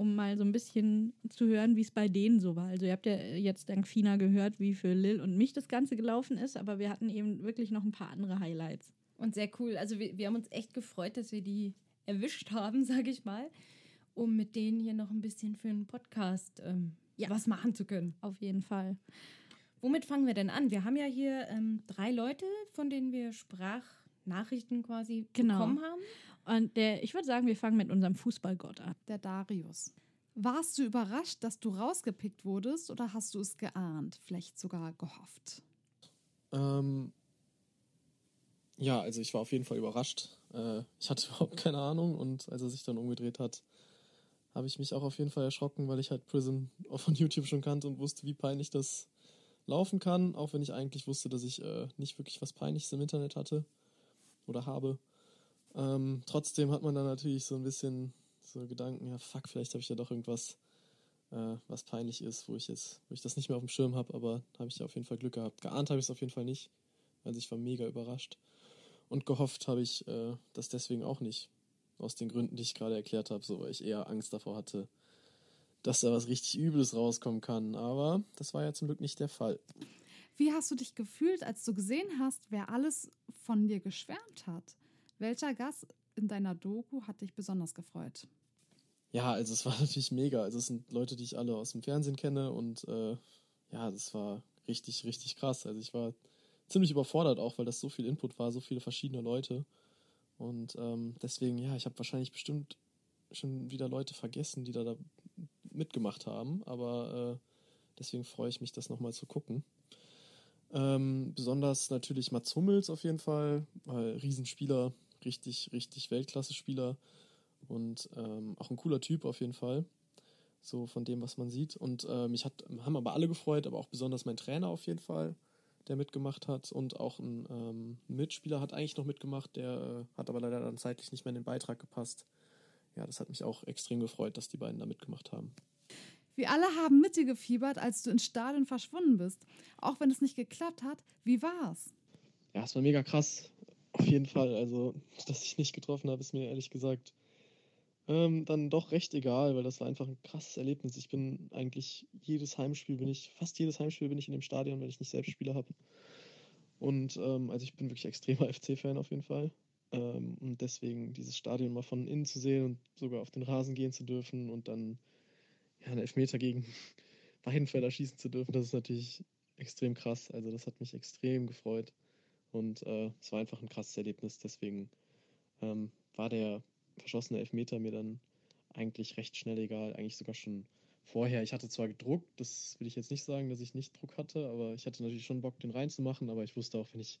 Speaker 4: um mal so ein bisschen zu hören, wie es bei denen so war. Also ihr habt ja jetzt dank Fina gehört, wie für Lil und mich das Ganze gelaufen ist, aber wir hatten eben wirklich noch ein paar andere Highlights.
Speaker 6: Und sehr cool. Also wir, wir haben uns echt gefreut, dass wir die erwischt haben, sage ich mal, um mit denen hier noch ein bisschen für einen Podcast ähm, was machen zu können.
Speaker 4: Auf jeden Fall.
Speaker 6: Womit fangen wir denn an? Wir haben ja hier ähm, drei Leute, von denen wir Sprachnachrichten quasi
Speaker 4: Genau.
Speaker 6: bekommen haben.
Speaker 4: Und der, ich würde sagen, wir fangen mit unserem Fußballgott an.
Speaker 5: Der Darius. Warst du überrascht, dass du rausgepickt wurdest oder hast du es geahnt, vielleicht sogar gehofft?
Speaker 8: Ähm, ja, also ich war auf jeden Fall überrascht. Äh, ich hatte überhaupt keine Ahnung und als er sich dann umgedreht hat, habe ich mich auch auf jeden Fall erschrocken, weil ich halt Prism von YouTube schon kannte und wusste, wie peinlich das laufen kann, auch wenn ich eigentlich wusste, dass ich äh, nicht wirklich was Peinliches im Internet hatte oder habe. Ähm, trotzdem hat man dann natürlich so ein bisschen so Gedanken, ja fuck, vielleicht habe ich ja doch irgendwas äh, was peinlich ist, wo ich jetzt, wo ich das nicht mehr auf dem Schirm habe, aber habe ich auf jeden Fall Glück gehabt. Geahnt habe ich es auf jeden Fall nicht. Also ich war mega überrascht. Und gehofft habe ich äh, das deswegen auch nicht. Aus den Gründen, die ich gerade erklärt habe, so weil ich eher Angst davor hatte, dass da was richtig Übles rauskommen kann. Aber das war ja zum Glück nicht der Fall.
Speaker 5: Wie hast du dich gefühlt, als du gesehen hast, wer alles von dir geschwärmt hat? Welcher Gast in deiner Doku hat dich besonders gefreut?
Speaker 8: Ja, also es war natürlich mega. Also es sind Leute, die ich alle aus dem Fernsehen kenne und äh, ja, das war richtig, richtig krass. Also ich war ziemlich überfordert auch, weil das so viel Input war, so viele verschiedene Leute. Und ähm, deswegen, ja, ich habe wahrscheinlich bestimmt schon wieder Leute vergessen, die da, da mitgemacht haben. Aber äh, deswegen freue ich mich, das nochmal zu gucken. Ähm, besonders natürlich Mats Hummels auf jeden Fall, weil Riesenspieler, richtig, richtig Weltklasse-Spieler und ähm, auch ein cooler Typ auf jeden Fall. So von dem, was man sieht. Und äh, mich hat, haben aber alle gefreut, aber auch besonders mein Trainer auf jeden Fall, der mitgemacht hat. Und auch ein ähm, Mitspieler hat eigentlich noch mitgemacht, der äh, hat aber leider dann zeitlich nicht mehr in den Beitrag gepasst. Ja, das hat mich auch extrem gefreut, dass die beiden da mitgemacht haben.
Speaker 5: Wir alle haben mit dir gefiebert, als du ins Stadion verschwunden bist. Auch wenn es nicht geklappt hat, wie war's?
Speaker 8: Ja, es war mega krass. Auf jeden Fall. Also, dass ich nicht getroffen habe, ist mir ehrlich gesagt ähm, dann doch recht egal, weil das war einfach ein krasses Erlebnis. Ich bin eigentlich jedes Heimspiel bin ich, fast jedes Heimspiel bin ich in dem Stadion, weil ich nicht selbst Spieler habe. Und ähm, also ich bin wirklich extremer FC-Fan auf jeden Fall. Ähm, und deswegen dieses Stadion mal von innen zu sehen und sogar auf den Rasen gehen zu dürfen und dann ja, einen Elfmeter gegen Weidenfeller schießen zu dürfen, das ist natürlich extrem krass. Also das hat mich extrem gefreut. Und äh, es war einfach ein krasses Erlebnis. Deswegen ähm, war der verschossene Elfmeter mir dann eigentlich recht schnell egal, eigentlich sogar schon vorher. Ich hatte zwar gedruckt, das will ich jetzt nicht sagen, dass ich nicht Druck hatte, aber ich hatte natürlich schon Bock, den reinzumachen, aber ich wusste auch, wenn ich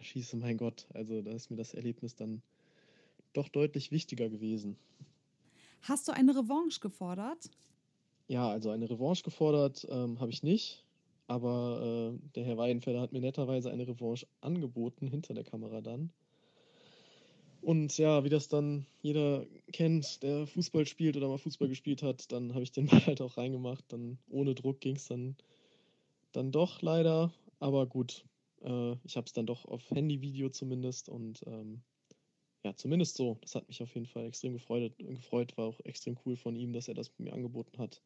Speaker 8: schieße, mein Gott, also da ist mir das Erlebnis dann doch deutlich wichtiger gewesen.
Speaker 5: Hast du eine Revanche gefordert?
Speaker 8: Ja, also eine Revanche gefordert ähm, habe ich nicht, aber äh, der Herr Weidenfeller hat mir netterweise eine Revanche angeboten, hinter der Kamera dann. Und ja, wie das dann jeder kennt, der Fußball spielt oder mal Fußball gespielt hat, dann habe ich den Ball halt auch reingemacht. Dann ohne Druck ging es dann, dann doch leider. Aber gut, äh, ich habe es dann doch auf Handyvideo zumindest und ähm, ja, zumindest so. Das hat mich auf jeden Fall extrem gefreut, gefreut. War auch extrem cool von ihm, dass er das mir angeboten hat.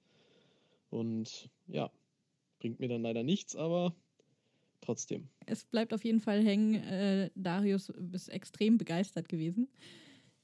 Speaker 8: Und ja, bringt mir dann leider nichts, aber trotzdem.
Speaker 4: Es bleibt auf jeden Fall hängen. Äh, Darius ist extrem begeistert gewesen.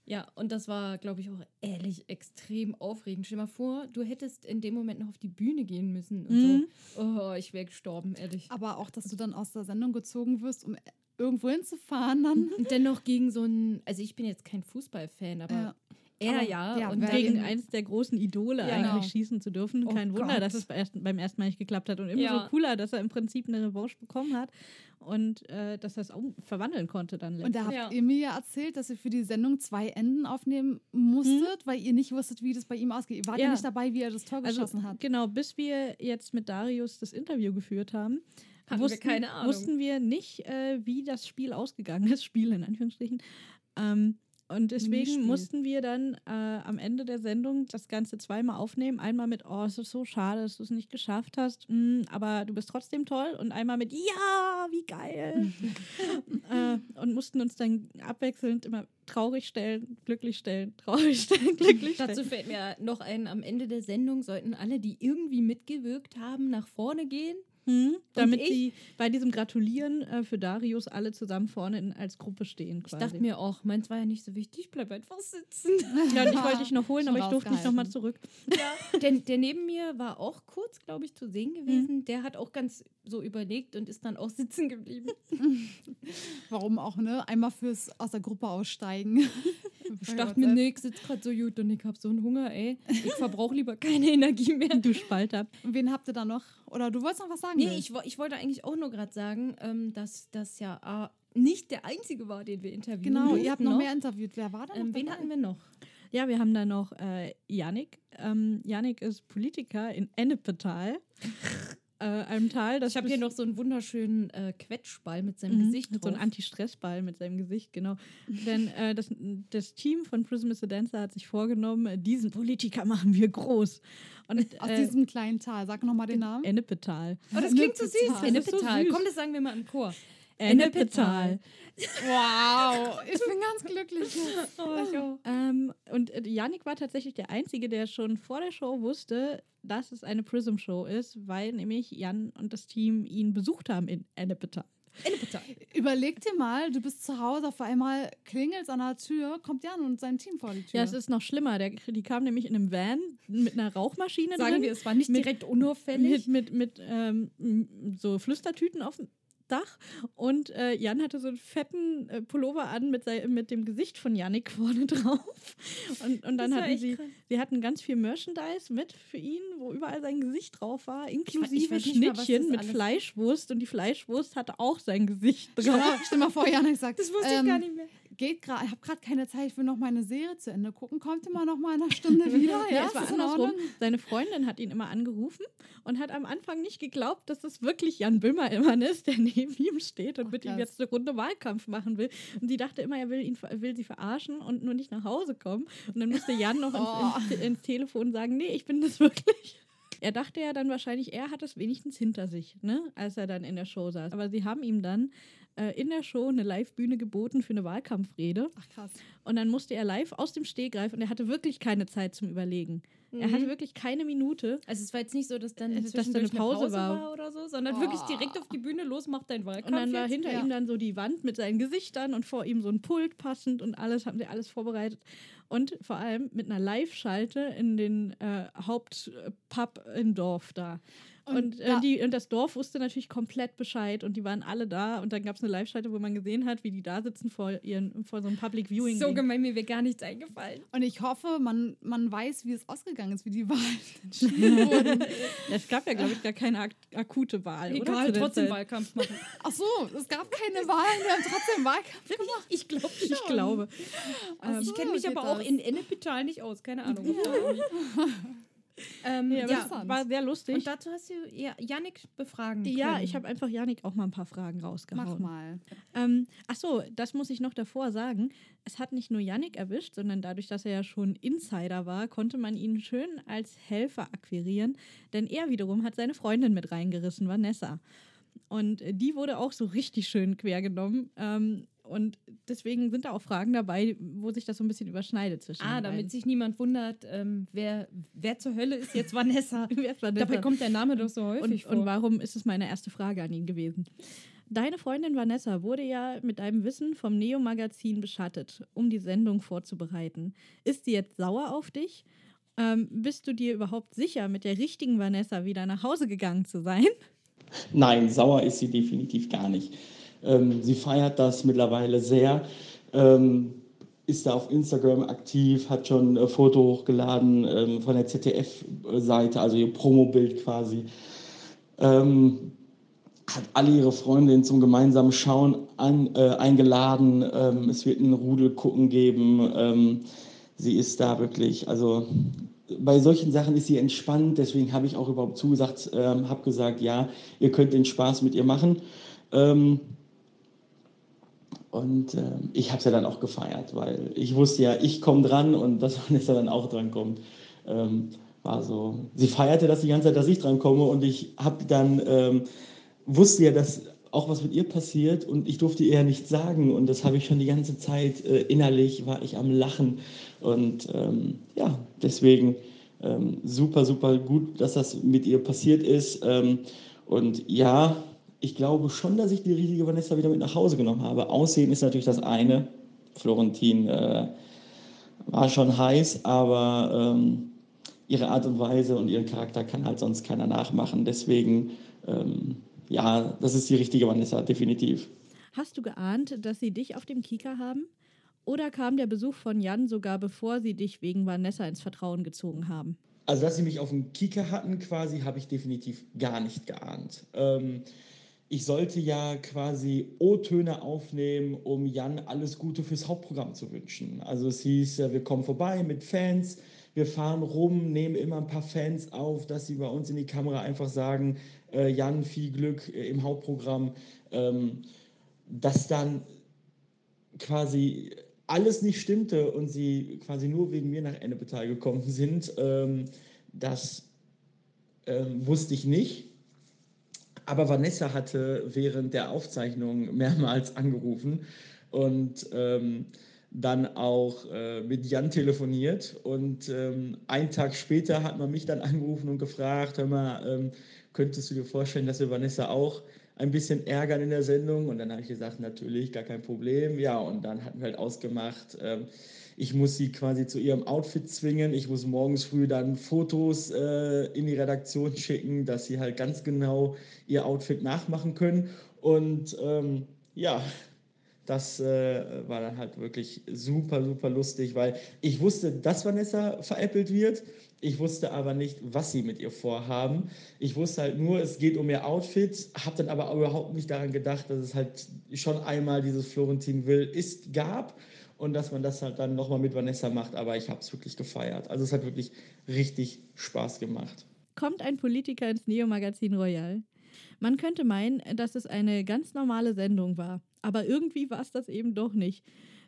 Speaker 6: Ja, und das war, glaube ich, auch ehrlich extrem aufregend. Stell dir mal vor, du hättest in dem Moment noch auf die Bühne gehen müssen und
Speaker 4: Mhm.
Speaker 6: so. Oh, ich wäre gestorben, ehrlich.
Speaker 5: Aber auch, dass du dann aus der Sendung gezogen wirst, um irgendwo hinzufahren dann.
Speaker 6: Und dennoch gegen so ein, also ich bin jetzt kein Fußballfan, aber
Speaker 5: Ja.
Speaker 6: Er ja.
Speaker 5: ja,
Speaker 6: und
Speaker 4: Gegen eins der großen Idole
Speaker 6: Ja.
Speaker 4: eigentlich
Speaker 5: Genau.
Speaker 4: schießen zu dürfen.
Speaker 6: Oh
Speaker 4: Kein Wunder,
Speaker 6: Gott.
Speaker 4: dass es beim ersten Mal nicht geklappt hat. Und immer
Speaker 6: Ja.
Speaker 4: so cooler, dass er im Prinzip eine Revanche bekommen hat und äh, dass er es auch verwandeln konnte dann
Speaker 5: Und da habt
Speaker 6: Ja.
Speaker 5: ihr mir ja erzählt, dass ihr für die Sendung zwei Enden aufnehmen musstet, weil ihr nicht wusstet, wie das bei ihm ausgeht. Ihr wart ja,
Speaker 4: Ja.
Speaker 5: nicht dabei, wie er das Tor
Speaker 4: Also
Speaker 5: geschossen hat.
Speaker 4: genau, bis wir jetzt mit Darius das Interview geführt haben,
Speaker 6: Hatten wir
Speaker 4: wussten,
Speaker 6: keine Ahnung.
Speaker 4: wussten wir nicht, äh, wie das Spiel ausgegangen ist, Spiel in Anführungsstrichen. Ähm, und deswegen mussten wir dann äh, am Ende der Sendung das Ganze zweimal aufnehmen. Einmal mit, oh, es ist so schade, dass du es nicht geschafft hast, mm, aber du bist trotzdem toll. Und einmal mit, ja, wie geil. äh, und mussten uns dann abwechselnd immer traurig stellen, glücklich stellen, traurig stellen, glücklich stellen.
Speaker 6: Dazu fällt mir noch ein, am Ende der Sendung sollten alle, die irgendwie mitgewirkt haben, nach vorne gehen.
Speaker 4: Hm, damit
Speaker 6: ich-
Speaker 4: sie bei diesem Gratulieren äh, für Darius alle zusammen vorne in, als Gruppe stehen.
Speaker 6: Ich
Speaker 4: Quasi.
Speaker 6: dachte mir auch, meins war ja nicht so wichtig, ich bleib einfach sitzen.
Speaker 4: ja, ich wollte dich noch holen, aber ich durfte nicht nochmal zurück.
Speaker 6: der, der neben mir war auch kurz, glaube ich, zu sehen gewesen. Der hat auch ganz so überlegt und ist dann auch sitzen geblieben.
Speaker 5: Warum auch, ne? Einmal fürs aus der Gruppe aussteigen.
Speaker 6: Ich dachte mir, nee, ich sitze gerade so gut und ich habe so einen Hunger, ey. Ich verbrauche lieber keine Energie mehr.
Speaker 4: Du Spalter.
Speaker 5: Und wen habt ihr da noch? Oder du wolltest noch was sagen?
Speaker 6: Nee, ich, ich wollte eigentlich auch nur gerade sagen, ähm, dass das ja äh, nicht der einzige war, den wir interviewen
Speaker 5: Genau,
Speaker 6: durften
Speaker 5: ihr habt noch mehr interviewt. Wer war da noch
Speaker 6: Ähm, wen hatten wir noch?
Speaker 4: Ja, wir haben da noch äh, Yannick. Ähm, Yannick ist Politiker in Ennepetal. äh, einem Tal. Das
Speaker 6: Ich habe hier noch so einen wunderschönen äh, Quetschball mit seinem
Speaker 4: Mhm,
Speaker 6: Gesicht
Speaker 4: So
Speaker 6: drauf.
Speaker 4: ein Anti-Stress-Ball mit seinem Gesicht, genau. Denn äh, das, das Team von Prism is a Dancer hat sich vorgenommen, äh, diesen Politiker machen wir groß. Und
Speaker 5: Aus
Speaker 4: äh,
Speaker 5: diesem kleinen Tal. Sag nochmal den Namen.
Speaker 4: Ennepetal.
Speaker 6: oh, das klingt so süß.
Speaker 5: Ennepetal.
Speaker 4: So süß.
Speaker 6: Komm, das sagen wir mal im Chor.
Speaker 4: Ennepetal.
Speaker 5: Wow, ich bin ganz glücklich.
Speaker 4: Ähm, und äh, Yannick war tatsächlich der Einzige, der schon vor der Show wusste, dass es eine Prism-Show ist, weil nämlich Jan und das Team ihn besucht haben in Ennepetal.
Speaker 6: Ennepetal.
Speaker 5: Überleg dir mal, du bist zu Hause, auf einmal klingelt an der Tür, kommt Jan und sein Team vor die Tür.
Speaker 4: Ja, es ist noch schlimmer. Der, die kam nämlich in einem Van mit einer Rauchmaschine
Speaker 6: Sagen
Speaker 4: drin.
Speaker 6: wir, es war nicht
Speaker 4: Mit-
Speaker 6: direkt unauffällig.
Speaker 4: Mit, mit, mit ähm, so Flüstertüten auf dem Dach. Und äh, Jan hatte so einen fetten äh, Pullover an mit, mit dem Gesicht von Yannick vorne drauf. Und, und dann hatten sie,
Speaker 6: krass.
Speaker 4: sie hatten ganz viel Merchandise mit für ihn, wo überall sein Gesicht drauf war,
Speaker 6: ich
Speaker 4: inklusive
Speaker 6: mal, was
Speaker 4: Schnittchen
Speaker 6: das
Speaker 4: mit Fleischwurst. Und die Fleischwurst hatte auch sein Gesicht
Speaker 5: Stell
Speaker 4: drauf.
Speaker 5: mal, stell mal vor, Janik sagt,
Speaker 6: Das wusste
Speaker 5: ähm,
Speaker 6: ich gar nicht mehr.
Speaker 5: Geht gerade, ich habe gerade keine Zeit, ich will noch meine Serie zu Ende gucken. Kommt immer noch mal in einer Stunde wieder?
Speaker 4: Ja,
Speaker 5: Ja,
Speaker 4: es war andersrum. Seine Freundin hat ihn immer angerufen und hat am Anfang nicht geglaubt, dass das wirklich Jan Böhmermann ist, der neben ihm steht und
Speaker 5: Ach,
Speaker 4: mit ihm
Speaker 5: krass.
Speaker 4: jetzt eine Runde Wahlkampf machen will. Und sie dachte immer, er will, ihn, will sie verarschen und nur nicht nach Hause kommen. Und dann musste Jan noch
Speaker 5: Oh.
Speaker 4: ins, ins, ins Telefon sagen, nee, ich bin das wirklich. Er dachte ja dann wahrscheinlich, er hat es wenigstens hinter sich, ne, als er dann in der Show saß. Aber sie haben ihm dann äh, in der Show eine Live-Bühne geboten für eine Wahlkampfrede.
Speaker 5: Ach krass.
Speaker 4: Und dann musste er live aus dem Stehgreif und er hatte wirklich keine Zeit zum Überlegen. Er hatte wirklich keine Minute.
Speaker 6: Also es war jetzt nicht so, dass dann
Speaker 4: Es- dass da
Speaker 6: zwischendurch
Speaker 4: eine Pause war.
Speaker 6: oder so, sondern
Speaker 5: Oh.
Speaker 6: wirklich direkt auf die Bühne los, mach deinen Wahlkampf
Speaker 4: Und dann war
Speaker 6: jetzt.
Speaker 4: hinter
Speaker 5: Ja.
Speaker 4: ihm dann so die Wand mit seinen Gesichtern und vor ihm so ein Pult passend und alles haben sie alles vorbereitet. Und vor allem mit einer Live-Schalte in den äh, Hauptpub im Dorf da. Und,
Speaker 5: Und
Speaker 4: äh, die, und das Dorf wusste natürlich komplett Bescheid und die waren alle da. Und dann gab es eine Live-Schalte, wo man gesehen hat, wie die da sitzen vor, ihren, vor so einem Public Viewing.
Speaker 6: So gemein, mir wäre gar nichts eingefallen.
Speaker 5: Und ich hoffe, man, man weiß, wie es ausgegangen ist, wie die Wahl entschieden wurden.
Speaker 4: es gab ja, glaube ich, gar keine ak akute Wahl. oder?
Speaker 6: Egal,
Speaker 4: Zu der
Speaker 6: trotzdem. Wahlkampf machen.
Speaker 5: Ach so, es gab keine Wahlen, wir haben trotzdem Wahlkampf gemacht.
Speaker 6: Ich glaube
Speaker 4: Ich glaube.
Speaker 5: Ach
Speaker 6: Ich kenne mich aber auch
Speaker 5: das.
Speaker 6: in Ennepetal nicht aus, keine Ahnung. irgendwie- ähm,
Speaker 4: Ja,
Speaker 6: ja,
Speaker 4: war sehr lustig.
Speaker 6: und dazu hast du ja, Yannick befragen
Speaker 4: Ja,
Speaker 6: können.
Speaker 4: ich habe einfach Janik auch mal ein paar Fragen rausgehauen.
Speaker 5: Mach mal.
Speaker 4: Ähm, ach so, das muss ich noch davor sagen. Es hat nicht nur Yannick erwischt, sondern dadurch, dass er ja schon Insider war, konnte man ihn schön als Helfer akquirieren. Denn er wiederum hat seine Freundin mit reingerissen, Vanessa. Und die wurde auch so richtig schön quer genommen. Ähm, und deswegen sind da auch Fragen dabei, wo sich das so ein bisschen überschneidet zwischen
Speaker 6: Ah,
Speaker 4: den
Speaker 6: damit
Speaker 4: beiden.
Speaker 6: sich niemand wundert, ähm, wer, wer zur Hölle ist jetzt Vanessa?
Speaker 4: Wer ist Vanessa?
Speaker 6: Dabei kommt der Name doch so häufig
Speaker 4: und,
Speaker 6: vor.
Speaker 4: und warum ist es meine erste Frage an ihn gewesen? Deine Freundin Vanessa wurde ja mit deinem Wissen vom Neo-Magazin beschattet, um die Sendung vorzubereiten. Ist sie jetzt sauer auf dich? Ähm, bist du dir überhaupt sicher, mit der richtigen Vanessa wieder nach Hause gegangen zu sein?
Speaker 9: Nein, sauer ist sie definitiv gar nicht. Ähm, sie feiert das mittlerweile sehr, ähm, ist da auf Instagram aktiv, hat schon ein Foto hochgeladen ähm, von der ZDF-Seite, also ihr Promobild quasi. Ähm, hat alle ihre Freundinnen zum gemeinsamen Schauen an, äh, eingeladen. Ähm, es wird einen Rudel gucken geben. Ähm, sie ist da wirklich, also bei solchen Sachen ist sie entspannt, deswegen habe ich auch überhaupt zugesagt, ähm, habe gesagt, ja, ihr könnt den Spaß mit ihr machen. Ähm, und ähm, ich habe es ja dann auch gefeiert, weil ich wusste ja, ich komme dran und dass Vanessa dann auch dran kommt. Ähm, war so. Sie feierte das die ganze Zeit, dass ich dran komme und ich habe dann ähm, wusste ja, dass auch was mit ihr passiert und ich durfte ihr ja nichts sagen und das habe ich schon die ganze Zeit äh, innerlich war ich am Lachen und ähm, ja deswegen ähm, super super gut, dass das mit ihr passiert ist ähm, und ja ich glaube schon, dass ich die richtige Vanessa wieder mit nach Hause genommen habe. Aussehen ist natürlich das eine. Florentin äh, war schon heiß, aber ähm, ihre Art und Weise und ihren Charakter kann halt sonst keiner nachmachen. Deswegen, ähm, ja, das ist die richtige Vanessa, definitiv.
Speaker 4: Hast du geahnt, dass sie dich auf dem Kika haben? Oder kam der Besuch von Jan sogar bevor sie dich wegen Vanessa ins Vertrauen gezogen haben?
Speaker 9: Also, dass sie mich auf dem Kieker hatten, quasi, habe ich definitiv gar nicht geahnt. Ähm, ich sollte ja quasi O-Töne aufnehmen, um Jan alles Gute fürs Hauptprogramm zu wünschen. Also es hieß, wir kommen vorbei mit Fans, wir fahren rum, nehmen immer ein paar Fans auf, dass sie bei uns in die Kamera einfach sagen, äh, Jan, viel Glück äh, im Hauptprogramm, ähm, dass dann quasi alles nicht stimmte und sie quasi nur wegen mir nach Ennepetal gekommen sind, ähm, das ähm, wusste ich nicht. Aber Vanessa hatte während der Aufzeichnung mehrmals angerufen und ähm, dann auch äh, mit Jan telefoniert. Und ähm, einen Tag später hat man mich dann angerufen und gefragt, hör mal, ähm, könntest du dir vorstellen, dass wir Vanessa auch ein bisschen ärgern in der Sendung? Und dann habe ich gesagt, natürlich, gar kein Problem. Ja, und dann hatten wir halt ausgemacht, ähm, ich muss sie quasi zu ihrem Outfit zwingen. Ich muss morgens früh dann Fotos äh, in die Redaktion schicken, dass sie halt ganz genau ihr Outfit nachmachen können. Und ähm, ja, das äh, war dann halt wirklich super, super lustig, weil ich wusste, dass Vanessa veräppelt wird. Ich wusste aber nicht, was sie mit ihr vorhaben. Ich wusste halt nur, es geht um ihr Outfit, habe dann aber überhaupt nicht daran gedacht, dass es halt schon einmal dieses Florentin Will ist gab und dass man das halt dann nochmal mit Vanessa macht. Aber ich habe es wirklich gefeiert. Also es hat wirklich richtig Spaß gemacht.
Speaker 4: Kommt ein Politiker ins Neo-Magazin Royal? Man könnte meinen, dass es eine ganz normale Sendung war. Aber irgendwie war es das eben doch nicht.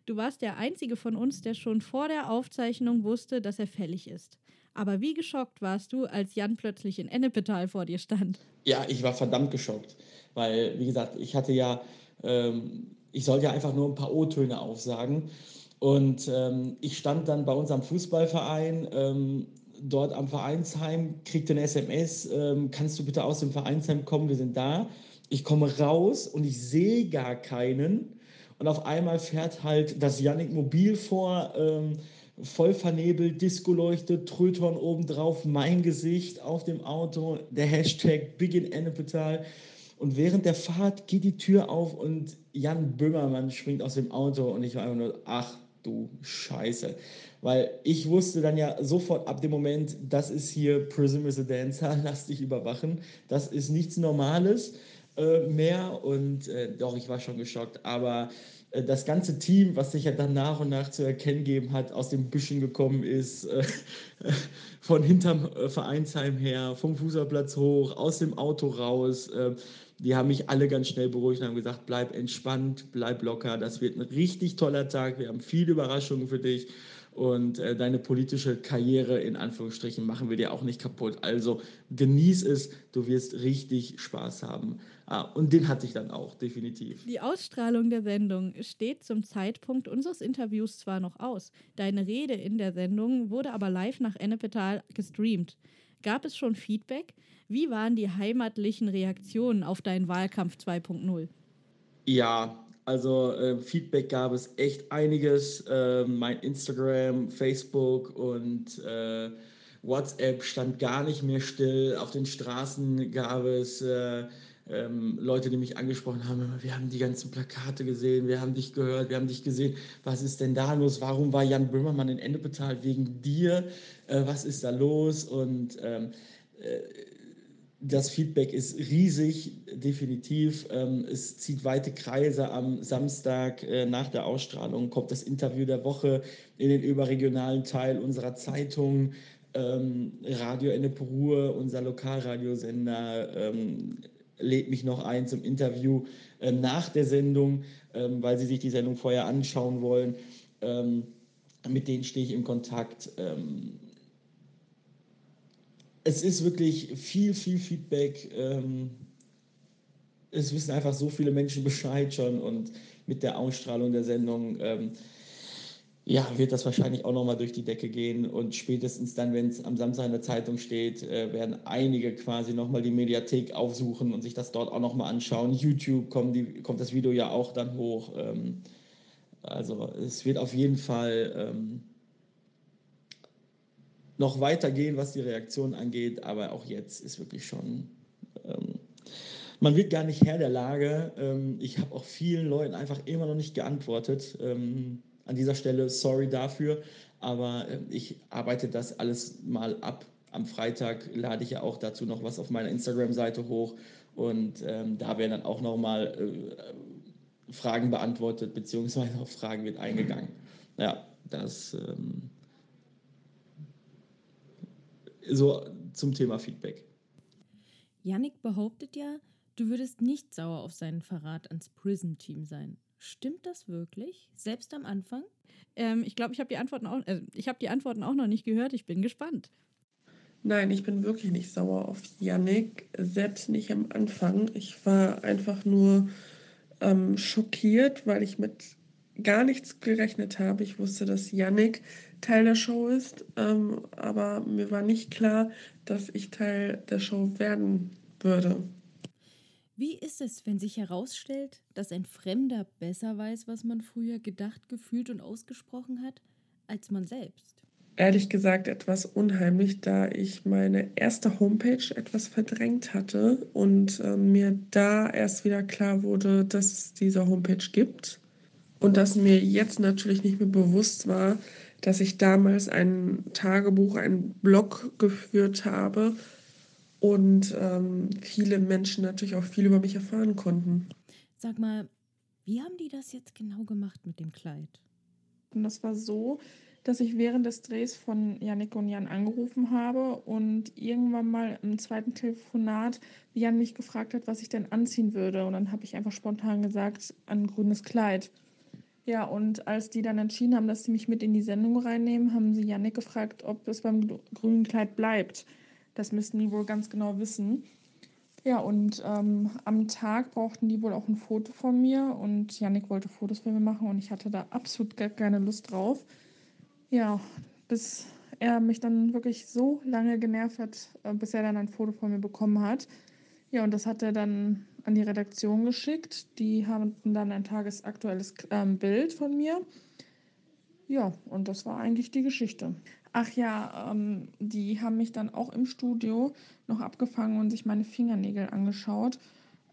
Speaker 4: Du warst der Einzige von uns, der schon vor der Aufzeichnung wusste, dass er fällig ist. Aber wie geschockt warst du, als Jan plötzlich in Ennepetal vor dir stand?
Speaker 9: Ja, ich war verdammt geschockt. Weil, wie gesagt, ich hatte ja, ähm, ich sollte ja einfach nur ein paar O-Töne aufsagen. Und ähm, ich stand dann bei unserem Fußballverein ähm, dort am Vereinsheim, kriegte eine SMS, ähm, kannst du bitte aus dem Vereinsheim kommen, wir sind da. Ich komme raus und ich sehe gar keinen. Und auf einmal fährt halt das Yannick Mobil vor, ähm, voll vernebelt, Disco-Leuchte, Tröton obendrauf, mein Gesicht auf dem Auto, der Hashtag Big in Ennepetal. Und während der Fahrt geht die Tür auf und Jan Böhmermann springt aus dem Auto und ich war einfach nur, ach du Scheiße. Weil ich wusste dann ja sofort ab dem Moment, das ist hier Prism is a Dancer, lass dich überwachen. Das ist nichts Normales äh, mehr und äh, doch, ich war schon geschockt. Aber äh, das ganze Team, was sich ja dann nach und nach zu erkennen gegeben hat, aus den Büschen gekommen ist, äh, von hinterm äh, Vereinsheim her, vom Fußballplatz hoch, aus dem Auto raus, äh, die haben mich alle ganz schnell beruhigt und haben gesagt, bleib entspannt, bleib locker, das wird ein richtig toller Tag, wir haben viele Überraschungen für dich und äh, deine politische Karriere in Anführungsstrichen machen wir dir auch nicht kaputt. Also genieß es, du wirst richtig Spaß haben. Ah, und den hatte ich dann auch, definitiv.
Speaker 4: Die Ausstrahlung der Sendung steht zum Zeitpunkt unseres Interviews zwar noch aus. Deine Rede in der Sendung wurde aber live nach Ennepetal gestreamt. Gab es schon Feedback? Wie waren die heimatlichen Reaktionen auf deinen Wahlkampf 2.0?
Speaker 9: Ja, also äh, Feedback gab es echt einiges. Äh, mein Instagram, Facebook und äh, WhatsApp stand gar nicht mehr still. Auf den Straßen gab es äh, ähm, Leute, die mich angesprochen haben, wir haben die ganzen Plakate gesehen, wir haben dich gehört, wir haben dich gesehen. Was ist denn da los? Warum war Jan Böhmermann in Ende bezahlt? Wegen dir? Äh, was ist da los? Und ähm, äh, das Feedback ist riesig, definitiv. Ähm, es zieht weite Kreise. Am Samstag äh, nach der Ausstrahlung kommt das Interview der Woche in den überregionalen Teil unserer Zeitung. Ähm, Radio Ennepe unser Lokalradiosender, ähm, lädt mich noch ein zum Interview nach der Sendung, weil sie sich die Sendung vorher anschauen wollen. mit denen stehe ich in Kontakt es ist wirklich viel, viel Feedback. Ähm, es wissen einfach so viele Menschen Bescheid schon und mit der Ausstrahlung der Sendung ähm, ja, wird das wahrscheinlich auch nochmal durch die Decke gehen und spätestens dann, wenn es am Samstag in der Zeitung steht, äh, werden einige quasi nochmal die Mediathek aufsuchen und sich das dort auch nochmal anschauen. YouTube kommt, die, kommt das Video ja auch dann hoch. Ähm, also es wird auf jeden Fall ähm, noch weitergehen, was die Reaktion angeht, aber auch jetzt ist wirklich schon, ähm, man wird gar nicht Herr der Lage. Ähm, ich habe auch vielen Leuten einfach immer noch nicht geantwortet. Ähm, an dieser Stelle sorry dafür, aber äh, ich arbeite das alles mal ab. Am Freitag lade ich ja auch dazu noch was auf meiner Instagram-Seite hoch und ähm, da werden dann auch nochmal äh, Fragen beantwortet, beziehungsweise auf Fragen wird eingegangen. Ja, das ähm, so zum Thema Feedback.
Speaker 6: Yannick behauptet ja, du würdest nicht sauer auf seinen Verrat ans Prison-Team sein. Stimmt das wirklich? Selbst am Anfang?
Speaker 4: Ähm, ich glaube, ich habe die Antworten auch, äh, ich die Antworten auch noch nicht gehört. Ich bin gespannt.
Speaker 10: Nein, ich bin wirklich nicht sauer auf Yannick, selbst nicht am Anfang. Ich war einfach nur ähm, schockiert, weil ich mit gar nichts gerechnet habe. Ich wusste, dass Yannick Teil der Show ist, ähm, aber mir war nicht klar, dass ich Teil der Show werden würde.
Speaker 6: Wie ist es, wenn sich herausstellt, dass ein Fremder besser weiß, was man früher gedacht, gefühlt und ausgesprochen hat, als man selbst?
Speaker 10: Ehrlich gesagt etwas unheimlich, da ich meine erste Homepage etwas verdrängt hatte und äh, mir da erst wieder klar wurde, dass es diese Homepage gibt. Und dass mir jetzt natürlich nicht mehr bewusst war, dass ich damals ein Tagebuch, einen Blog geführt habe und ähm, viele Menschen natürlich auch viel über mich erfahren konnten.
Speaker 6: Sag mal, wie haben die das jetzt genau gemacht mit dem Kleid?
Speaker 11: Und das war so, dass ich während des Drehs von Yannick und Jan angerufen habe und irgendwann mal im zweiten Telefonat Jan mich gefragt hat, was ich denn anziehen würde. Und dann habe ich einfach spontan gesagt, ein grünes Kleid. Ja, und als die dann entschieden haben, dass sie mich mit in die Sendung reinnehmen, haben sie Yannick gefragt, ob es beim grünen Kleid bleibt. Das müssten die wohl ganz genau wissen. Ja, und ähm, am Tag brauchten die wohl auch ein Foto von mir und Yannick wollte Fotos von mir machen und ich hatte da absolut gar keine Lust drauf. Ja, bis er mich dann wirklich so lange genervt hat, äh, bis er dann ein Foto von mir bekommen hat. Ja, und das hat er dann an die Redaktion geschickt. Die haben dann ein tagesaktuelles ähm, Bild von mir. Ja, und das war eigentlich die Geschichte. Ach ja, ähm, die haben mich dann auch im Studio noch abgefangen und sich meine Fingernägel angeschaut.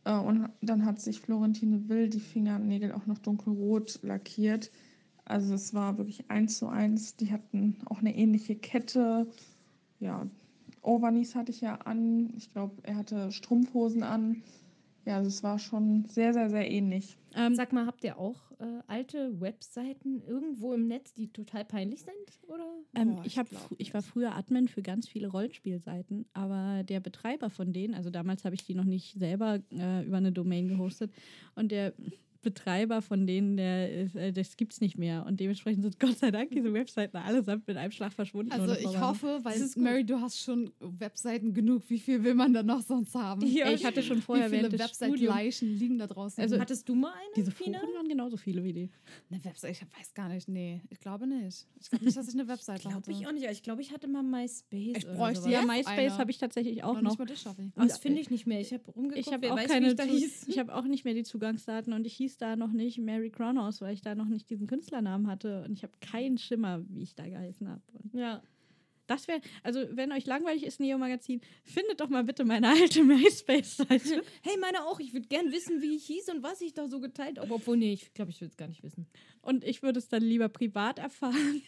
Speaker 11: Äh, und dann hat sich Florentine Will die Fingernägel auch noch dunkelrot lackiert. Also es war wirklich eins zu eins. Die hatten auch eine ähnliche Kette. Ja, Overknees hatte ich ja an. Ich glaube, er hatte Strumpfhosen an. Ja, also es war schon sehr, sehr, sehr ähnlich.
Speaker 6: Ähm, Sag mal, habt ihr auch äh, alte Webseiten irgendwo im Netz, die total peinlich sind? Oder?
Speaker 4: Ähm,
Speaker 6: Boah,
Speaker 4: ich, hab, ich war früher Admin für ganz viele Rollenspielseiten, aber der Betreiber von denen, also damals habe ich die noch nicht selber äh, über eine Domain gehostet, und der Betreiber von denen, der ist, äh, das gibt es nicht mehr. Und dementsprechend sind Gott sei Dank diese Webseiten allesamt mit einem Schlag verschwunden.
Speaker 5: Also ich hoffe, weil. Mary, du hast schon Webseiten genug. Wie viel will man da noch sonst haben?
Speaker 4: Ja, ich hatte schon vorher
Speaker 5: Wie viele Website-Leichen liegen da draußen?
Speaker 4: Also,
Speaker 6: Hattest du mal eine?
Speaker 4: Diese? Foren waren genauso viele wie die.
Speaker 5: Eine Website, ich weiß gar nicht. Nee, ich glaube nicht. Ich glaube nicht, dass ich eine Webseite
Speaker 6: Glaube
Speaker 5: hatte.
Speaker 6: ich auch nicht. Ich glaube, ich hatte mal MySpace.
Speaker 5: Ich bräuchte.
Speaker 4: Ja, MySpace habe ich tatsächlich auch
Speaker 5: Noch
Speaker 4: noch.
Speaker 5: nicht mal das schaffe ich.
Speaker 6: Aber das finde ich nicht mehr. Ich habe rumgeguckt,
Speaker 4: Ich habe auch keine.
Speaker 6: Ich
Speaker 4: habe auch nicht mehr die Zugangsdaten und ich hieß da noch nicht Mary Crownhouse, weil ich da noch nicht diesen Künstlernamen hatte und ich habe keinen Schimmer, wie ich da geheißen habe.
Speaker 6: Ja.
Speaker 4: Das wäre, also wenn euch langweilig ist, Neo Magazin, findet doch mal bitte meine alte MySpace-Seite.
Speaker 6: Hey, meine auch. Ich würde gern wissen, wie ich hieß und was ich da so geteilt habe. Obwohl, nee, ich glaube, ich will es gar nicht wissen.
Speaker 4: Und ich würde es dann lieber privat erfahren.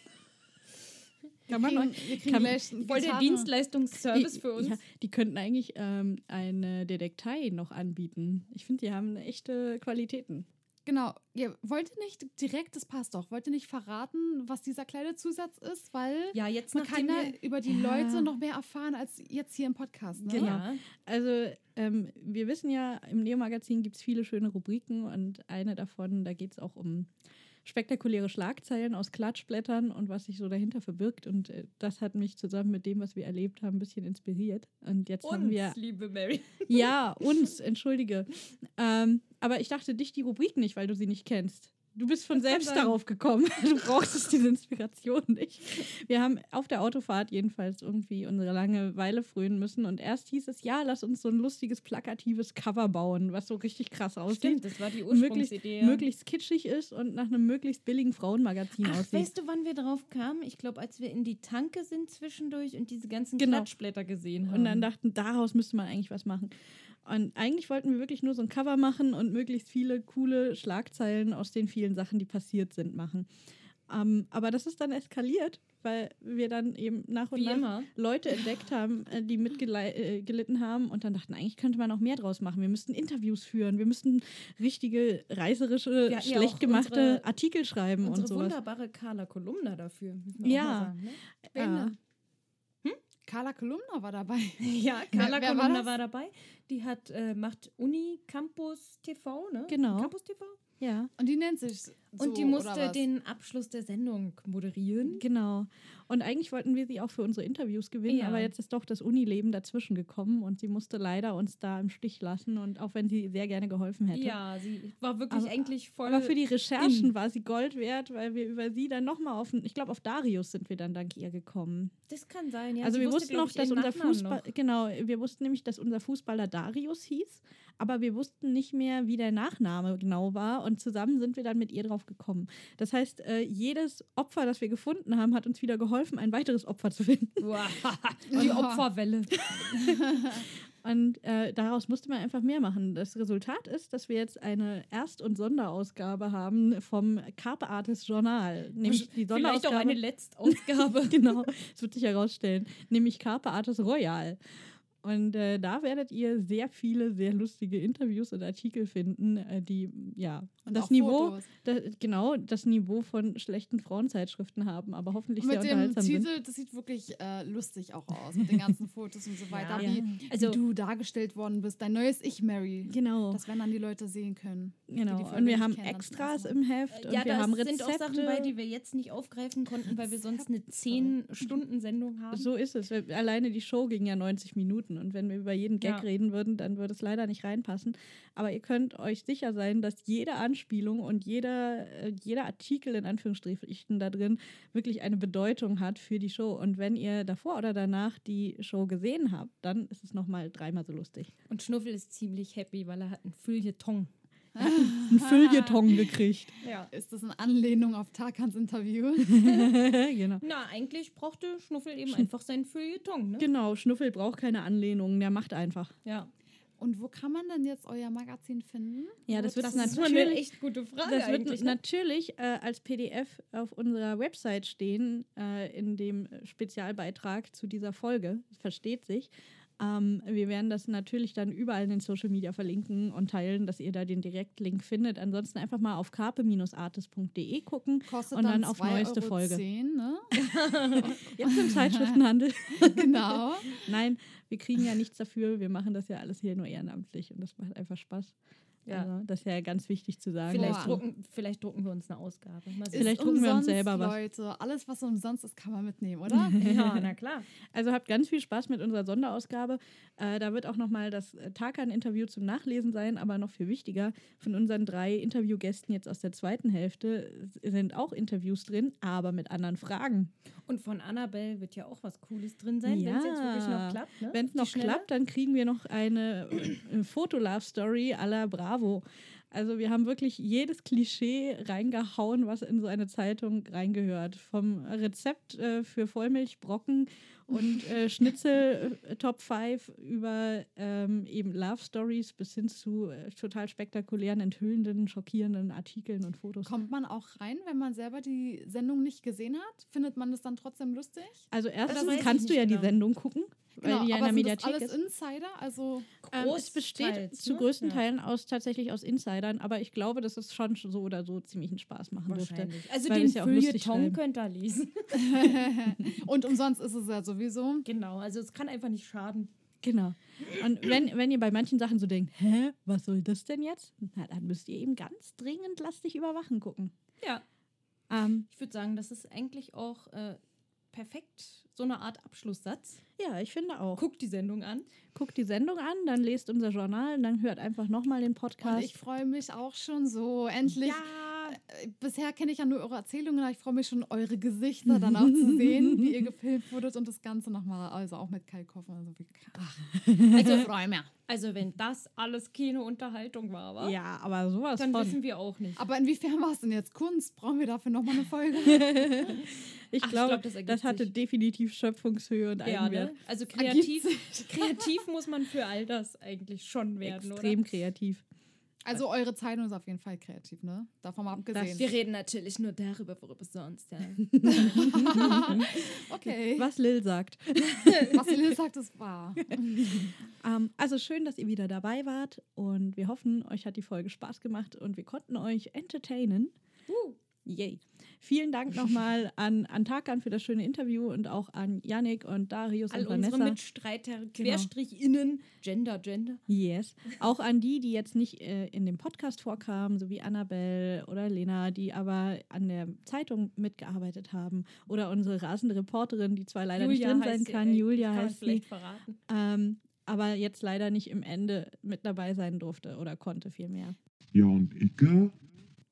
Speaker 4: Kann man
Speaker 5: kriegen-
Speaker 4: euch- kann-
Speaker 5: einen
Speaker 6: Voll der Dienstleistungsservice für uns.
Speaker 4: Ja, die könnten eigentlich ähm, eine Detektei noch anbieten. Ich finde, die haben echte Qualitäten.
Speaker 5: Genau. Ihr wollt nicht direkt, das passt doch, wollt ihr nicht verraten, was dieser kleine Zusatz ist? Weil
Speaker 6: Ja, jetzt
Speaker 5: man kann ja
Speaker 6: wir-
Speaker 5: über die
Speaker 4: Ja.
Speaker 5: Leute noch mehr erfahren als jetzt hier im Podcast. Ne?
Speaker 4: Genau.
Speaker 6: Ja.
Speaker 4: Also, ähm, wir wissen ja, im Neo-Magazin gibt es viele schöne Rubriken und eine davon, da geht es auch um spektakuläre Schlagzeilen aus Klatschblättern und was sich so dahinter verbirgt. Und äh, das hat mich zusammen mit dem, was wir erlebt haben, ein bisschen inspiriert. Und jetzt haben wir.
Speaker 6: liebe Mary.
Speaker 4: Ja, uns, entschuldige. Ähm, aber ich dachte dich die Rubrik nicht, weil du sie nicht kennst. Du bist von
Speaker 6: Das
Speaker 4: selbst darauf gekommen. Du brauchst diese Inspiration nicht. Wir haben auf der Autofahrt jedenfalls irgendwie unsere Langeweile frönen müssen. Und erst hieß es, ja, lass uns so ein lustiges, plakatives Cover bauen, was so richtig krass aussieht.
Speaker 6: Stimmt, das war die
Speaker 4: möglichst,
Speaker 6: Ursprungsidee. ja.
Speaker 4: möglichst kitschig ist und nach einem möglichst billigen Frauenmagazin
Speaker 6: Ach,
Speaker 4: aussieht.
Speaker 6: weißt du, wann wir drauf kamen? Ich glaube, als wir in die Tanke sind zwischendurch und diese ganzen
Speaker 4: Genau.
Speaker 6: Klatschblätter gesehen haben.
Speaker 4: Und dann dachten, daraus müsste man eigentlich was machen. Und eigentlich wollten wir wirklich nur so ein Cover machen und möglichst viele coole Schlagzeilen aus den vielen Sachen, die passiert sind, machen. Ähm, aber das ist dann eskaliert, weil wir dann eben nach und
Speaker 6: Wie
Speaker 4: nach
Speaker 6: immer.
Speaker 4: Leute entdeckt haben, äh, die mitgelitten haben und dann dachten, eigentlich könnte man noch mehr draus machen. Wir müssten Interviews führen, wir müssten richtige reißerische,
Speaker 6: ja
Speaker 4: schlecht
Speaker 6: auch
Speaker 4: gemachte
Speaker 6: unsere-
Speaker 4: Artikel schreiben und
Speaker 6: Unsere
Speaker 4: sowas.
Speaker 6: wunderbare Carla Kolumna dafür. Auch
Speaker 4: Ja.
Speaker 6: sagen, ne?
Speaker 5: Carla Kolumna war dabei.
Speaker 6: Ja, Carla
Speaker 5: war
Speaker 6: Kolumna
Speaker 5: das?
Speaker 6: war dabei. Die hat, äh, macht Uni Campus TV, ne?
Speaker 4: Genau.
Speaker 6: Campus TV.
Speaker 4: Ja.
Speaker 5: Und die nennt sich so,
Speaker 6: Und die musste den Abschluss der Sendung moderieren.
Speaker 4: Genau. Und eigentlich wollten wir sie auch für unsere Interviews gewinnen,
Speaker 6: Ja.
Speaker 4: aber jetzt ist doch das Unileben dazwischen gekommen und sie musste leider uns da im Stich lassen und auch wenn sie sehr gerne geholfen hätte.
Speaker 6: Ja, sie war wirklich
Speaker 4: Aber-
Speaker 6: eigentlich voll.
Speaker 4: Aber für die Recherchen
Speaker 6: in.
Speaker 4: war sie Gold wert, weil wir über sie dann nochmal auf, ich glaube auf Darius sind wir dann dank ihr gekommen.
Speaker 6: Das kann sein, ja.
Speaker 4: also
Speaker 6: Sie
Speaker 4: wir
Speaker 6: wusste,
Speaker 4: wussten noch, dass unser Fußball,
Speaker 6: noch.
Speaker 4: genau, wir wussten nämlich, dass unser Fußballer Darius hieß, aber wir wussten nicht mehr, wie der Nachname genau war und zusammen sind wir dann mit ihr drauf gekommen. Das heißt, äh, jedes Opfer, das wir gefunden haben, hat uns wieder geholfen, ein weiteres Opfer zu finden.
Speaker 6: Die Opferwelle.
Speaker 4: Und äh, daraus musste man einfach mehr machen. Das Resultat ist, dass wir jetzt eine Erst- und Sonderausgabe haben vom Carpe Artis Journal. Nämlich die
Speaker 6: Vielleicht
Speaker 4: Sonderausgabe.
Speaker 6: auch eine Letztausgabe.
Speaker 4: genau, das wird sich herausstellen. Nämlich Carpe Artis Royal. Und äh, da werdet ihr sehr viele, sehr lustige Interviews und Artikel finden, äh, die ja
Speaker 5: Und
Speaker 4: das
Speaker 5: auch
Speaker 4: Niveau,
Speaker 5: Fotos.
Speaker 4: da, genau das Niveau von schlechten Frauenzeitschriften haben, aber hoffentlich
Speaker 5: Und
Speaker 4: sehr
Speaker 5: mit dem
Speaker 4: unterhaltsam sind.
Speaker 5: Titel, das sieht wirklich äh, lustig auch aus, mit den ganzen Fotos und so weiter,
Speaker 4: Ja.
Speaker 5: wie,
Speaker 6: Also-
Speaker 5: wie du dargestellt worden bist. Dein neues Ich, Mary.
Speaker 4: Genau.
Speaker 5: Das werden dann die Leute sehen können. die die
Speaker 4: Genau. Und wir haben
Speaker 5: kennen,
Speaker 4: Extras im Heft und
Speaker 6: ja,
Speaker 4: wir
Speaker 6: da
Speaker 4: haben
Speaker 6: sind
Speaker 4: Rezepte.
Speaker 6: auch Sachen bei, die wir jetzt nicht aufgreifen konnten, weil wir sonst eine 10-Stunden-Sendung haben.
Speaker 4: So ist es. Alleine die Show ging ja 90 Minuten und wenn wir über jeden Gag
Speaker 6: Ja.
Speaker 4: reden würden, dann würde es leider nicht reinpassen. Aber ihr könnt euch sicher sein, dass jede Anspielung und jeder, äh, jeder Artikel in Anführungsstrichen da drin wirklich eine Bedeutung hat für die Show. Und wenn ihr davor oder danach die Show gesehen habt, dann ist es nochmal dreimal so lustig.
Speaker 6: Und Schnuffel ist ziemlich happy, weil er hat ein Feuilleton.
Speaker 4: Ein Feuilleton gekriegt.
Speaker 6: Ja.
Speaker 5: Ist das eine Anlehnung auf Tarkans Interview?
Speaker 4: genau.
Speaker 6: Na, eigentlich brauchte Schnuffel eben einfach sein Feuilleton, ne?
Speaker 4: Genau, Schnuffel braucht keine Anlehnungen, der macht einfach.
Speaker 6: Ja.
Speaker 5: Und wo kann man denn jetzt euer Magazin finden?
Speaker 4: Ja, das wird
Speaker 6: Das ist
Speaker 4: natürlich
Speaker 6: eine echt gute Frage
Speaker 4: Das wird
Speaker 6: eigentlich. Ne?
Speaker 4: natürlich äh, als PDF auf unserer Website stehen, äh, in dem Spezialbeitrag zu dieser Folge. Das versteht sich. Ähm, wir werden das natürlich dann überall in den Social Media verlinken und teilen, dass ihr da den Direktlink findet. Ansonsten einfach mal auf carpe-artist.de gucken
Speaker 5: Kostet
Speaker 4: und dann,
Speaker 5: dann
Speaker 4: auf
Speaker 5: 2,10
Speaker 4: neueste
Speaker 5: Euro,
Speaker 4: Folge.
Speaker 5: ne?
Speaker 4: Jetzt im Zeitschriftenhandel.
Speaker 5: genau.
Speaker 4: Nein, wir kriegen ja nichts dafür. Wir machen das ja alles hier nur ehrenamtlich und das macht einfach Spaß.
Speaker 6: Ja.
Speaker 4: Also, das ist ja ganz wichtig zu sagen.
Speaker 6: Vielleicht, drucken, vielleicht drucken wir uns eine Ausgabe. Mal sehen.
Speaker 4: Vielleicht drucken wir uns
Speaker 5: umsonst,
Speaker 4: selber was.
Speaker 5: Leute, alles, was umsonst ist, kann man mitnehmen, oder?
Speaker 6: Ja, na klar.
Speaker 4: Also habt ganz viel Spaß mit unserer Sonderausgabe. Äh, da wird auch nochmal das äh, Tarkan-Interview zum Nachlesen sein, aber noch viel wichtiger, von unseren drei Interviewgästen jetzt aus der zweiten Hälfte sind auch Interviews drin, aber mit anderen Fragen.
Speaker 6: Und von Annabelle wird ja auch was Cooles drin sein, wenn es jetzt wirklich noch klappt. Ne?
Speaker 4: Wenn es noch klappt, dann kriegen wir noch eine äh, Foto-Love-Story à la Bravo. Also wir haben wirklich jedes Klischee reingehauen, was in so eine Zeitung reingehört. Vom Rezept äh, für Vollmilchbrocken und äh, Schnitzel äh, Top 5 über ähm, eben Love Stories bis hin zu äh, total spektakulären, enthüllenden, schockierenden Artikeln und Fotos.
Speaker 5: Kommt man auch rein, wenn man selber die Sendung nicht gesehen hat? Findet man das dann trotzdem lustig?
Speaker 4: Also erstens kannst du ja die
Speaker 6: genau.
Speaker 4: Sendung gucken, weil
Speaker 5: Genau,
Speaker 4: die ja in der
Speaker 5: sind das
Speaker 4: Mediathek
Speaker 5: alles
Speaker 4: ist.
Speaker 5: Insider? Also
Speaker 4: Ähm, es besteht
Speaker 6: Großteils,
Speaker 4: zu
Speaker 6: ne?
Speaker 4: größten
Speaker 6: Ja.
Speaker 4: Teilen aus tatsächlich aus Insidern, aber ich glaube, dass es schon so oder so ziemlich einen Spaß machen dürfte.
Speaker 6: Also den
Speaker 4: ja
Speaker 6: Feuilleton könnt ihr lesen.
Speaker 5: und umsonst ist es ja sowieso.
Speaker 6: Genau, also es kann einfach nicht schaden.
Speaker 4: Genau. Und wenn, wenn ihr bei manchen Sachen so denkt, hä, was soll das denn jetzt? Na, dann müsst ihr eben ganz dringend Lass dich überwachen gucken.
Speaker 6: Ja.
Speaker 4: Ähm,
Speaker 6: Ich würde sagen, das ist eigentlich auch äh, perfekt so eine Art Abschlusssatz.
Speaker 4: ja, ich finde auch.
Speaker 6: Guckt die Sendung an.
Speaker 4: Guckt die Sendung an, dann lest unser Journal und dann hört einfach nochmal den
Speaker 5: Und
Speaker 4: Podcast.
Speaker 5: ich freue mich auch schon so. Endlich. Äh, Bisher kenne ich ja nur eure Erzählungen, aber ich freue mich schon, eure Gesichter dann auch zu sehen, wie ihr gefilmt wurdet und das Ganze nochmal, also auch mit Kai Koffer. Also,
Speaker 6: Also,
Speaker 5: freue mich.
Speaker 6: also wenn das alles Kinounterhaltung war, wa?
Speaker 4: ja, aber sowas
Speaker 6: dann
Speaker 4: von.
Speaker 6: wissen wir auch nicht.
Speaker 5: Aber inwiefern war es denn jetzt Kunst? Brauchen wir dafür nochmal eine Folge?
Speaker 4: Ich
Speaker 6: Ach, ich
Speaker 4: glaube,
Speaker 6: glaub, das
Speaker 4: das, hatte
Speaker 6: sich.
Speaker 4: definitiv Schöpfungshöhe und
Speaker 6: ja,
Speaker 4: Eigenwert.
Speaker 6: ne? Also kreativ, kreativ muss man für all das eigentlich schon werden,
Speaker 4: Extrem
Speaker 6: oder?
Speaker 4: kreativ.
Speaker 5: Also eure Zeitung ist auf jeden Fall kreativ, ne? Davon mal abgesehen.
Speaker 6: Wir reden natürlich nur darüber, worüber sonst. Ja.
Speaker 5: okay.
Speaker 4: Was Lil sagt.
Speaker 5: Was Lil sagt, ist wahr.
Speaker 4: Ähm, also schön, dass ihr wieder dabei wart und wir hoffen, euch hat die Folge Spaß gemacht und wir konnten euch entertainen. Yay. Vielen Dank nochmal an, an Tarkan für das schöne Interview und auch an Yannick und Darius
Speaker 6: All
Speaker 4: und
Speaker 6: unsere
Speaker 4: Vanessa.
Speaker 6: Mitstreiter, QuerstrichInnen, Gender, Gender.
Speaker 4: Yes. Auch an die, die jetzt nicht äh, in dem Podcast vorkamen, so wie Annabelle oder Lena, die aber an der Zeitung mitgearbeitet haben. Oder unsere rasende Reporterin, die zwar leider
Speaker 6: Julia
Speaker 4: nicht drin sein
Speaker 6: sie,
Speaker 4: kann,
Speaker 6: ey.
Speaker 4: Julia
Speaker 6: Kann
Speaker 4: heißt sie.
Speaker 6: vielleicht verraten.
Speaker 4: Ähm, aber jetzt leider nicht im Ende mit dabei sein durfte oder konnte vielmehr.
Speaker 3: Ja, und Icke?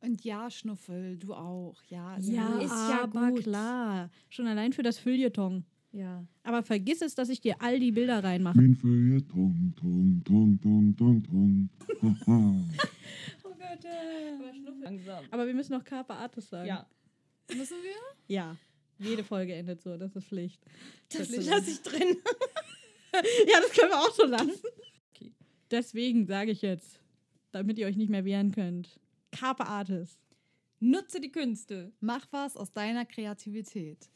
Speaker 5: Und ja, Schnuffel, du auch. Ja,
Speaker 4: Ja,
Speaker 6: ist ja
Speaker 4: aber
Speaker 6: gut.
Speaker 4: klar. Schon allein für das Feuilleton.
Speaker 6: Ja.
Speaker 4: Aber vergiss es, dass ich dir all die Bilder reinmache.
Speaker 3: Mein Feuilleton, tong, tong, tong, tong, tong. Haha.
Speaker 6: Oh Gott, äh. langsam.
Speaker 4: Aber wir müssen noch Carpe Artis sagen.
Speaker 6: Ja.
Speaker 5: Müssen wir?
Speaker 4: Ja. Jede Folge endet so, das ist Pflicht.
Speaker 6: Das
Speaker 4: zu
Speaker 6: lasse ich drin.
Speaker 4: ja, das können wir auch so lassen. Deswegen sage ich jetzt, damit ihr euch nicht mehr wehren könnt. Carpe Artis.
Speaker 6: Nutze die Künste.
Speaker 5: Mach was aus deiner Kreativität.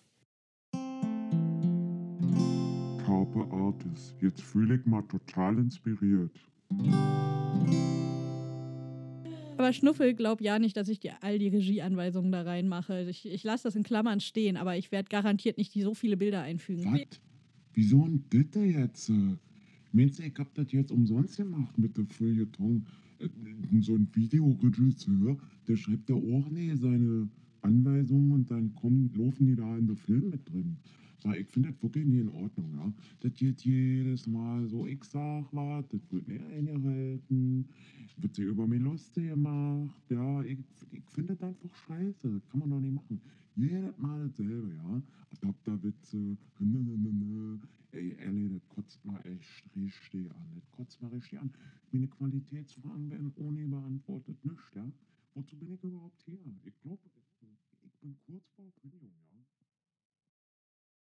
Speaker 3: Carpe Artis. Jetzt fühle ich mal total inspiriert.
Speaker 4: Aber Schnuffel, glaub ja nicht, dass ich dir all die Regieanweisungen da reinmache. Ich, ich lasse das in Klammern stehen, aber ich werde garantiert nicht die so viele Bilder einfügen.
Speaker 3: Was? Wieso ein Ditte jetzt? äh? Meinst du, ich hab das jetzt umsonst gemacht mit der Feuilleton? Äh, So ein Videoregisseur, der schreibt ja auch nie seine Anweisungen und dann kommen, laufen die da in den Film mit drin. Sag, ich finde das wirklich nie in Ordnung, ja. Das geht jedes Mal so, ich sag was, das wird nicht eingehalten, wird sich über mich lustig gemacht, ja. Ich, ich finde das einfach scheiße, das kann man doch nicht machen. Jedes Mal dasselbe, ja. Adapterwitze, Ey, ehrlich, das kotzt mal echt richtig an. Das kotzt mal richtig an. Meine Qualitätsfragen werden ohne beantwortet, nicht, ja. Wozu bin ich überhaupt hier? Ich glaube, ich bin kurz vor Kündigung, ja.